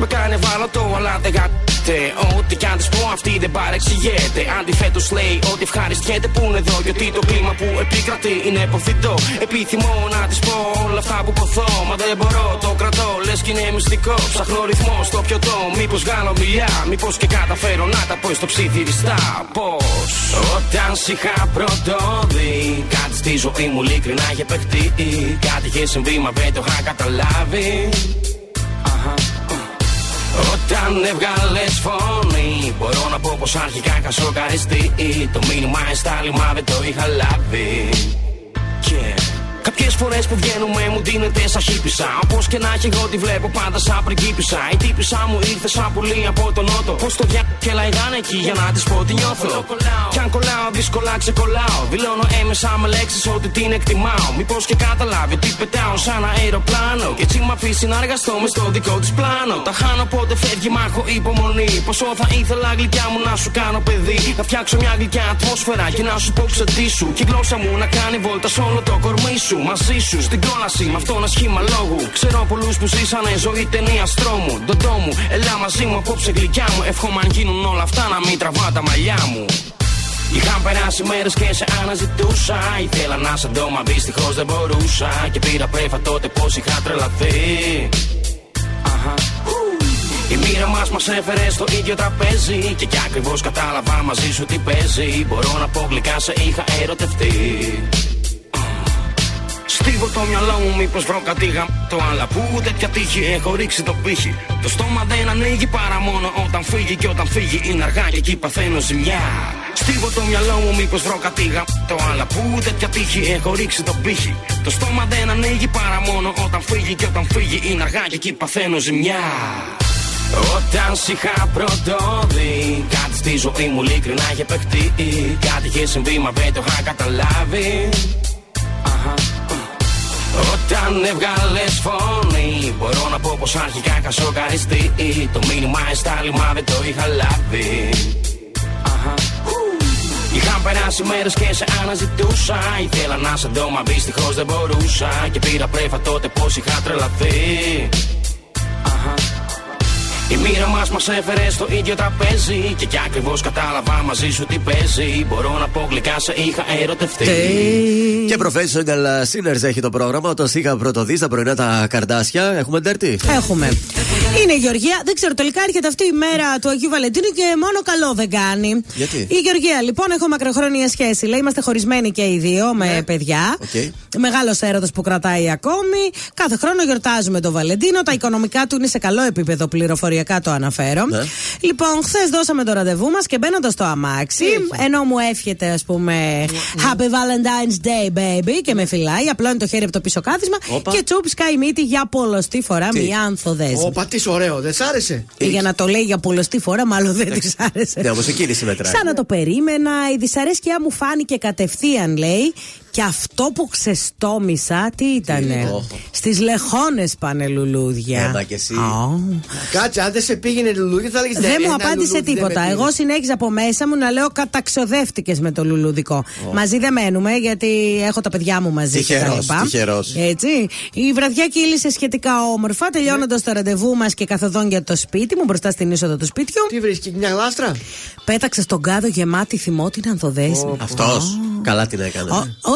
Με κάνει το αλλά δεν γαττε. Ό,τι κι αν της πω αυτή δεν παρεξηγείται. Αντιθέτω λέει ότι ευχαριστιέται που είναι εδώ. Γιατί το κλίμα που επικρατεί είναι υποθυτό. Επιθυμώ να της πω όλα αυτά που ποθώ. Μα δεν μπορώ, το κρατώ, λες κι είναι μυστικό. Ψάχνω ρυθμό στο πιωτό. Μήπως βγάλω μιλιά, μήπως και καταφέρω να τα πω στο ψιθυριστά. Πώς; Όταν σ' είχα πρωτόδει, κάτι στη ζωή μου ειλικρινά είχε παιχτεί. Κάτι είχε συμβεί, μα δεν το είχα καταλάβει. Αχα. Όταν έβγαλες φωνή, μπορώ να πω πως αρχικά είχα σοκαριστεί. Το μήνυμα εστάλει, μα δεν το είχα λάβει. Yeah. Κάποιες φορές που βγαίνουμε μου δίνεται σαν χύπησα. Όπως και να έχει, εγώ τη βλέπω πάντα σαν πριγκίπισσα. Η τύπησα μου ήρθε σαν πουλί από τον νότο. Πώς το διά και λαϊδάνε εκεί για να της πω τι νιώθω. Κι αν κολλάω, δύσκολα ξεκολλάω. Δηλώνω έμεσα με λέξεις ότι την εκτιμάω. Μήπως και καταλάβει ότι πετάω σαν αεροπλάνο. Και έτσι μ' αφήσει να εργαστώ μες στο δικό της πλάνο. Τα χάνω πότε φεύγει, μ' έχω υπομονή. Πόσο θα ήθελα γλυκιά μου να σου κάνω παιδί. Να φτιάξω μια γλυκιά ατμόσφαιρα και να σου πω ξετήσου. Και η γλώσσα μου να κάνει βόλτα σε όλο το κορμί σου. Μαζί σου στην κόλαση με αυτό ένα σχήμα λόγου. Ξέρω πολλούς που ζήσανε ζωή ταινίας τρόμου. Ντοντό μου, ελά μαζί μου απόψε γλυκιά μου. Εύχομαι αν γίνουν όλα αυτά να μην τραβά τα μαλλιά μου. Είχαν περάσει μέρες και σε αναζητούσα. Ήθελα να σε δω, μα δυστυχώς δεν μπορούσα. Και πήρα πρέφα τότε πως είχα τρελαθεί. Αχα. Η μοίρα μας μας έφερε στο ίδιο τραπέζι. Και κι ακριβώς κατάλαβα μαζί σου τι παίζει. Μπορώ να πω γλυκά σε είχα ερωτευτεί. Στίβω το μυαλό μου, μήπως βρω κάτι το Αλλά που τέτοια τύχη έχω ρίξει το πύχη. Το στόμα δεν ανοίγει παρά μόνο όταν φύγει. Και όταν φύγει είναι αργά και εκεί παθαίνω ζημιά. Στίβω το μυαλό μου, μήπως βρω κάτι το Αλλά που τέτοια τύχη έχω ρίξει το πύχη. Το στόμα δεν ανοίγει παρά μόνο όταν φύγει. Και όταν φύγει είναι αργά και εκεί παθαίνω ζημιά. Όταν σ' είχα πρωτόδει Κάτι στη ζωή μου ειλικρινά είχε παιχτεί Κάτι είχε συμβεί μα δεν το είχα καταλάβει Αχα. Όταν έβγαλες φωνή, μπορώ να πω πως αρχικά είχα σοκαριστεί. Το μήνυμα εστάλει, μα δεν το είχα λάβει. Αχα. Είχαν περάσει μέρες και σε αναζητούσα. Ήθελα να σε δω, μα δυστυχώς δεν μπορούσα. Και πήρα πρέφα τότε πως είχα τρελαθεί. Αχα. Η μοίρα μας μας έφερε στο ίδιο τραπέζι. Και κι ακριβώς κατάλαβα μαζί σου τι παίζει. Μπορώ να πω γλυκά σε είχα ερωτευτεί. Και Professional Sinners έχει το πρόγραμμα. Όταν είχα πρωτοδείς στα πρωινά τα καρδάσια. Έχουμε ντερτή. Έχουμε. Είναι η Γεωργία. Δεν ξέρω, τελικά έρχεται αυτή η μέρα του Αγίου Βαλεντίνου και μόνο καλό δεν κάνει. Γιατί; Η Γεωργία, λοιπόν, έχω μακροχρόνια σχέση. Λέει, είμαστε χωρισμένοι και οι δύο με παιδιά. Okay. Μεγάλος έρωτα που κρατάει ακόμη. Κάθε χρόνο γιορτάζουμε το Βαλεντίνο. Τα οικονομικά του είναι σε καλό επίπεδο, πληροφοριακά το αναφέρω. Ναι. Λοιπόν, χθες δώσαμε το ραντεβού μας και μπαίνοντας στο αμάξι, ενώ μου εύχεται, ας πούμε, Happy Valentine's Day, baby, και με φυλάει, απλώνει το χέρι από το πίσω κάθισμα Όπα. και τσούπ σκάει μύτη για πολλωστή φορά Τι; μια ανθοδέσμη. Όπα, τι ωραίο, δεν σ' άρεσε; Ε, Για να το λέει για πολλωστή φορά, μάλλον δεν της άρεσε. Ναι, όμως η κίνηση μετράει. Σαν να το περίμενα, η δυσαρέσκεια μου φάνηκε κατευθείαν, λέει. Και αυτό που ξεστόμησα, τι ήτανε; Οχ. Στις λεχόνες πάνε λουλούδια. Έμα και εσύ. Κάτσε, αν δεν σε πήγαινε λουλούδι, θα έλεγες Δεν μου απάντησε τίποτα. Εγώ συνέχιζα από μέσα μου να λέω καταξοδεύτηκες με το λουλουδικό. Μαζί δεν μένουμε, γιατί έχω τα παιδιά μου μαζί. και τα Τυχερός, λοιπά. τυχερός. Έτσι. Η βραδιά κύλησε σχετικά όμορφα, τελειώνοντας το ραντεβού μας και καθοδόν για το σπίτι μου, μπροστά στην είσοδο του σπίτιου. Τι βρίσκει, μια γλάστρα. Πέταξε στον κάδο γεμάτη θυμό την ανθοδέσμη. Αυτός. Καλά την έκανε.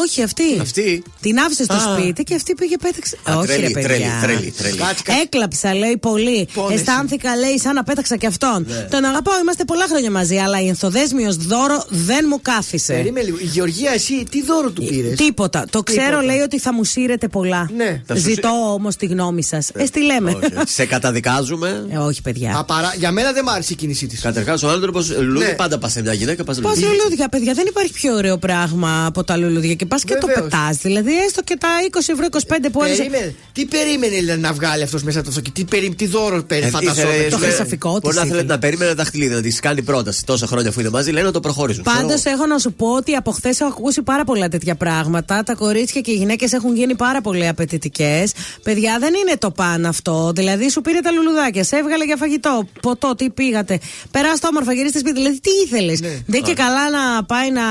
Ο- όχι αυτή. Αυτή. Την άφησε στο Α. σπίτι και αυτή πήγε πέταξε. Α, όχι, τρελή, ρε παιδιά. τρελή, τρελή, τρελή. Έκλαψα, λέει πολύ. Πόνεσαι. Αισθάνθηκα, λέει, σαν να πέταξα και αυτόν. Ναι. Τον αγαπάω, είμαστε πολλά χρόνια μαζί, αλλά η ενθοδέσμιος δώρο δεν μου κάθισε. Περίμενε λίγο. Η Γεωργία, εσύ τι δώρο του πήρες; Τίποτα. Το ξέρω, Τίποτα. λέει ότι θα μου σύρετε πολλά. Ναι. Θα σου Ζητώ όμως τη γνώμη σας. Ε, στη λέμε. Όχι, Σε καταδικάζουμε. Ε, όχι, παιδιά. Απαρά... Για μένα δεν μ' άρεσε η κίνησή της. Καταρχάς, ο άνθρωπος λουλούδι Ναι. πάντα πας σε μια γυναίκα, πας Πώ λουλούδια, παιδιά, δεν υπάρχει πιο ωραίο πράγμα από τα λουλούδια και πας και το Βεβαίως. πετάς. Δηλαδή, έστω και τα 20 ευρώ, 25 που έδωσε. Περίμενε. Τι περίμενε δηλαδή, να βγάλει αυτός μέσα από το αυτοκίνητο. Τι, περί... τι δώρο Ε, παίρνει, φανταζόμαι. Το χρυσαφικό της Μπορεί να ήθελε. θέλετε να περίμενε δαχτυλίδι, να τη κάνει πρόταση τόσα χρόνια αφού είναι μαζί, λένε να το προχωρήσουν. Πάντως Ξέρω έχω να σου πω ότι από χθες έχω ακούσει πάρα πολλά τέτοια πράγματα. Τα κορίτσια και οι γυναίκες έχουν γίνει πάρα πολύ απαιτητικές. Παιδιά, δεν είναι το παν αυτό. Δηλαδή, σου πήρε τα λουλουδάκια, σε έβγαλε για φαγητό, ποτό, τι πήγατε. Περάστε όμορφα, γυρίστε σπίτι. Δηλαδή, τι ήθελες; Δεν και καλά να πάει να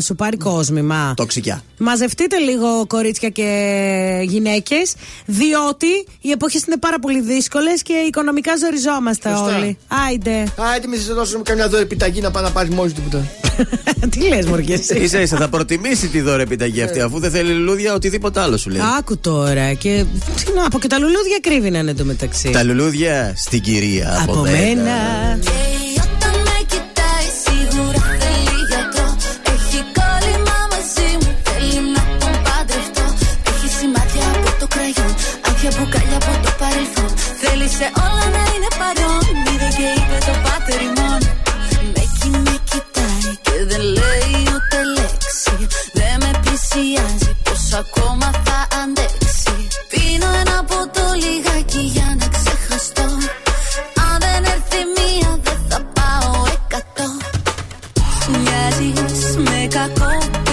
σου πάρει κόσμημα. εγώ. Τοξικιά. Μαζευτείτε λίγο κορίτσια και γυναίκες, διότι οι εποχές είναι πάρα πολύ δύσκολες και οικονομικά ζοριζόμαστε Σωστά. όλοι. Άιντε. Άιτε, μη σε δώσουμε καμιά δω επιταγή να πάει να πάρει μόλι τίποτα. Τι λες, Μωργέ. σα ίσα θα προτιμήσει τη δώρα επιταγή αυτή, αφού δεν θέλει λουλούδια, οτιδήποτε άλλο σου λέει. Άκου τώρα. Και τι να πω, και τα λουλούδια κρύβιναν εντωμεταξύ. Τα λουλούδια στην κυρία από, Από μένα. Όταν πλησιάζει, πως ακόμα θα αντέξει. Πίνω ένα ποτό λιγάκι για να ξεχαστώ. Αν δεν έρθει μία, δεν θα πάω εκατό. Μοιάζεις με κακό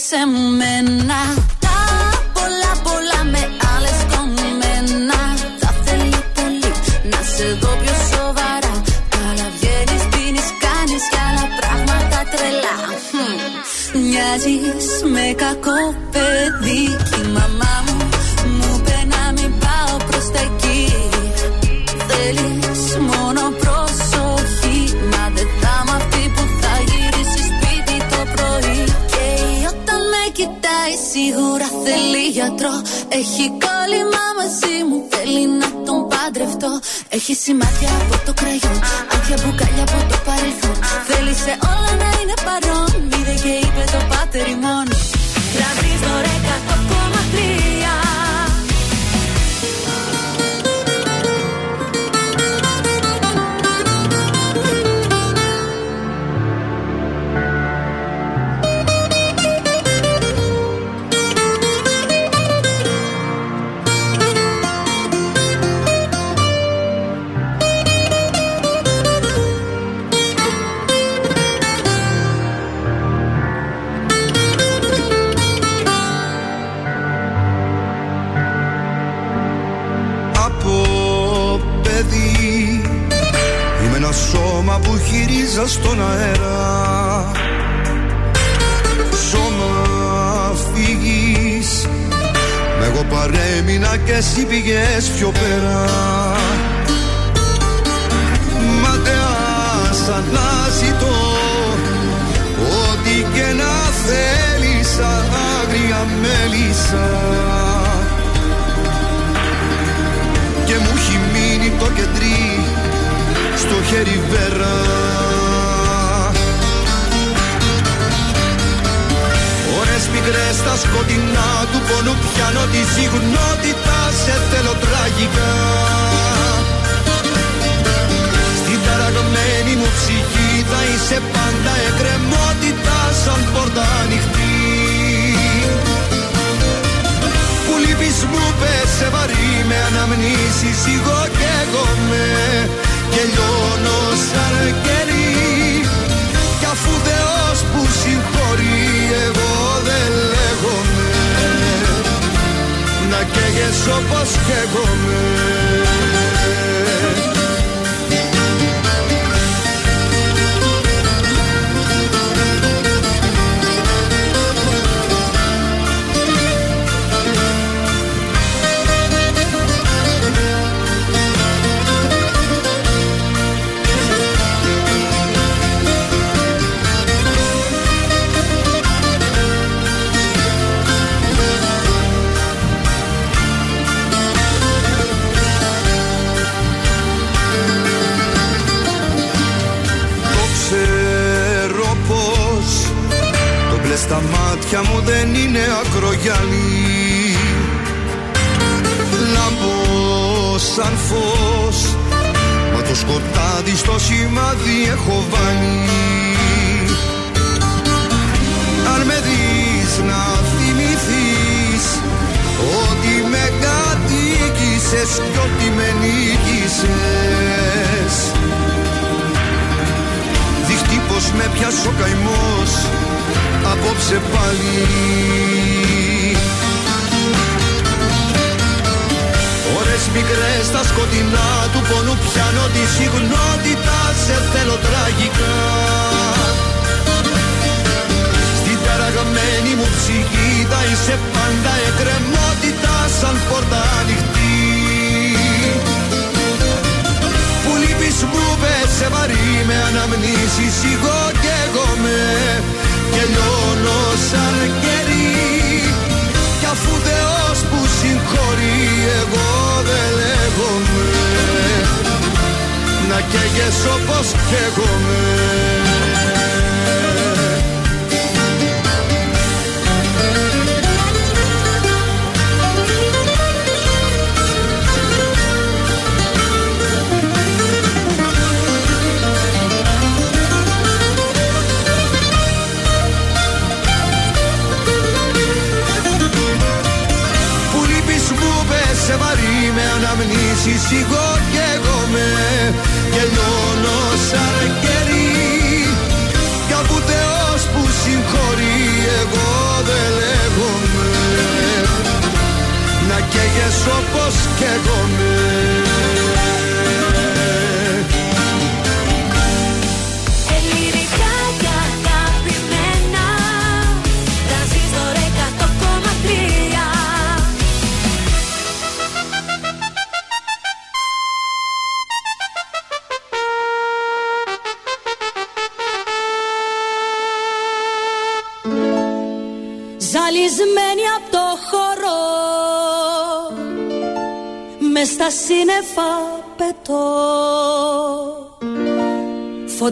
βρει και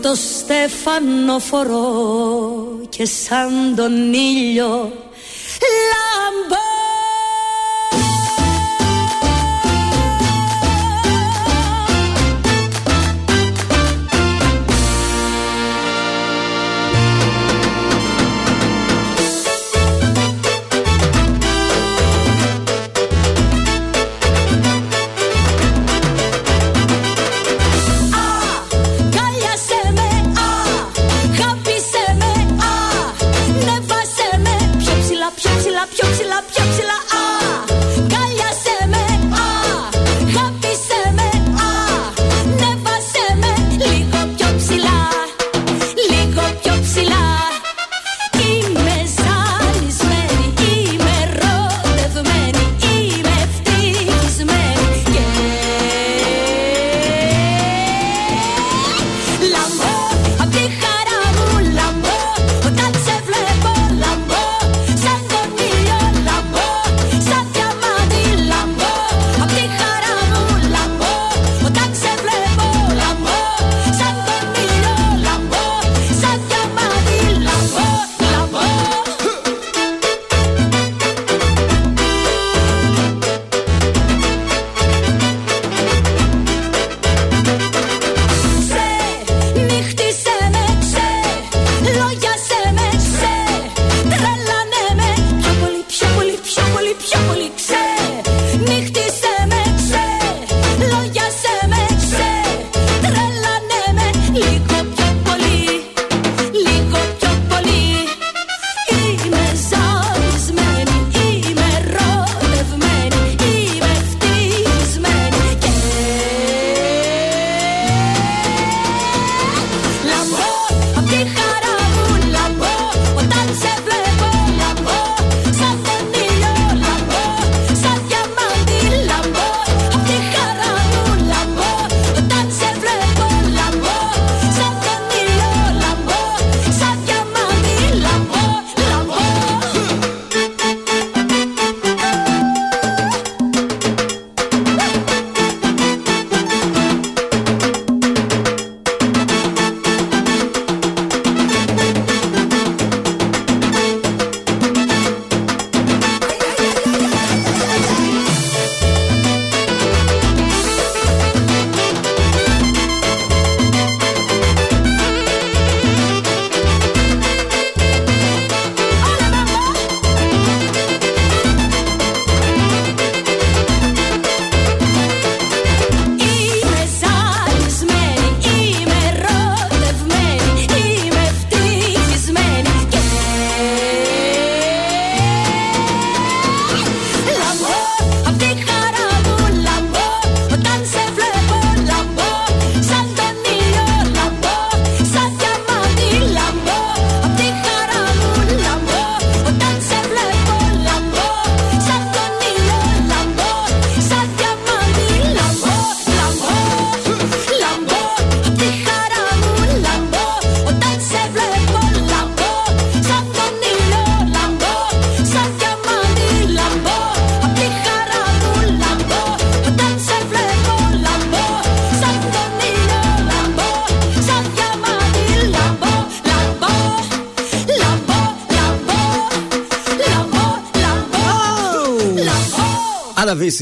Φωτοστέφανο φορώ και σαν τον ήλιο λάμπω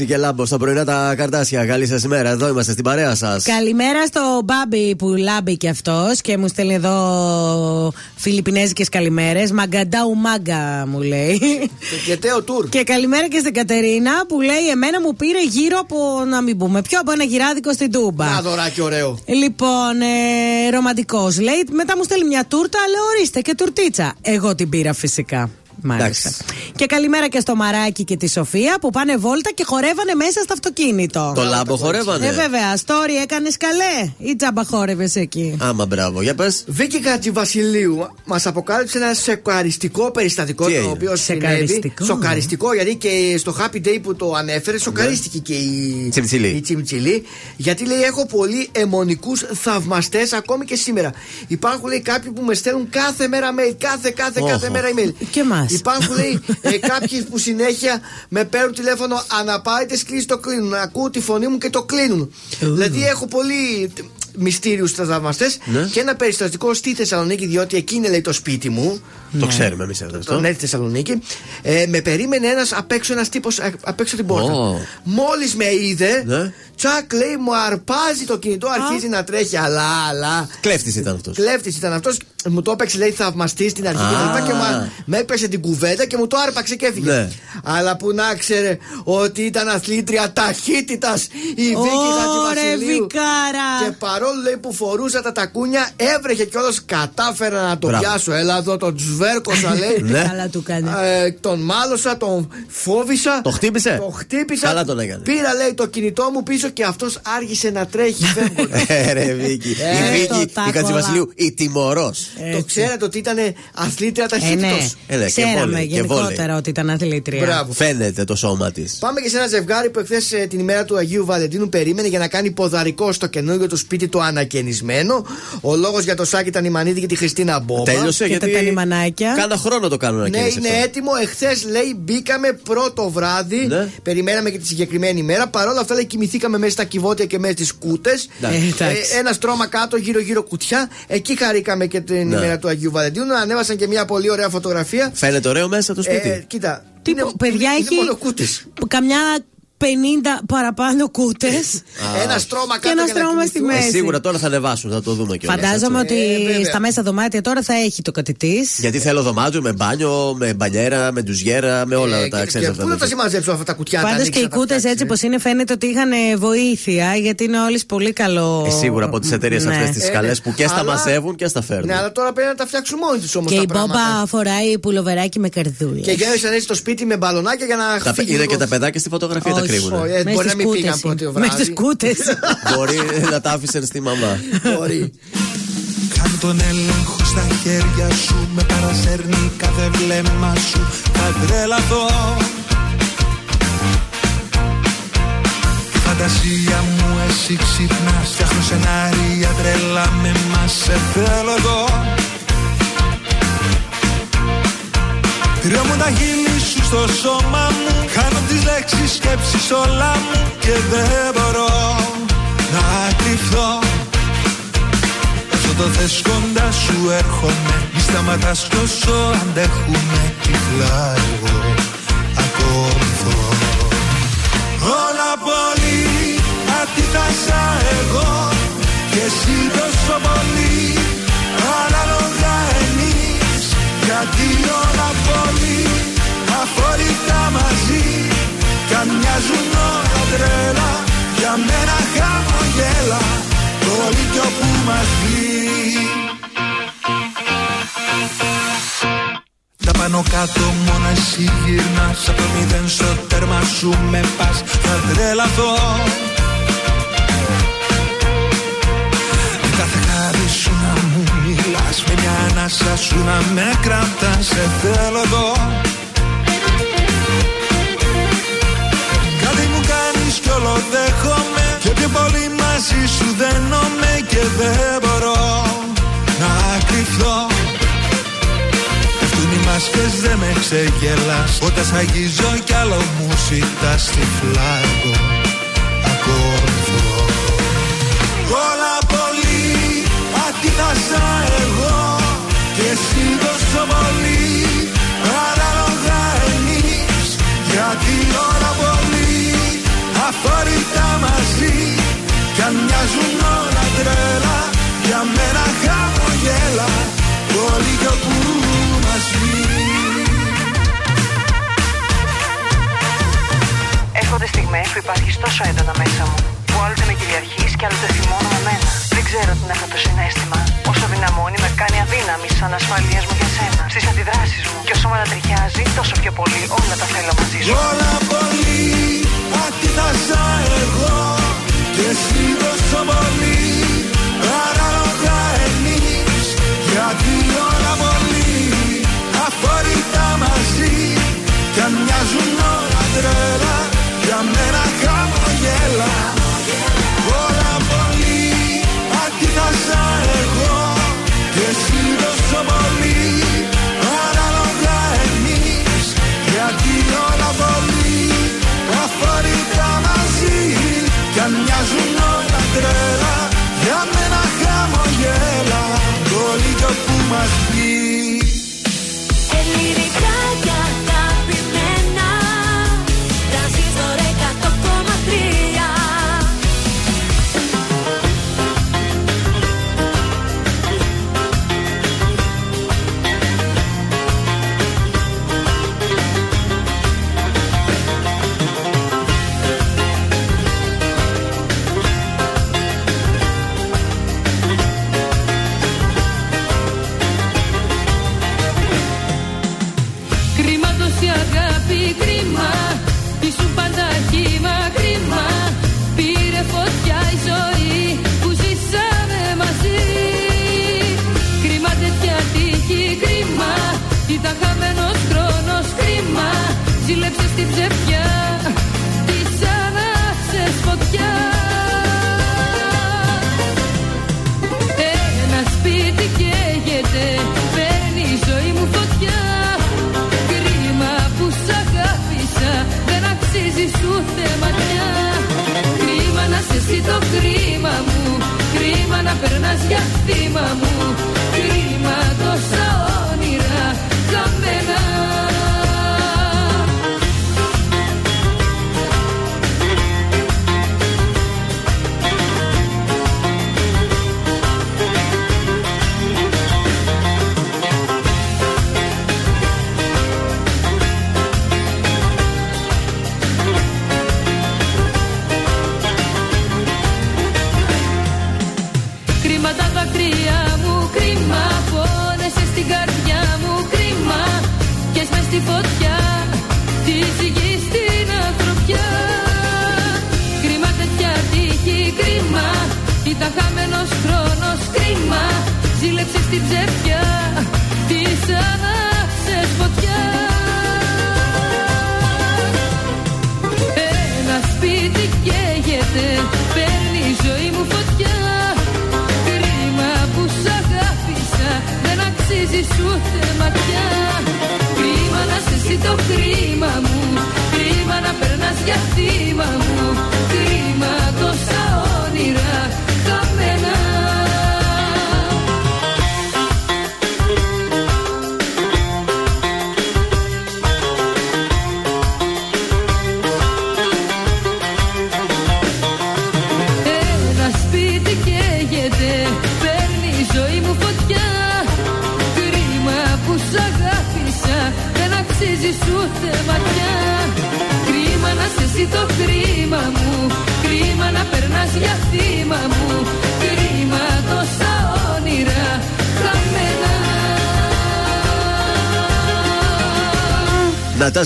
και Λάμπο στα πρωινά τα καρτάσια. Καλή σας ημέρα. Εδώ είμαστε στην παρέα σας. Καλημέρα στο Μπάμπι που λάμπει και αυτός και μου στέλνει εδώ φιλιππινέζικες καλημέρες. Μαγκαντάου μάγκα μου λέει. Και τέο τουρ. Και καλημέρα και στην Κατερίνα που λέει: Εμένα μου πήρε γύρω από να μην πούμε πιο από ένα γυράδικο στην Τούμπα. Να δωράκι ωραίο. Λοιπόν, ε, ρομαντικός λέει. Μετά μου στέλνει μια τούρτα, λέω ορίστε και τουρτίτσα. Εγώ την πήρα φυσικά. Μάλιστα. Και καλημέρα και στο Μαράκι και τη Σοφία που πάνε βόλτα και χορεύανε μέσα στο αυτοκίνητο. Το λάμπο χορεύανε. Ε, βέβαια. Story έκανες καλέ ή τζάμπα χόρευες εκεί; Άμα μπράβο, για πες. Βίκυ Κατζη Βασιλείου μας αποκάλυψε ένα σοκαριστικό περιστατικό Τι το έγινε; οποίο συνέβη. Σοκαριστικό; Σοκαριστικό γιατί και στο Happy Day που το ανέφερε, σοκαρίστηκε και η Τσιμτσιλή. η Τσιμτσιλή. Γιατί λέει: Έχω πολλοί αιμονικούς θαυμαστές ακόμη και σήμερα. Υπάρχουν λέει κάποιοι που με στέλνουν κάθε μέρα mail. Κάθε, κάθε, Όχο. κάθε μέρα email. Και εμάς. Υπάρχουν λέει ε, κάποιοι που συνέχεια με παίρνουν τηλέφωνο αναπάρετε κλείσει το κλείνουν. Ακούω τη φωνή μου και το κλείνουν. Δηλαδή έχω πολύ μυστήριους θαυμαστές Ναι. και ένα περιστατικό στη Θεσσαλονίκη, διότι εκεί είναι λέει το σπίτι μου. Το ξέρουμε εμείς εδώ. Τον έρθει στη Θεσσαλονίκη. Ε, με περίμενε ένας απ' έξω ένας τύπος απ' έξω την πόρτα. Ω. Μόλις με είδε, Ναι. τσακ λέει μου αρπάζει το κινητό, αρχίζει να τρέχει. Αλλά, αλλά. Κλέφτης ήταν αυτός. Κλέφτης ήταν αυτός. Μου το έπαιξε, λέει, θαυμαστής στην αρχή Α. και τα λοιπά και μου, με έπαιξε την κουβέντα και μου το άρπαξε και έφυγε. Ναι. Αλλά που να ξέρε ότι ήταν αθλήτρια ταχύτητας η Βίκη Ωρε, Χατζηβασιλείου. Βικάρα. Και παρόλο λέει, που φορούσα τα τακούνια, έβρεχε κιόλας. Κατάφερα να το Μπράβο. πιάσω. Έλα εδώ, τον τσβέρκωσα, λέει. Ναι. Καλά του κάνει. Ε, τον μάλωσα, τον φόβησα. Το χτύπησε; Το χτύπησα. Καλά τον έκανε. Πήρα, λέει, το κινητό μου πίσω και αυτός άργησε να τρέχει. φεύγοντας. Ε, ρε Βίκυ. Ε, Η το Βίκυ, η τάκολα. Κατσιβασιλείου, η τιμωρός. το ξέρετε ότι ήταν αθλήτρια Ε, ταχύτητο. ναι. Έλα, και Ξέραμε βόλεϊ, και γενικότερα βόλεϊ. ότι ήταν αθλήτρια. Μπράβο. Φαίνεται το σώμα της. Πάμε και σε ένα ζευγάρι που εχθές την ημέρα του Αγίου Βαλεντίνου περίμενε για να κάνει ποδαρικό στο καινούργιο του σπίτι του ανακαινισμένο. Ο λόγος για το σάκι ήταν η Μανίδη και τη Χριστίνα Μπόμπα. Τέλειωσε Και γιατί. Τα τανιμανάκια. Κάνα χρόνο το κάνουν να Ναι, καίνεις είναι αυτό. έτοιμο. Εχθές λέει μπήκαμε πρώτο βράδυ. Ναι. Περιμέναμε και τη συγκεκριμένη ημέρα. Παρ' όλα αυτά λέει κοιμηθήκαμε μέσα στα κυβότια και μέσα στις κούτες. Ναι. Ε, εντάξει. ένα στρώμα κάτω, γύρω-γύρω κουτιά. Εκεί χαρήκαμε και την Ναι. ημέρα του Αγίου Βαλεντίνου. Ανέβασαν και μια πολύ ωραία φωτογραφία. Φαίνεται ωραίο μέσα το σπίτι. Ε, κοίτα. Τι είναι- πω, παιδιά, είναι έχει μόνο κούτες. καμιά 50 παραπάνω κούτες. Ένα στρώμα κάτω Και ένα για να στρώμα στη κοιμηθούμε. Ε, μέση. σίγουρα τώρα θα ανεβάσουν, θα το δούμε κιόλας. Φαντάζομαι ότι Ε, βέβαια. στα μέσα δωμάτια τώρα θα έχει το κάτι τη. Γιατί θέλω δωμάτιο με μπάνιο, με μπανιέρα, με ντουζιέρα, με όλα Ε, τα και- ξέρει και αυτά. Πού να τα- τα συμμαζέψω αυτά τα κουτιά. τα Πάντως ανοίξεις, και οι να τα κούτες φτιάξεις, έτσι ε. όπως είναι φαίνεται ότι είχαν ε, βοήθεια γιατί είναι όλες πολύ καλό. Ε, σίγουρα από τις εταιρείες Ναι. αυτές τις Ε, καλέ ναι. που και στα Αλλά- μασεύουν και στα φέρνουν. Ναι, αλλά τώρα πρέπει να τα φτιάξουν μόνοι τους όμως. Και η Μπόμπα φοράει πουλοβεράκι με καρδούλες. Και γέμισαν έτσι στο σπίτι με μπαλονάκια για να Τα, φύγει είναι λίγο- και τα παιδάκια στη φωτογραφία τα Όχι. Κρύβουν. Ε, μπορεί να μην πήγαν πρώτο βράδυ. Μες τι κούτες. Μπορεί να τα άφησαν στη μαμά. Μπορεί. Κάνε τον έλεγχο στα χέρια σου Με παρασέρνει κάθε βλέμμα σου Θα τρελαθώ Τη φαντασία μου εσύ ξυπνάς Φτιάχνω σενάρια τρελά με μας Σε θέλω εδώ Τριόμουν τα χείλη σου στο σώμα μου. Κάνω τις λέξεις σκέψεις όλα μου Και δεν μπορώ να κρυφθώ Όσο το θες κοντά σου έρχομαι. Μη σταματάς κι όσο αντέχουμε Τυφλά εγώ. Ακολουθώ Όλα πολύ αντίθασα εγώ. Και εσύ τόσο πολύ μοιάζουν όλα τρέλα Για μένα χαμογέλα. Το λύκειο που μας βγει Τα πάνω κάτω μόνο εσύ γυρνάς. Από το μηδέν στο τέρμα σου με πας. Θα τρελαθώ. Με κάθε χάρη σου να μου μιλάς. Με μια ανάσα σου να με κρατάς. Σε θέλω εδώ κι όλο δέχομαι. Και πιο πολύ μαζί σου δένομαι Και δεν μπορώ να κρυφθώ Πέφτουν οι μάσκες δεν με ξεγελάς. Όταν σ' αγγίζω κι άλλο μου ζητάς τυφλά εγώ ακολουθώ. Όλα πολύ αντίθασα εγώ. Και εσύ τόσο πολύ Ανάλογα εμείς Γιατί όλα πολύ αφόρητα μαζί Κι αν μοιάζουν όλα τρέλα Για μένα χαμογέλα Όλοι κι όπου μαζί. Έρχονται στιγμές που υπάρχει τόσο έντονα μέσα μου Που άλλοτε με κυριαρχείς και άλλοτε θυμώνω εμένα Δεν ξέρω τι έχω το συνέστημα Όσο δυναμώνει με κάνει αδύναμη σαν ασφαλείας μου για σένα. Στις αντιδράσεις μου και όσο με ανατριχιάζει τόσο πιο πολύ όλα τα θέλω μαζί σου. Όλα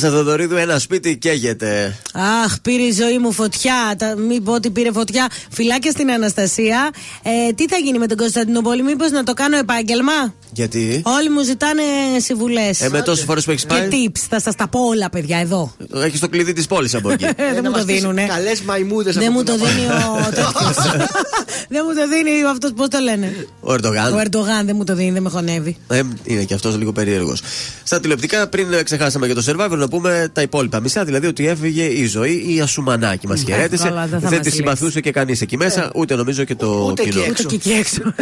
Νατάσα Θοδωρίδου, ένα σπίτι καίγεται. Αχ, πήρε η ζωή μου φωτιά. Τα, μην πω ότι πήρε φωτιά. Φυλάκια στην Αναστασία. Ε, τι θα γίνει με τον Κωνσταντινούπολη, μήπως να το κάνω επάγγελμα; Γιατί; Όλοι μου ζητάνε συμβουλές. Ε, με τόσες φορές που έχεις Και πάει. tips. Θα σας τα πω όλα, παιδιά, εδώ. Έχεις το κλειδί της πόλης από εκεί. Ε, δεν μου το δίνουνε. Καλές μαϊμούδες Δεν μου το δίνει ο τέτοιος. Δεν μου το δίνει αυτός, πώς το λένε; Ο Ερντογάν. Ο Ερντογάν δεν μου το δίνει, δεν με χωνεύει. Ε, είναι και αυτός λίγο περίεργος. Στα τηλεοπτικά, πριν ε, ξεχάσαμε για το survivor, να πούμε τα υπόλοιπα μισά. Δηλαδή ότι έφυγε η ζωή η Ασουμανάκη. Μας χαιρέτησε. καλά, δεν θα δεν μας τη συμπαθούσε και κανείς εκεί μέσα, ούτε νομίζω και το Ούτε κοινό. εκεί Ούτε και εκεί έξω.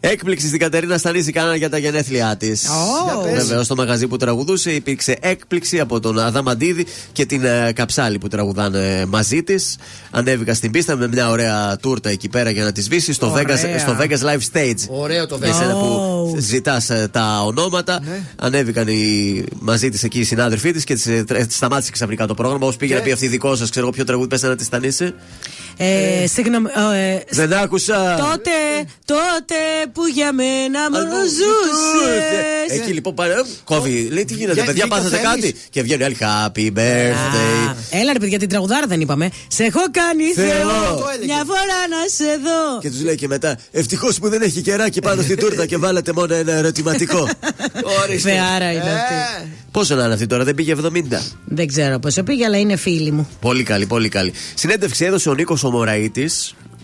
Έκπληξη στην Κατερίνα Στανίση κάνανε για τα γενέθλιά της. Ω. Για πες. Βεβαίω, στο μαγαζί που τραγουδούσε υπήρξε έκπληξη από τον Αδαμαντίδη και την ε, Καψάλη που τραγουδάνε μαζί της. Ανέβηκα στην πίστα με μια ωραία τούρτα εκεί πέρα για να τη σβήσεις στο Ωραία. Vegas, στο Vegas Live Stage. Ωραίο το Για Vegas. σένα που ζητάς τα ονόματα. Ναι. Ανέβηκαν οι, μαζί της εκεί εκεί οι συνάδελφοί της και της, ε, τρε- σταμάτησε ξαφνικά το πρόγραμμα. Όπω πήγε να πει αυτή δικό σας, ξέρω εγώ ποιο τραγούδι πέσε να τη στανίσει. Ε, συγγνώμη. ε, Δεν άκουσα. τότε, τότε που για μένα μόνο ζούσε. Εκεί λοιπόν πάρε. Κόβει. Λέει τι γίνεται, Για- παιδιά, βγήκα πάθατε θέλεις; κάτι; Και βγαίνει άλλη happy birthday. Έλα ρε παιδιά, την τραγουδάρα δεν είπαμε. Σε έχω κάνει Θεό. Θεό. Το Μια φορά να σε δω. Και τους λέει και μετά, Ευτυχώς που δεν έχει κεράκι πάνω στη τούρτα και βάλατε μόνο ένα ερωτηματικό. Ορίστε. Θεάρα είναι Ε. αυτή. Πόσο να είναι αυτή τώρα, δεν πήγε 70. Δεν ξέρω πόσο πήγε, αλλά είναι φίλη μου. Πολύ καλή, πολύ καλή. Συνέντευξη έδωσε ο Νίκος Ομοραήτη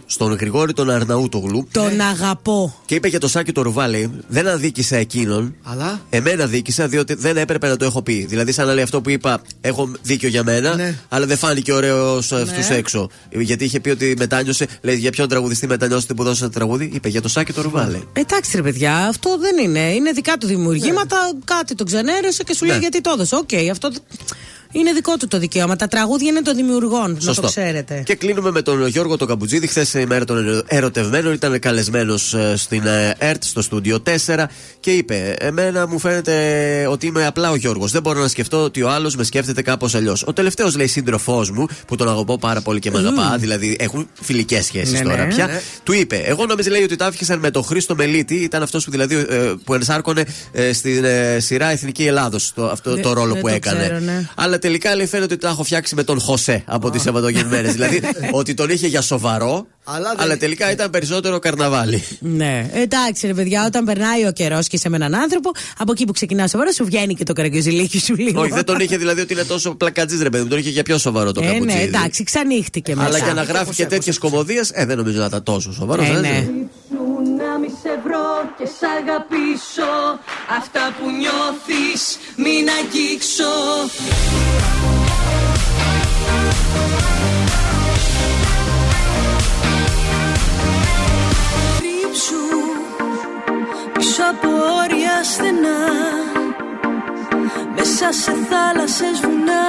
στον Γρηγόρη τον Αρναούτογλου Τον αγαπώ. και είπε για το Σάκη το Ρουβάλη, δεν αδίκησα εκείνον. Αλλά; Εμένα δίκησα διότι δεν έπρεπε να το έχω πει. Δηλαδή, σαν να λέει αυτό που είπα, έχω δίκιο για μένα, Ναι. αλλά δεν φάνηκε ωραίος σε αυτούς έξω. Γιατί είχε πει ότι μετάνιωσε, λέει για ποιον τραγουδιστή μετανιώσετε που δώσατε τραγούδι, είπε για το Σάκη το Ρουβάλη. Εντάξει ρε παιδιά, αυτό δεν είναι. Είναι δικά του δημιουργήματα. Κάτι το ξενέρωσε και σου λέει Ναι. γιατί το έδωσε. Οκ, αυτό είναι δικό του το δικαίωμα. Τα τραγούδια είναι των δημιουργών, να το ξέρετε. Και κλείνουμε με τον Γιώργο τον Καπουτζίδη. Χθες η μέρα των ερωτευμένων ήταν καλεσμένος στην ε, ΕΡΤ στο στούντιο 4 και είπε: Εμένα μου φαίνεται ότι είμαι απλά ο Γιώργος. Δεν μπορώ να σκεφτώ ότι ο άλλος με σκέφτεται κάπως αλλιώς. Ο τελευταίος λέει σύντροφός μου, που τον αγαπώ πάρα πολύ και με αγαπά, δηλαδή έχουν φιλικές σχέσεις Ναι, τώρα ναι. πια. Ναι. Του είπε: Εγώ νόμιζα λέει ότι τα άφησαν με τον Χρήστο Μελίτη, ήταν αυτός που δηλαδή ε, που ενσάρκωνε ε, στην ε, σειρά Εθνική Ελλάδος αυτό Δεν- το ρόλο δεν που το έκανε. ξέρω, ναι. Αλλά τελικά λέει φαίνεται ότι τα έχω φτιάξει με τον Χωσέ από τις Σαββατογεννημένε. δηλαδή ότι τον είχε για σοβαρό, Αλλά αλλά, δεν- τελικά ήταν περισσότερο καρναβάλι. Ναι. Εντάξει, ρε παιδιά, όταν περνάει ο καιρός και είσαι με έναν άνθρωπο, από εκεί που ξεκινάς σοβαρά, σου βγαίνει και το καραγκιόζηλίκι σου λίγο. Όχι, δεν τον είχε δηλαδή ότι είναι τόσο πλακατζής ρε παιδί μου, τον είχε για πιο σοβαρό το Ε, ναι, καπουτσίδι. εντάξει, ξανύχτηκε μέσα. Αλλά για να γράφει και τέτοιες κομμωδίες, ε, δεν νομίζω να ήταν τόσο σοβαρός. Ε, ναι. Και σ' αγαπήσω. Αυτά που νιώθεις μην αγγίξω. Κρύψου πίσω από όρια στενά. Μέσα σε θάλασσες βουνά.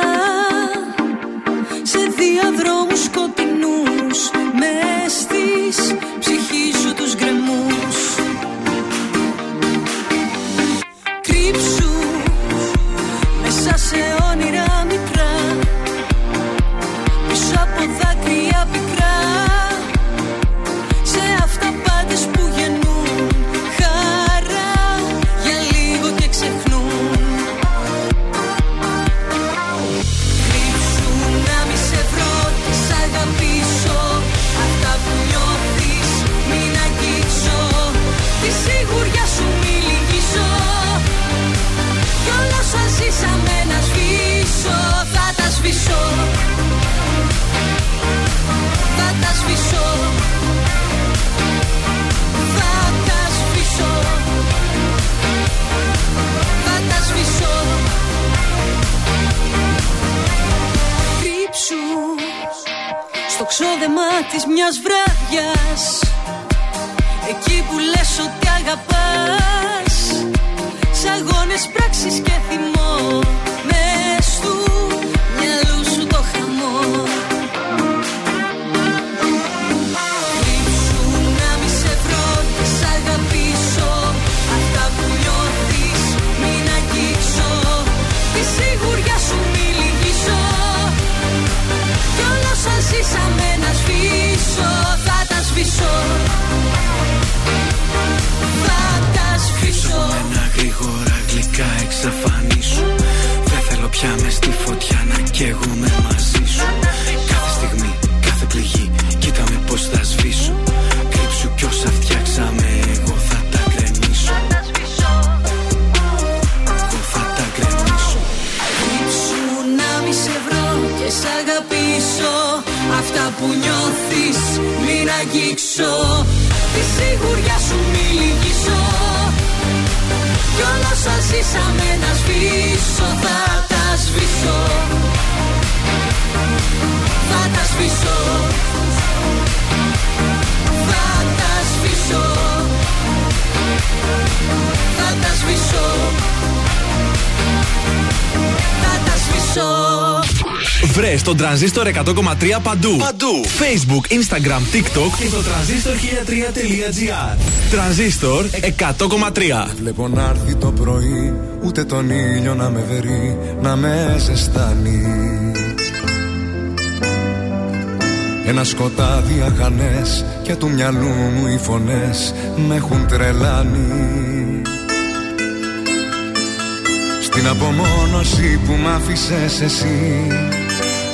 Σε διαδρόμους σκοτεινούς. Μες στις ψυχή Κρύψου μέσα σε όνειρα σβήσω Θα τα σβήσω θα τα σβήσω Θα τα σβήσω Κρύψου Στο ξόδεμα της μιας βράδιας Εκεί που λες ότι αγαπάς. Σ' αγώνες πράξεις και θυμό γλυκά εξαφανίσου Δεν θέλω πια με στη φωτιά να καίγομαι μαζί σου. Κάθε στιγμή, κάθε πληγή Κοίτα με πως θα σβήσω. Κρύψου κι όσα φτιάξαμε Εγώ θα τα γκρεμίσω. Εγώ θα τα γκρεμίσω. Κρύψου να μη σε βρω και σ' αγαπήσω. Αυτά που νιώθεις μην αγγίξω. Τη σιγουριά σου μη λυγίσω Κι όλα όσα ζήσαμε να σβήσω Θα τα σβήσω. Θα τα σβήσω. Θα τα σβήσω. Θα τα σβήσω. Θα τα σβήσω Βρε τον τρανζίστορ 100,3 παντού. Παντού. Facebook, Instagram, TikTok και στο τρανζίστορ 1003.gr. Τρανζίστορ 100,3. Βλέπω να έρθει το πρωί, ούτε τον ήλιο να με βερεί, να με ζεστάνει. Ένα σκοτάδι αχανές και του μυαλού μου οι φωνές με έχουν τρελάνει Στην απομόνωση που μ' άφησες εσύ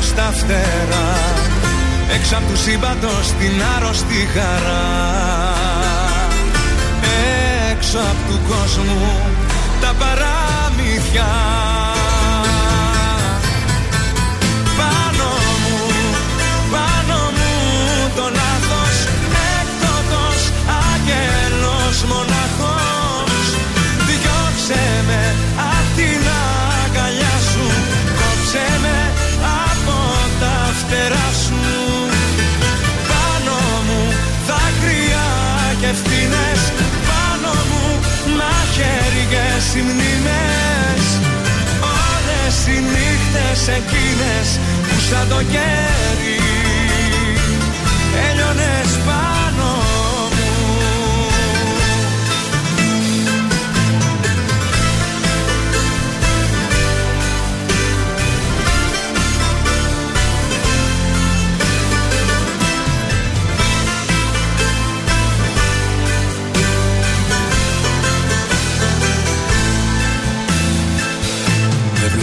στα φτερά. Έξω απ' του σύμπαντος την άρρωστη χαρά. Έξω απ' του κόσμου τα παραμύθια οι μνήμες Όλες οι νύχτες εκείνες που σαν το κέρι Έλειωνες πάνω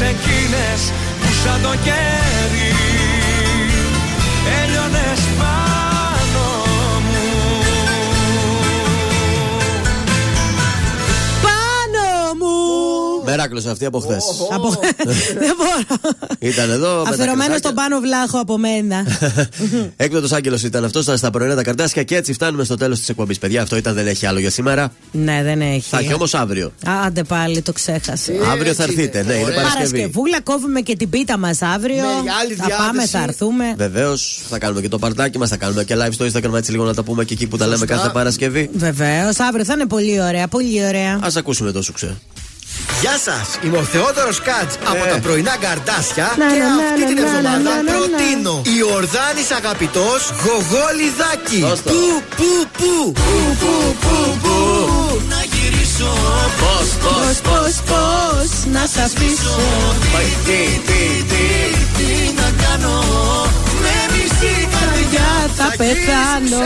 εκείνες που σαν το κέρι Έλειωνες πάνω μου Πάνω μου! Μεράκλο αυτή από χθες. Από... Δεν μπορώ. Ήταν εδώ. με τα Αφιερωμένο κρασάκια. στον πάνω βλάχο από μένα. Έκτοτο Άγγελος ήταν αυτός στα πρωινά τα καρτάσια και έτσι φτάνουμε στο τέλος της εκπομπής. Παιδιά, αυτό ήταν δεν έχει άλλο για σήμερα. ναι, δεν έχει. Θα έχει όμως αύριο. Άντε πάλι, το ξέχασε. Αύριο θα έρθετε, ναι, είναι Παρασκευή. Παρασκευούλα, κόβουμε και την πίτα μας αύριο. Με άλλη θα πάμε, διάθεση. θα έρθουμε. Βεβαίως, θα κάνουμε και το παρτάκι μας, θα κάνουμε και live στο Instagram έτσι λίγο να τα πούμε και εκεί που τα λέμε Σωστά. κάθε Παρασκευή. Βεβαίως, αύριο θα είναι πολύ ωραία, πολύ ωραία. Α ακούσουμε το σουξέ. Γεια σας, είμαι ο Θεόδωρος Κάτς από τα πρωινά καρδάσια Να, και να, να, αυτή να, την να, εβδομάδα να, να, να. προτείνω η Ορδάνης αγαπητός Γογόλιδάκι. Δώσ' το. Πού, πού, πού, πού, πού, πού, πού. Να γυρίσω Πώς, πώς, Πώς, πώς, πώς, να σ' αφήσω. Τι να κάνω πεθάνω.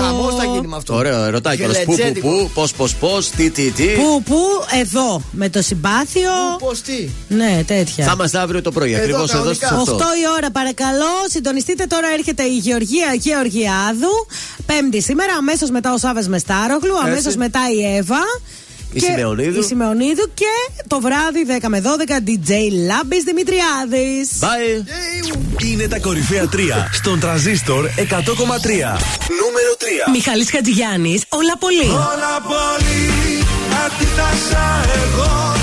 Χαμός θα γίνει με αυτό. Ωραίο, ερωτάκι όλος. Πού, πού, Γελετζέντικο. πού, πώς, πώς, πώς, τι, τι, τι. Πού, πού, εδώ. Με το συμπάθειο. Πώς τι. Ναι, τέτοια. Θα είμαστε αύριο το πρωί, Εδώ, ακριβώς εδώ κανονικά. στις 8. 8 η ώρα παρακαλώ. Συντονιστείτε τώρα έρχεται η Γεωργία Γεωργιάδου. Πέμπτη σήμερα, αμέσως μετά ο Σάβε Μεστάρογλου, αμέσως μετά η Εύα. Η και Σιμεωνίδου. Η Σιμεωνίδου και το βράδυ 10 με 12 DJ Λάμπης Δημητριάδης. Bye. Είναι τα κορυφαία 3 στον τραζίστορ 100,3. Νούμερο 3. Μιχαλής Χατζηγιάννης, όλα πολύ. Όλα πολύ αντίθασα εγώ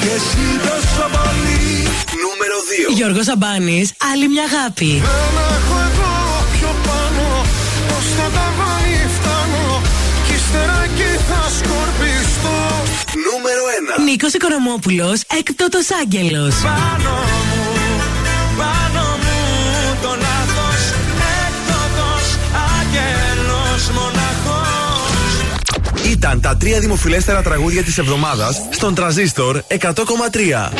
και εσύ τόσο πολύ Νούμερο 2. Γιώργος Σαμπάνης, άλλη μια αγάπη. Ένα Νίκος Οικονομόπουλος, έκτοτος άγγελος. Πάνω μου, πάνω μου το λάθος Έκτοτος άγγελος μοναχός Ήταν τα τρία δημοφιλέστερα τραγούδια της εβδομάδας στον τραζίστορ 100,3.